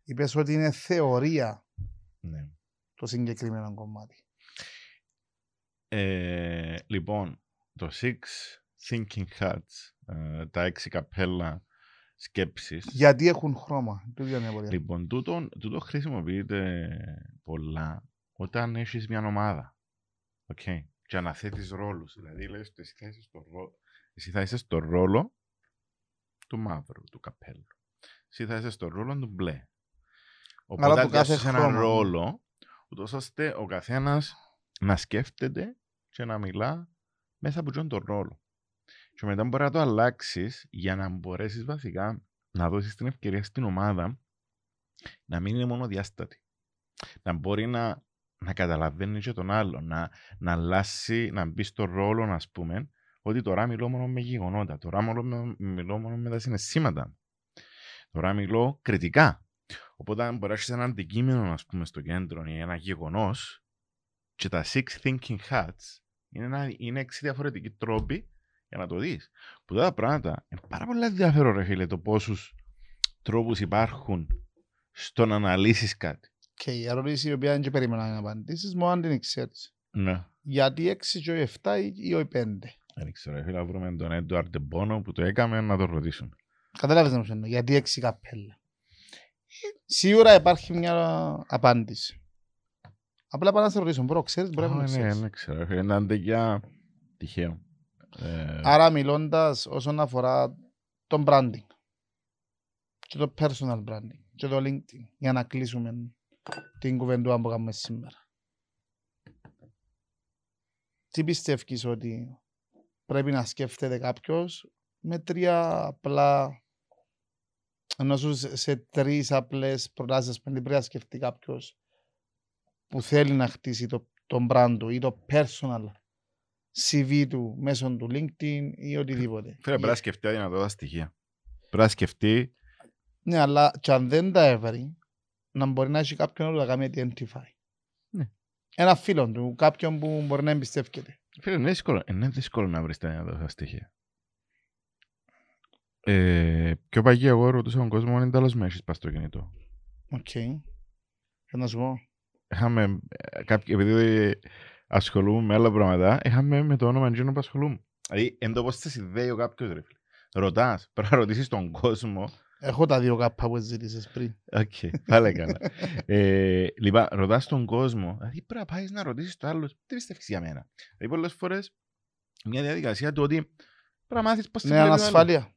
Είπες ότι είναι θεωρία Ναι. το συγκεκριμένο κομμάτι. Ε, λοιπόν, το Six Thinking Hats, ε, τα έξι καπέλα σκέψης, Γιατί έχουν χρώμα. Τούτη είναι η απορία. Λοιπόν, τούτο, τούτο χρησιμοποιείται πολλά όταν έχεις μια ομάδα. Οκ. Και αναθέτεις ρόλους. Δηλαδή, λες, εσύ θα είσαι στο, ρόλο, εσύ θα είσαι στο ρόλο του μαύρου, του καπέλου. Εσύ θα είσαι στο ρόλο του μπλε. Άρα Οπότε το κάθε αδειάζεις έναν χρώμα. ρόλο, ούτως ώστε ο καθένας να σκέφτεται και να μιλά μέσα από αυτόν τον ρόλο. Και μετά μπορεί να το αλλάξεις για να μπορέσεις βασικά να δώσεις την ευκαιρία στην ομάδα να μην είναι μόνο διάστατη. Να μπορεί να, να καταλαβαίνεις και τον άλλο, να, να αλλάσει, να μπει στο ρόλο, α πούμε, ότι τώρα μιλώ μόνο με γεγονότα, τώρα μιλώ, με- μιλώ μόνο με τα συναισθήματα. Τώρα μιλώ κριτικά. Οπότε αν μπορεί να έχεις ένα αντικείμενο, ας πούμε, στο κέντρο ή ένα γεγονός και τα six thinking hats είναι, ένα, είναι έξι διαφορετικοί τρόποι για να το δεις. Που τα πράγματα είναι πάρα πολύ ενδιαφέρον, ρε φίλε, το πόσους τρόπους υπάρχουν στο να αναλύσεις κάτι. Και η ερώτηση η οποία δεν και περίμενα να απαντήσεις, μόνο αν την ξέρεις. Ναι. Γιατί 6 και ο 7 ή- ή ο 5. Δεν ξέρω, ρε φίλε, να βρούμε τον Έντουαρντ Ντεμπόνο που το έκαμε να το ρωτήσουν. Κατάλαβες να μου εννοώ. Γιατί 6 καπέλα. Σίγουρα υπάρχει μια απάντηση. Απλά πάω να σε ρωτήσω. Μπορώ, ξέρεις, μπορεί να Α, μην ναι, ξέρεις. δεν ξέρω, ρε φίλε, είναι αντεγιά τυχαίο. Ε, Άρα μιλώντας όσον αφορά τον branding. Και και το personal branding και το LinkedIn για να κλείσουμε την κουβεντούα που κάνουμε σήμερα. Τι πιστεύεις ότι πρέπει να σκέφτεται κάποιος με τρία απλά ενώ σου σε- σε τρεις απλές προτάσεις πέντε πρέπει να σκεφτεί κάποιος που θέλει να χτίσει το, τον brand του ή το personal CV του μέσω του LinkedIn ή οτιδήποτε. Φίλε, πρέπει να σκεφτεί αδυνατό τα στοιχεία. Πρέπει να σκεφτεί Ναι, αλλά και αν δεν τα έβρει, να μπορεί να έχει κάποιον να τα κάνει identify. Ναι. Ένα φίλο του, κάποιον που μπορεί να εμπιστεύεται. Φίλε, είναι δύσκολο, είναι δύσκολο να βρεις τα δυνατά τα στοιχεία. Ε, πιο παγί εγώ ρωτούσα τον κόσμο αν είναι τέλος με έχεις πας στο κινητό. Οκ. Θα να σου πω. Είχαμε, ε, κάποιοι, επειδή ασχολούμαι με άλλα πράγματα, είχαμε με το όνομα εκείνο που ασχολούμαι. Δηλαδή, εν το πώς σε συνδέει ο κάποιος ρε φίλε. Ρωτάς, πρέπει να ρωτήσεις τον κόσμο. Έχω τα δύο κάπα που ζήτησες πριν. Οκ, πάλι καλά. ε, λοιπόν, ρωτάς τον κόσμο, δηλαδή πρέπει να πάεις να ρωτήσεις το άλλο, τι πιστεύεις για μένα; Δηλαδή, πολλές φορές, μια διαδικασία του ότι πρέπει να μάθεις πώς σε Ναι, βλέπει ο άλλος. ανασφάλεια.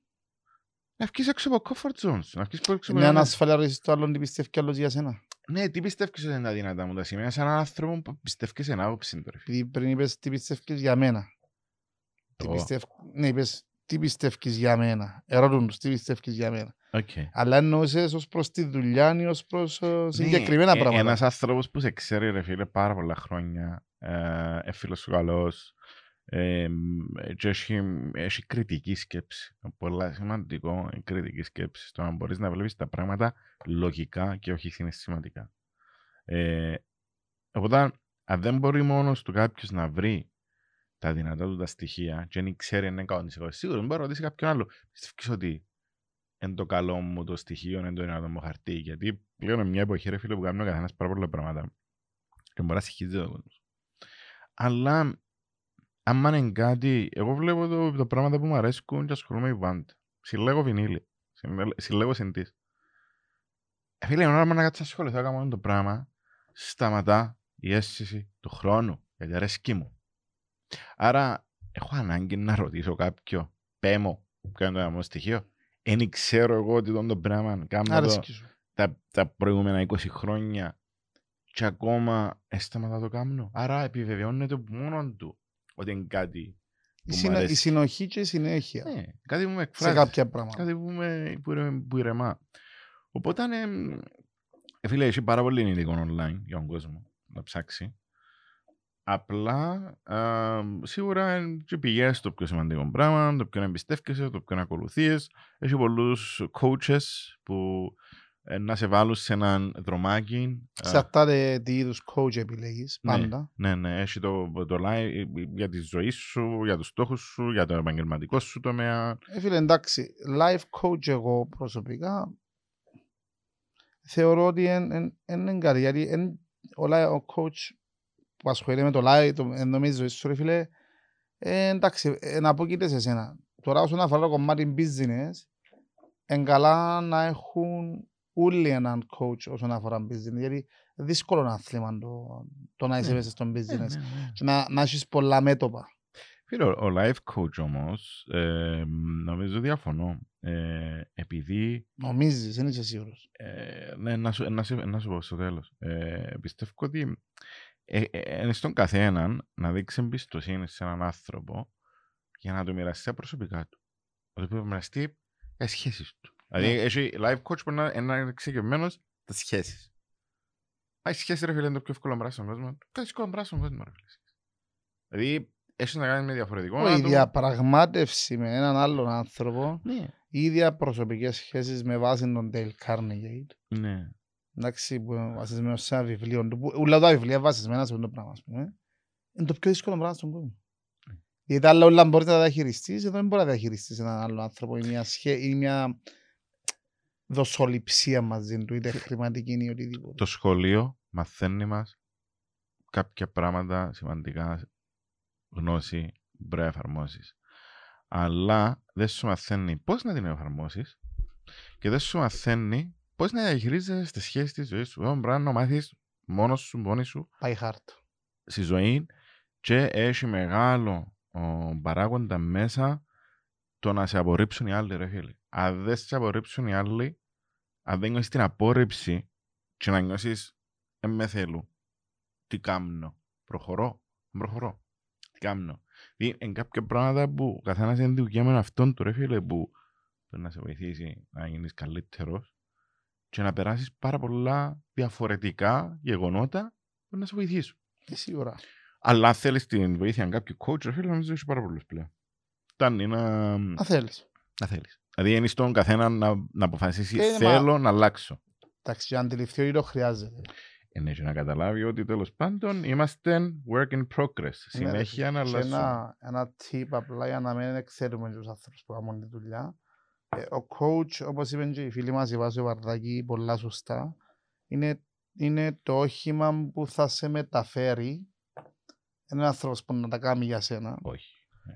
Να βγεις έξω από comfort zones. Να βγεις έξω από Ναι, ένα- ανασφάλεια ρωτήσεις το άλλον τι πιστεύει κι άλλος για σένα. Ναι, τι πιστεύεις ότι είναι τα δυνατά μου τα σημεία σε έναν άνθρωπο που πιστεύει σε ένα άποψη τώρα. φίλε. Επειδή πριν είπες τι πιστεύεις για μένα. Τι Ω. πιστεύ... Ναι, είπες τι πιστεύεις για μένα. Ερώτουν τους τι πιστεύεις για μένα. Οκ. Αλλά εννοούσες ως προς τη δουλειά ή ως προς ε, συγκεκριμένα Ναι, ε, πράγματα. Ένας άνθρωπος που σε ξέρει ρε φίλε πάρα πολλά χρόνια, ε, ε, φίλος σου καλός, ε, μ, και έχει, έχει κριτική σκέψη. Πολλά σημαντικό η κριτική σκέψη. Στο να μπορείς να βλέπεις τα πράγματα λογικά και όχι συναισθηματικά. Ε, οπότε, αν δεν μπορεί μόνος του κάποιος να βρει τα δυνατά του τα στοιχεία και δεν ξέρει αν είναι καλό σίγουρα δεν μπορεί να ρωτήσει κάποιον άλλο. Πιστεύεις ότι είναι το καλό μου το στοιχείο, είναι το δυνατό μου χαρτί. Γιατί πλέον είναι μια εποχή, ρε φίλε, που κάνουμε ο καθένας πάρα πολλά πράγματα. Και μπορεί να συγχύζει το κόσμος. Αλλά, άμα είναι κάτι, εγώ βλέπω το, το πράγματα που μου αρέσκουν και ασχολούμαι με band. Συλλέγω βινίλι. Συλλέ- Συλλέγω συντής. Ε, φίλε, ενώ άμα να κάτσεις να ασχοληθώ να κάνω αυτό το πράγμα, σταματά η αίσθηση του χρόνου, γιατί αρέσκει μου. Άρα, έχω ανάγκη να ρωτήσω κάποιο, πέμω, ποιο είναι το δικό μου στοιχείο. Εν ξέρω εγώ ότι τον το πράγμα κάνω το, Άρεσκει σου. τα, τα προηγούμενα 20 χρόνια και ακόμα έσταματα να το κάνω. Άρα επιβεβαιώνεται από μόνον του ότι είναι κάτι Η, που μου συνο- η αρέσει. συνοχή και η συνέχεια Ναι, κάτι που με σε εκφράζει. κάποια πράγματα. Κάτι που, με, που, ηρε- που ηρεμά. Οπότε, ναι, ε, φίλε, έχει πάρα πολύ υλικό online για τον κόσμο να ψάξει. Απλά, α, σίγουρα είναι και πηγές το πιο σημαντικό πράγμα, το πιο εμπιστεύκεσαι, το πιο ακολουθείς. Έχει πολλούς coaches που ε, να σε βάλουν σε έναν δρομάκι. α, Εξαρτάται τι είδους coach επιλέγεις Ναι. πάντα. ναι, ναι, έχει το, το live για τη ζωή σου, για τους στόχους σου, για το επαγγελματικό σου τομέα. Ε, φίλε, εντάξει, life coach εγώ προσωπικά θεωρώ ότι δεν είναι κάτι, γιατί εν- ο, li- ο coach που ασχολείται με το live, το ενδομή ζωή σου, ρε φίλε, ε, εντάξει, ε, να πω κοίτα σε εσένα. Τώρα όσον αφορά το κομμάτι business, είναι καλά να έχουν όλοι έναν coach όσον αφορά business, γιατί δύσκολο είναι άθλημα το, το να είσαι Ναι. μέσα στο Ναι, business ναι, ναι. και να, να έχεις πολλά μέτωπα. Φίλε, ο ο life coach όμως, ε, νομίζω διαφωνώ. Ε, επειδή, Νομίζεις, δεν είσαι σίγουρος. ε, ναι, να σου, να, σου, να σου πω στο τέλος, ε, πιστεύω ότι ε, ε, είναι στον καθέναν να δείξει εμπιστοσύνη σε έναν άνθρωπο για να το μοιραστεί τα προσωπικά του. Ότι πρέπει να μοιραστεί τα σχέσεις του. Δηλαδή, Ναι. έχει life coach που είναι να είναι εξοικειωμένος τα σχέσεις. Μα η σχέση, ρε φίλε, είναι το πιο εύκολο πράγμα στον κόσμο. Το πιο εύκολο πράγμα στον κόσμο, ρε φίλε. Δηλαδή, έχεις να κάνεις με διαφορετικό Όχι, η άτομο. διαπραγμάτευση με έναν άλλον άνθρωπο, Ναι, οι ίδια προσωπικές σχέσεις με βάση τον Dale Carnegie, ναι. Εντάξει, που είναι βασισμένος σε ένα βιβλίο του, που όλα τα βιβλία βασισμένα σε αυτό το πράγμα, ας πούμε, είναι το πιο δύσκολο πράγμα στον κόσμο. Ναι. Γιατί τα άλλα όλα μπορείς να τα διαχειριστείς, εδώ δεν μπορεί να τα διαχειριστείς έναν άλλο άνθρωπο ή μια, σχέ, ή μια δοσοληψία μαζί του, είτε χρηματική ή οτιδήποτε. Το σχολείο μαθαίνει μας κάποια πράγματα σημαντικά γνώση μπορεί να εφαρμόσεις. Αλλά δεν σου μαθαίνει πώς να την εφαρμόσεις και δεν σου μαθαίνει πώς να διαχειρίζεσαι τις σχέσεις της ζωής σου. Αυτό πρέπει να μάθεις μόνος σου, μόνη σου, Πάει hard. στη ζωή και έχει μεγάλο ο, παράγοντα μέσα το να σε απορρίψουν οι άλλοι, ρε φίλε. Αν δεν σε απορρίψουν οι άλλοι, αν δεν νιώσεις την απόρριψη και να νιώσεις «εν με θέλουν», τι κάνω, προχωρώ, δεν προχωρώ, τι κάνω. Δηλαδή, εν κάποια πράγματα που ο καθένας είναι με αυτόν του ρε φίλε που πρέπει να σε βοηθήσει να γίνεις καλύτερος και να περάσεις πάρα πολλά διαφορετικά γεγονότα που να σε βοηθήσουν. Ε, σίγουρα. Αλλά αν θέλεις την βοήθεια κάποιου coach, ρε φίλε, νομίζω έχεις πάρα πολλούς πλέον. Φτάνει να... Αν θέλεις. Να θέλεις. Δηλαδή είναι στον καθένα να, να αποφασίσει Ε, μα- θέλω να αλλάξω. Εντάξει, για να αντιληφθεί ότι το χρειάζεται. Είναι και να καταλάβει ότι τέλος πάντων είμαστε work in progress. Ναι, Συνέχεια να Και αλλάξουμε. ένα, ένα tip απλά για να μην ξέρουμε τους άνθρωπους που κάνουν τη δουλειά. Ε, ο coach, όπως είπε και η φίλη μας η Βάσο Βαρδάκη, πολλά σωστά, είναι, είναι το όχημα που θα σε μεταφέρει. Είναι άνθρωπος που να τα κάνει για σένα. Όχι.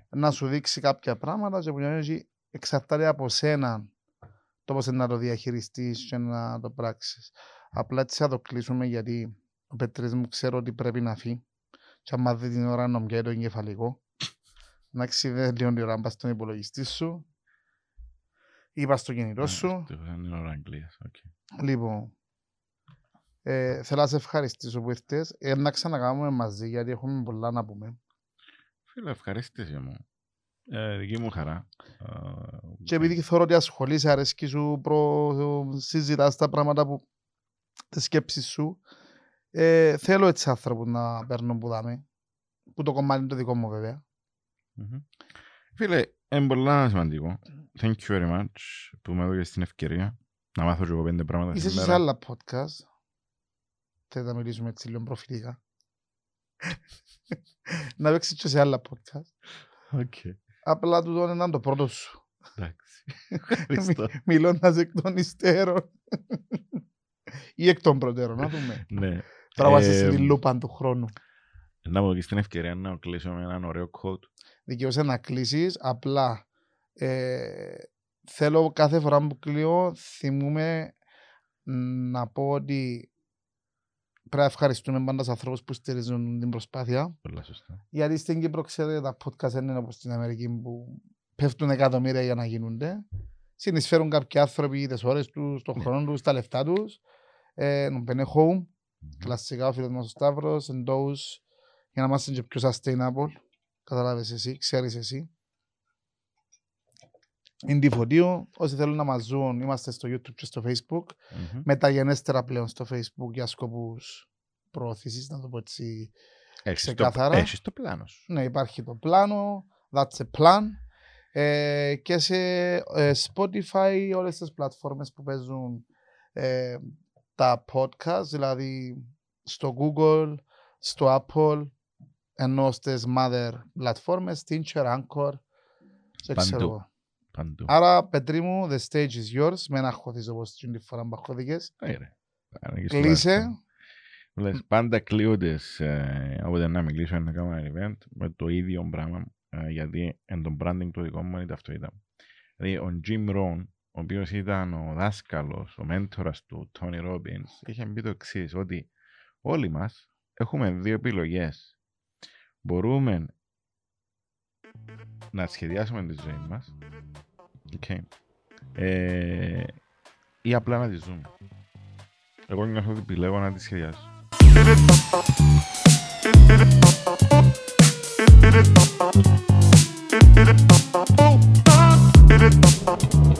να σου δείξει κάποια πράγματα και που νιώθεις εξαρτάται από σένα το πώς να το διαχειριστείς και να το πράξεις. Απλά έτσι θα το κλείσουμε γιατί ο Πετρής μου ξέρω ότι πρέπει να φύγει και άμα δει την ώρα να μου πιάει το εγκεφαλικό εντάξει δεν λιώνει η ώρα να πας στον υπολογιστή σου ή πας στο κινητό σου Αυτό είναι ώρα Αγγλίας. οκ. Λοιπόν, ε, θέλω να σε ευχαριστήσω που ήρθες. Ε, να ξανακάνουμε μαζί γιατί έχουμε πολλά να πούμε. Φίλε, ευχαρίστηση μου. Ε, δική μου χαρά. Ε, Και επειδή θεωρώ ότι ασχολείσαι, αρέσκει σου, προ... συζητάς τα πράγματα που τις σκέψεις σου, ε, θέλω έτσι άνθρωπους να παίρνω που δάμε. Που το κομμάτι είναι το δικό μου βέβαια. μμμ. Φίλε, είναι πολλά σημαντικό. Thank you very much που με έδωκες την ευκαιρία να μάθω και εγώ πέντε πράγματα Είσαι και σε σήμερα. άλλα podcast. Θέλω να μιλήσουμε έτσι λίγο προφιλικά. να παίξεις και σε άλλα podcast. Οκ, Απλά τούτο είναι το πρώτο σου. εντάξει. [laughs] Ευχαριστώ. Μιλώντας εκ των υστέρων. Ή εκ των προτέρων, να δούμε. Ναι. Τώρα βάζεις Ε, στη λούπα του χρόνου. Να μου δώσεις την ευκαιρία να κλείσω με έναν ωραίο quote. Δικαιούσαι να κλείσεις. Απλά ε, θέλω κάθε φορά που κλείω θυμούμε να πω ότι πρέπει να ευχαριστούμε πάντα τους ανθρώπους που στηρίζουν την προσπάθεια. Πολλά σωστά. Γιατί στην Κύπρο, ξέρετε, τα podcast δεν είναι όπως στην Αμερική που πέφτουν εκατομμύρια για να γίνονται. Συνεισφέρουν κάποιοι άνθρωποι τις ώρες τους, τον χρόνο τους, τα λεφτά τους. Ε, να μπαίνουν home, Μμμ. κλασικά ο φίλος μας ο Σταύρος, εντός, για να είμαστε και πιο sustainable. Καταλάβες εσύ, ξέρεις εσύ. Είναι φωτίο, όσοι θέλουν να μας ζουν, είμαστε στο YouTube και στο Facebook. Μμμ. Μεταγενέστερα πλέον στο Facebook για σκοπούς προωθήσεις, να το πω έτσι. Έχεις το- ξεκάθαρα. Έχεις το πλάνο σου. Ναι, υπάρχει το πλάνο, that's a plan. Ε, και σε ε, Spotify, όλες τις πλατφόρμες που παίζουν ε, τα podcast, δηλαδή στο Google, στο Apple, ενώ στις mother πλατφόρμες, Tincher, Anchor, δεν Παντού. ξέρω εγώ. Παντού. Άρα, Πετρί μου, the stage is yours. Με να χωθείς όπως την φορά που χωθήκες. Ε, ρε. Άρα και στο Κλείσε. λάθος. Λες, πάντα κλείω τις, ε, όποτε να μιλήσω να κάνω ένα event με το ίδιο πράγμα ε, γιατί εν το branding το δικό μου είναι η ταυτότητα. Δηλαδή ο Jim Rohn, ο οποίος ήταν ο δάσκαλος, ο μέντορας του Tony Robbins, είχε πει το εξής ότι όλοι μας έχουμε δύο επιλογές. Μπορούμε να σχεδιάσουμε τη ζωή μας okay. ε, ή απλά να τη ζούμε. Εγώ νιώθω ότι επιλέγω να τη σχεδιάσω. Boom.